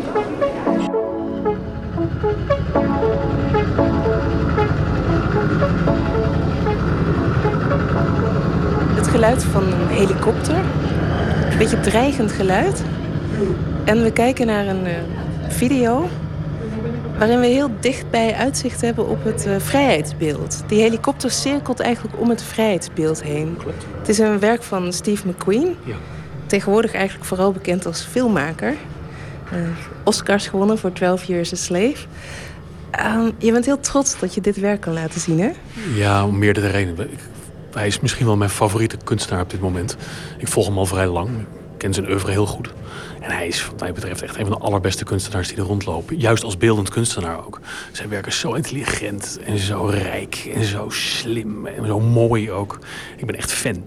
Het geluid van een helikopter. Een beetje dreigend geluid. En we kijken naar een uh, video waarin we heel dichtbij uitzicht hebben op het uh, vrijheidsbeeld. Die helikopter cirkelt eigenlijk om het vrijheidsbeeld heen. Het is een werk van Steve McQueen. Ja. Tegenwoordig eigenlijk vooral bekend als filmmaker. Uh, Oscars gewonnen voor 12 Years a Slave. Uh, je bent heel trots dat je dit werk kan laten zien, hè? Ja, om meerdere redenen. Hij is misschien wel mijn favoriete kunstenaar op dit moment. Ik volg hem al vrij lang. Ik ken zijn oeuvre heel goed. Hij is wat mij betreft echt een van de allerbeste kunstenaars die er rondlopen. Juist als beeldend kunstenaar ook. Zijn werken zo intelligent en zo rijk en zo slim en zo mooi ook. Ik ben echt fan.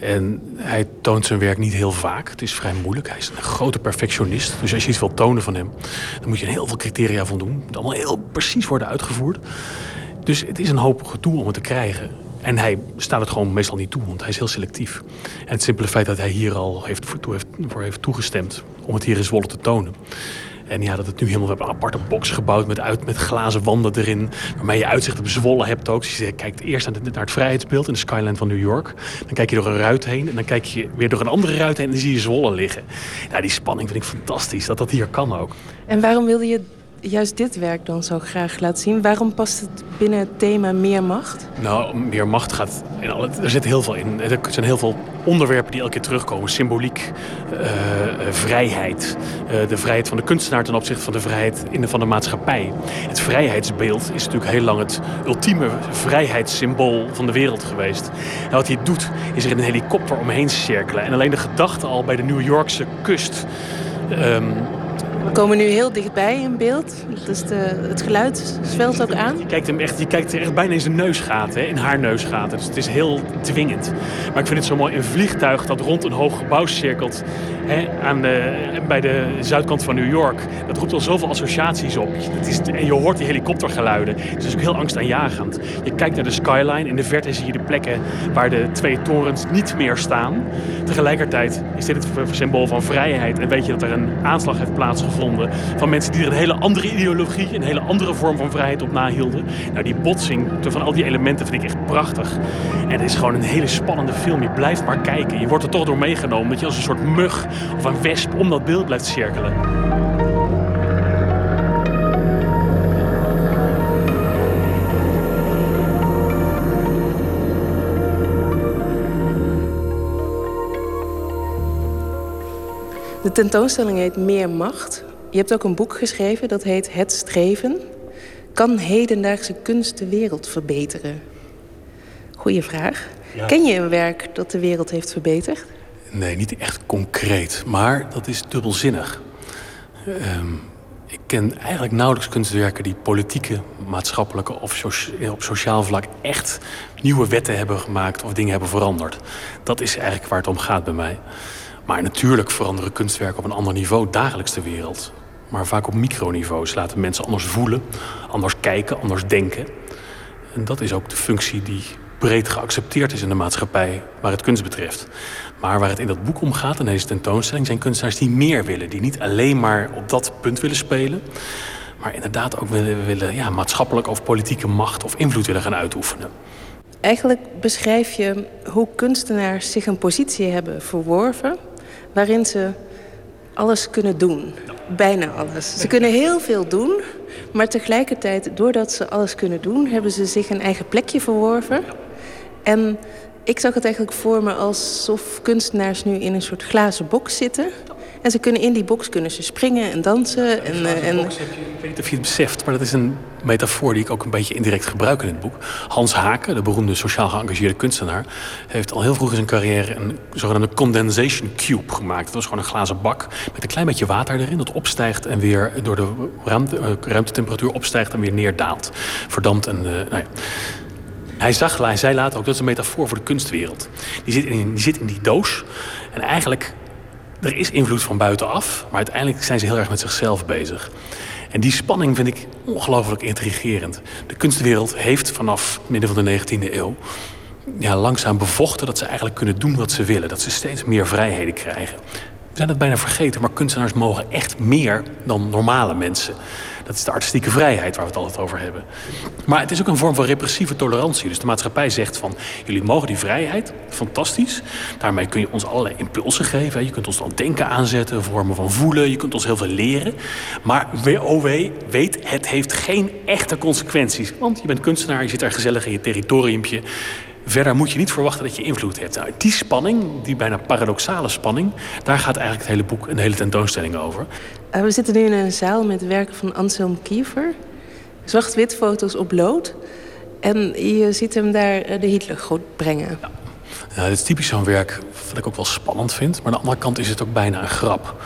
En hij toont zijn werk niet heel vaak. Het is vrij moeilijk. Hij is een grote perfectionist. Dus als je iets wil tonen van hem, dan moet je heel veel criteria van doen. Het moet allemaal heel precies worden uitgevoerd. Dus het is een hoop gedoe om het te krijgen. En hij staat het gewoon meestal niet toe, want hij is heel selectief. En het simpele feit dat hij hier al heeft, voor, heeft, voor heeft toegestemd om het hier in Zwolle te tonen. En ja, dat het nu helemaal... Hebben een aparte box gebouwd met, uit, met glazen wanden erin. Waarmee je uitzicht op Zwolle hebt ook. Dus je kijkt eerst naar het vrijheidsbeeld in de skyline van New York. Dan kijk je door een ruit heen. En dan kijk je weer door een andere ruit heen. En dan zie je Zwolle liggen. Ja, die spanning vind ik fantastisch. Dat dat hier kan ook. En waarom wilde je juist dit werk dan zo graag laten zien? Waarom past het binnen het thema meer macht? Nou, meer macht gaat... In alle, er zit heel veel in. Er zijn heel veel onderwerpen die elke keer terugkomen. Symboliek, uh, vrijheid. Uh, de vrijheid van de kunstenaar ten opzichte van de vrijheid in van de maatschappij. Het vrijheidsbeeld is natuurlijk heel lang het ultieme vrijheidssymbool van de wereld geweest. En wat hij doet, is er in een helikopter omheen cirkelen. En alleen de gedachte al bij de New Yorkse kust... Um, we komen nu heel dichtbij in beeld. De, het geluid zwelt ook aan. Je kijkt, hem echt, je kijkt er echt bijna in zijn neusgaten, in haar neusgaten. Dus het is heel dwingend. Maar ik vind het zo mooi, een vliegtuig dat rond een hoog gebouw cirkelt... Hè, aan de, bij de zuidkant van New York. Dat roept al zoveel associaties op. Is, en je hoort die helikoptergeluiden. Het is ook heel angstaanjagend. Je kijkt naar de skyline. In de verte zie je de plekken waar de twee torens niet meer staan. Tegelijkertijd is dit het symbool van vrijheid. En weet je dat er een aanslag heeft plaatsgevonden van mensen die er een hele andere ideologie, een hele andere vorm van vrijheid op nahielden. Nou, die botsing van al die elementen vind ik echt prachtig. En het is gewoon een hele spannende film. Je blijft maar kijken. Je wordt er toch door meegenomen dat je als een soort mug of een wesp om dat beeld blijft cirkelen. De tentoonstelling heet Meer Macht. Je hebt ook een boek geschreven dat heet Het Streven. Kan hedendaagse kunst de wereld verbeteren? Goeie vraag. Ja. Ken je een werk dat de wereld heeft verbeterd? Nee, niet echt concreet, maar dat is dubbelzinnig. Ehm, ik ken eigenlijk nauwelijks kunstwerken die politieke, maatschappelijke of socia- op sociaal vlak echt nieuwe wetten hebben gemaakt of dingen hebben veranderd. Dat is eigenlijk waar het om gaat bij mij. Maar natuurlijk veranderen kunstwerken op een ander niveau dagelijks de wereld. Maar vaak op microniveaus laten mensen anders voelen, anders kijken, anders denken. En dat is ook de functie die breed geaccepteerd is in de maatschappij waar het kunst betreft. Maar waar het in dat boek om gaat, in deze tentoonstelling, zijn kunstenaars die meer willen. Die niet alleen maar op dat punt willen spelen, maar inderdaad ook willen, willen ja, maatschappelijk of politieke macht of invloed willen gaan uitoefenen. Eigenlijk beschrijf je hoe kunstenaars zich een positie hebben verworven waarin ze alles kunnen doen. Bijna alles. Ze kunnen heel veel doen, maar tegelijkertijd, doordat ze alles kunnen doen, hebben ze zich een eigen plekje verworven. En ik zag het eigenlijk voor me alsof kunstenaars nu in een soort glazen box zitten. En ze kunnen in die box kunnen ze springen en dansen. En, eh, en, Ik weet niet of je het beseft, maar dat is een metafoor die ik ook een beetje indirect gebruik in het boek. Hans Haken, de beroemde sociaal geëngageerde kunstenaar, heeft al heel vroeg in zijn carrière een zogenaamde condensation cube gemaakt. Dat was gewoon een glazen bak met een klein beetje water erin dat opstijgt en weer door de ruimte, eh, ruimtetemperatuur opstijgt en weer neerdaalt. Verdampt en. eh, nou ja. Hij, zag, hij zei later ook, dat is een metafoor voor de kunstwereld. Die zit in, die, zit in die doos. En eigenlijk, er is invloed van buitenaf. Maar uiteindelijk zijn ze heel erg met zichzelf bezig. En die spanning vind ik ongelooflijk intrigerend. De kunstwereld heeft vanaf het midden van de 19e eeuw... Ja, langzaam bevochten dat ze eigenlijk kunnen doen wat ze willen. Dat ze steeds meer vrijheden krijgen. We zijn het bijna vergeten, maar kunstenaars mogen echt meer dan normale mensen. Dat is de artistieke vrijheid waar we het altijd over hebben. Maar het is ook een vorm van repressieve tolerantie. Dus de maatschappij zegt van, jullie mogen die vrijheid, fantastisch. Daarmee kun je ons allerlei impulsen geven. Je kunt ons dan denken aanzetten, vormen van voelen. Je kunt ons heel veel leren. Maar WOW weet, het heeft geen echte consequenties. Want je bent kunstenaar, je zit daar gezellig in je territoriumpje. Verder moet je niet verwachten dat je invloed hebt. Nou, die spanning, die bijna paradoxale spanning... daar gaat eigenlijk het hele boek en de hele tentoonstelling over. Eh, we zitten nu in een zaal met werken van Anselm Kiefer. Zwart-wit foto's op lood. En je ziet hem daar eh, de Hitlergroet brengen. Ja, dit is typisch zo'n werk wat ik ook wel spannend vind. Maar aan de andere kant is het ook bijna een grap.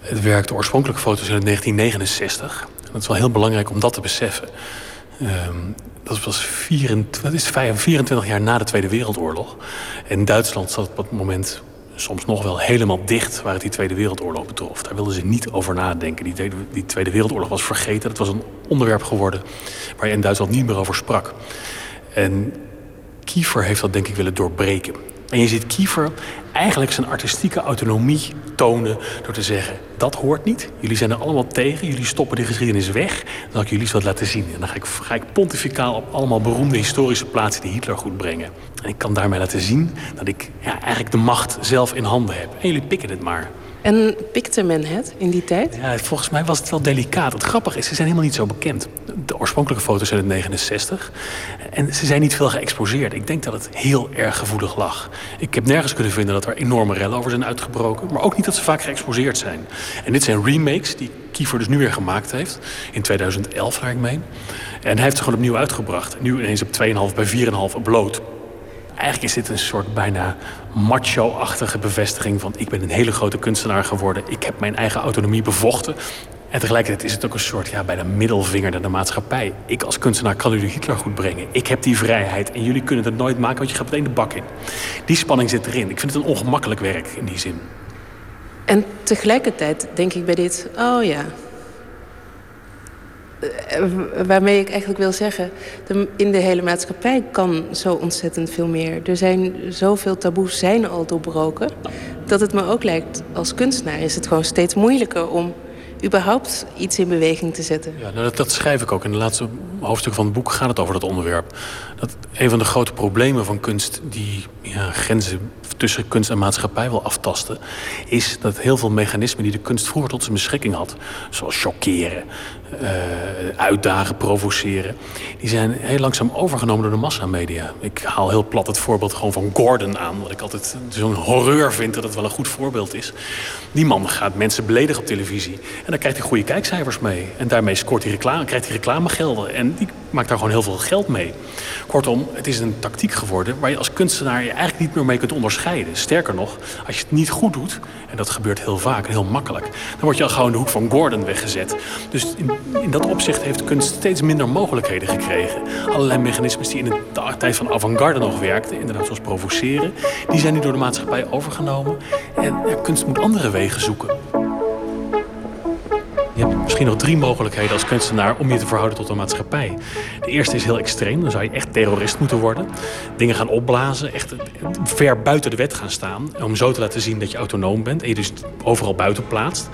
Het werk, de oorspronkelijke foto's in 1969. En dat is wel heel belangrijk om dat te beseffen. Ehm, dat was 24, dat is 24 jaar na de Tweede Wereldoorlog. En Duitsland zat op dat moment soms nog wel helemaal dicht waar het die Tweede Wereldoorlog betrof. Daar wilden ze niet over nadenken. Die Tweede, die Tweede Wereldoorlog was vergeten. Het was een onderwerp geworden waar je in Duitsland niet meer over sprak. En Kiefer heeft dat denk ik willen doorbreken. En je ziet Kiefer eigenlijk zijn artistieke autonomie tonen door te zeggen: dat hoort niet. Jullie zijn er allemaal tegen. Jullie stoppen de geschiedenis weg. Dan zal ik jullie eens wat laten zien. En dan ga ik, ga ik pontificaal op allemaal beroemde historische plaatsen die Hitler goed brengen. En ik kan daarmee laten zien dat ik ja, eigenlijk de macht zelf in handen heb. En jullie pikken het maar. En pikte men het in die tijd? Ja, volgens mij was het wel delicaat. Het grappige is, ze zijn helemaal niet zo bekend. De oorspronkelijke foto's zijn uit 69. En ze zijn niet veel geëxposeerd. Ik denk dat het heel erg gevoelig lag. Ik heb nergens kunnen vinden dat er enorme rellen over zijn uitgebroken. Maar ook niet dat ze vaak geëxposeerd zijn. En dit zijn remakes die Kiefer dus nu weer gemaakt heeft. In 2011, naar ik meen. En hij heeft ze gewoon opnieuw uitgebracht. Nu ineens op 2,5 bij 4,5 bloot. Eigenlijk is dit een soort bijna macho-achtige bevestiging van... ik ben een hele grote kunstenaar geworden. Ik heb mijn eigen autonomie bevochten. En tegelijkertijd is het ook een soort ja, bijna middelvinger naar de maatschappij. Ik als kunstenaar kan jullie Hitler goed brengen. Ik heb die vrijheid en jullie kunnen het nooit maken... want je gaat meteen de bak in. Die spanning zit erin. Ik vind het een ongemakkelijk werk in die zin. En tegelijkertijd denk ik bij dit, oh ja. Eh, Waarmee ik eigenlijk wil zeggen, in de hele maatschappij kan zo ontzettend veel meer. Er zijn zoveel taboes zijn al doorbroken, dat het me ook lijkt als kunstenaar is het gewoon steeds moeilijker om überhaupt iets in beweging te zetten. Ja, nou, dat, dat schrijf ik ook in de laatste hoofdstuk van het boek gaat het over dat onderwerp. Dat een van de grote problemen van kunst die ja, grenzen tussen kunst en maatschappij wil aftasten, is dat heel veel mechanismen die de kunst vroeger tot zijn beschikking had, zoals chockeren, uh, uitdagen, provoceren, die zijn heel langzaam overgenomen door de massamedia. Ik haal heel plat het voorbeeld gewoon van Gordon aan, wat ik altijd zo'n horreur vind dat het wel een goed voorbeeld is. Die man gaat mensen beledigen op televisie en daar krijgt hij goede kijkcijfers mee. En daarmee scoort hij reclame, krijgt hij reclamegelden en die maakt daar gewoon heel veel geld mee. Kortom, het is een tactiek geworden waar je als kunstenaar je eigenlijk niet meer mee kunt onderscheiden. Sterker nog, als je het niet goed doet, en dat gebeurt heel vaak en heel makkelijk, dan word je al gauw de hoek van Gordon weggezet. Dus in, in dat opzicht heeft kunst steeds minder mogelijkheden gekregen. Allerlei mechanismes die in de tijd van avant-garde nog werkten, inderdaad zoals provoceren, die zijn nu door de maatschappij overgenomen. En ja, kunst moet andere wegen zoeken. Je hebt misschien nog drie mogelijkheden als kunstenaar om je te verhouden tot de maatschappij. De eerste is heel extreem. Dan zou je echt terrorist moeten worden. Dingen gaan opblazen. Echt ver buiten de wet gaan staan. Om zo te laten zien dat je autonoom bent. En je dus overal buiten plaatst.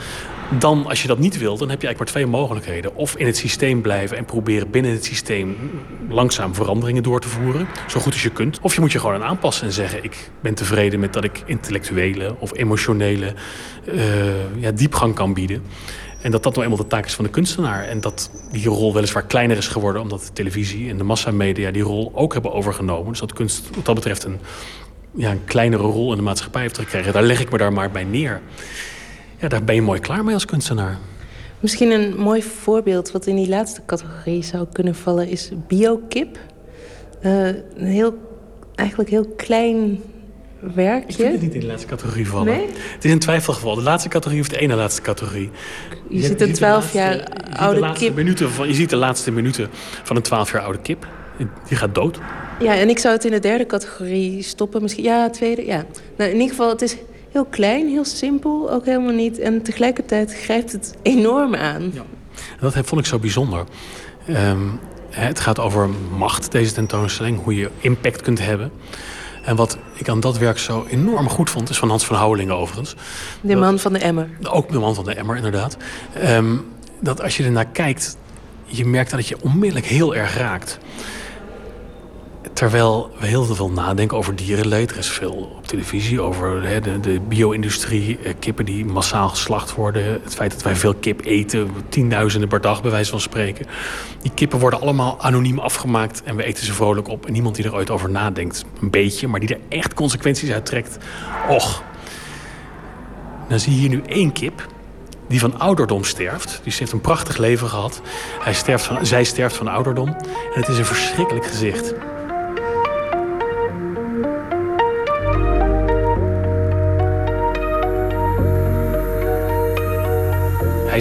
Dan, als je dat niet wilt, dan heb je eigenlijk maar twee mogelijkheden. Of in het systeem blijven en proberen binnen het systeem langzaam veranderingen door te voeren. Zo goed als je kunt. Of je moet je gewoon aan aanpassen en zeggen: Ik ben tevreden met dat ik intellectuele of emotionele uh, ja, diepgang kan bieden. En dat dat nou eenmaal de taak is van de kunstenaar. En dat die rol weliswaar kleiner is geworden... omdat de televisie en de massamedia die rol ook hebben overgenomen. Dus dat kunst wat dat betreft een, ja, een kleinere rol in de maatschappij heeft gekregen. Daar leg ik me daar maar bij neer. Ja, daar ben je mooi klaar mee als kunstenaar. Misschien een mooi voorbeeld wat in die laatste categorie zou kunnen vallen... is biokip. Uh, een heel, eigenlijk heel klein werkje. Ik vind het niet in de laatste categorie vallen. Nee? Het is een twijfelgeval. De laatste categorie of de ene laatste categorie. Je, je ziet een 12 jaar oude kip. Minuten van, je ziet de laatste minuten van een 12 jaar oude kip. Die gaat dood. Ja, en ik zou het in de derde categorie stoppen. Misschien, ja, tweede, ja. Nou, in ieder geval, het is heel klein, heel simpel, ook helemaal niet. En tegelijkertijd grijpt het enorm aan. Ja. Dat vond ik zo bijzonder. Um, het gaat over macht, deze tentoonstelling. Hoe je impact kunt hebben. En wat ik aan dat werk zo enorm goed vond, is van Hans van Houwelingen overigens. De man van de emmer. Ook de man van de emmer, inderdaad. Um, dat als je ernaar kijkt, je merkt dat het je onmiddellijk heel erg raakt. Terwijl we heel veel nadenken over dierenleed. Er is veel op televisie over hè, de, de bio-industrie. Eh, kippen die massaal geslacht worden. Het feit dat wij veel kip eten. Tienduizenden per dag, bij wijze van spreken. Die kippen worden allemaal anoniem afgemaakt. En we eten ze vrolijk op. En niemand die er ooit over nadenkt. Een beetje, maar die er echt consequenties uit trekt. Och. Dan zie je hier nu één kip die van ouderdom sterft. Die heeft een prachtig leven gehad. Hij sterft van, zij sterft van ouderdom. En het is een verschrikkelijk gezicht.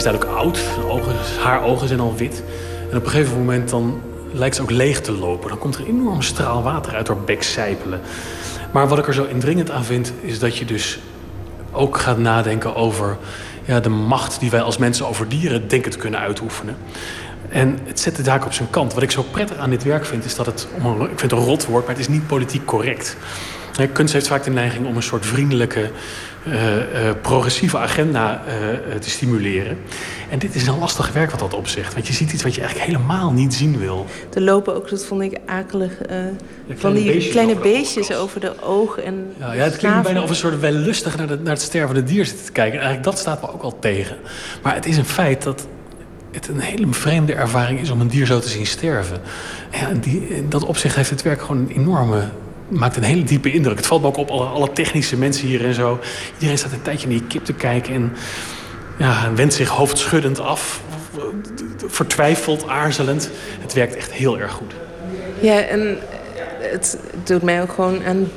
Is duidelijk oud, ogen, haar ogen zijn al wit. En op een gegeven moment dan lijkt ze ook leeg te lopen. Dan komt er een enorme straal water uit haar bek sijpelen. Maar wat ik er zo indringend aan vind, is dat je dus ook gaat nadenken over ja, de macht die wij als mensen over dieren denken te kunnen uitoefenen. En het zet de zaak op zijn kant. Wat ik zo prettig aan dit werk vind, is dat het, ik vind het een rot woord, maar het is niet politiek correct. Kunst heeft vaak de neiging om een soort vriendelijke, uh, uh, progressieve agenda uh, te stimuleren. En dit is een lastig werk wat dat opzegt. Want je ziet iets wat je eigenlijk helemaal niet zien wil. Er lopen ook, dat vond ik akelig, van die beestjes kleine over beestjes over de ogen. En ja, ja, het klinkt bijna of een soort wellustig naar, de, naar het stervende dier zitten te kijken. En eigenlijk dat staat me ook al tegen. Maar het is een feit dat het een hele vreemde ervaring is om een dier zo te zien sterven. Ja, die, in dat opzicht heeft het werk gewoon een enorme maakt een hele diepe indruk. Het valt me ook op alle, alle technische mensen hier en zo. Iedereen staat een tijdje naar die kip te kijken en ja, wendt zich hoofdschuddend af. Vertwijfeld, aarzelend. Het werkt echt heel erg goed. Ja, en het doet mij ook gewoon aan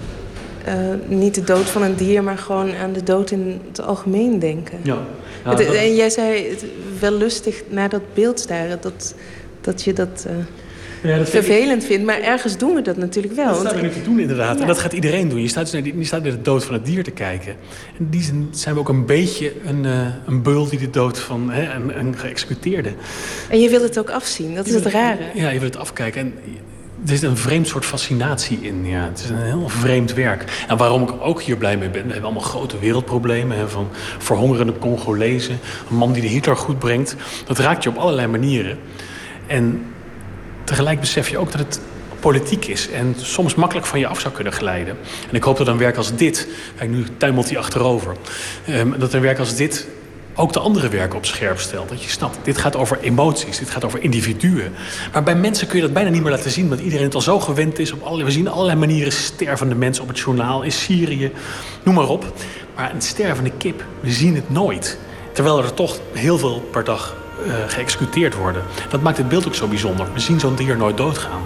uh, niet de dood van een dier, maar gewoon aan de dood in het algemeen denken. Ja. het, En jij zei het wel lustig naar dat beeld staren, dat, dat je dat. Uh, ja, dat vervelend ik... vindt. Maar ergens doen we dat natuurlijk wel. Dat staat er nu te doen inderdaad. En dat gaat iedereen doen. Je staat, dus naar, je staat naar de dood van het dier te kijken. En die zijn, zijn we ook een beetje een, uh, een beul die de dood van hè, een, een geëxecuteerde. En je wil het ook afzien. Dat is het rare. Ja, je wil het afkijken. En er zit een vreemd soort fascinatie in. Ja. Het is een heel vreemd werk. En waarom ik ook hier blij mee ben... we hebben allemaal grote wereldproblemen... Hè, van verhongerende Congolezen... een man die de Hitler goed brengt. Dat raakt je op allerlei manieren. En tegelijk besef je ook dat het politiek is en soms makkelijk van je af zou kunnen glijden. En ik hoop dat een werk als dit, kijk nu tuimelt hij achterover, um, dat een werk als dit ook de andere werken op scherp stelt. Dat je snapt, dit gaat over emoties, dit gaat over individuen. Maar bij mensen kun je dat bijna niet meer laten zien... omdat iedereen het al zo gewend is. Op allerlei, we zien allerlei manieren stervende mensen op het journaal... in Syrië, noem maar op. Maar een stervende kip, we zien het nooit. Terwijl er toch heel veel per dag uh, geëxecuteerd worden. Dat maakt het beeld ook zo bijzonder. We zien zo'n dier nooit doodgaan.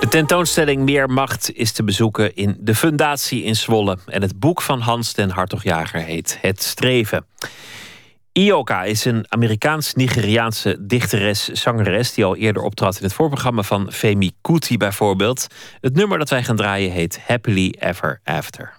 De tentoonstelling Meer Macht is te bezoeken in de Fundatie in Zwolle. En het boek van Hans den Hartogjager heet Het Streven. Ioka is een Amerikaans-Nigeriaanse dichteres-zangeres... die al eerder optrad in het voorprogramma van Femi Kuti bijvoorbeeld. Het nummer dat wij gaan draaien heet Happily Ever After.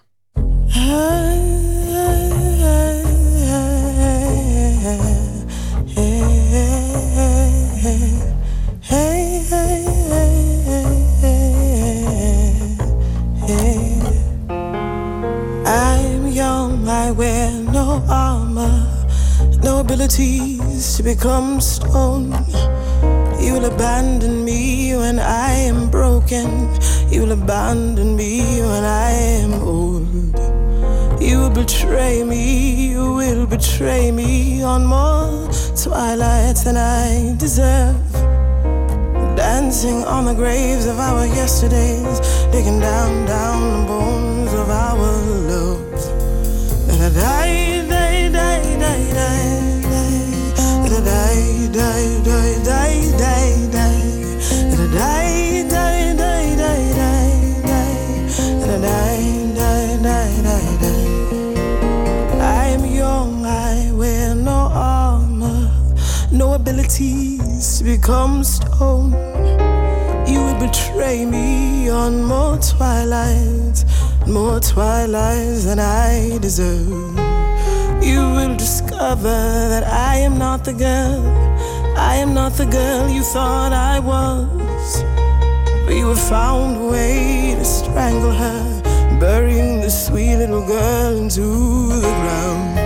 I wear no armor, no abilities to become stone. You will abandon me when I am broken. You will abandon me when I am old. You will betray me, you will betray me on more twilights than I deserve. Dancing on the graves of our yesterdays, digging down, down the bones of our to become stone. You would betray me on more twilights more twilights than I deserve. You will discover that I am not the girl, I am not the girl you thought I was. But you have found a way to strangle her, burying the sweet little girl into the ground.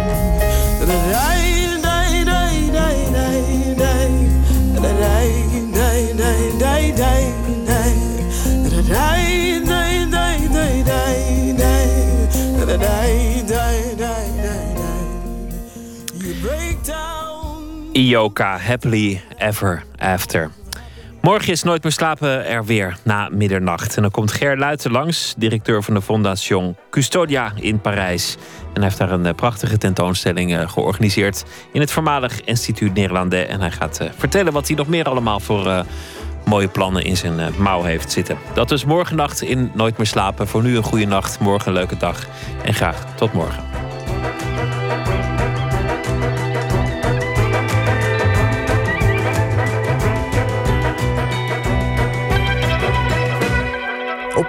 Ioka, Happily Ever After. Morgen is Nooit meer slapen er weer na middernacht. En dan komt Ger Luiten langs, directeur van de Fondation Custodia in Parijs. En hij heeft daar een eh, prachtige tentoonstelling eh, georganiseerd in het voormalig Instituut Nederlandais. En hij gaat eh, vertellen wat hij nog meer allemaal voor mooie plannen in zijn mouw heeft zitten. Dat is morgennacht in Nooit meer slapen. Voor nu een goede nacht, morgen een leuke dag. En graag tot morgen.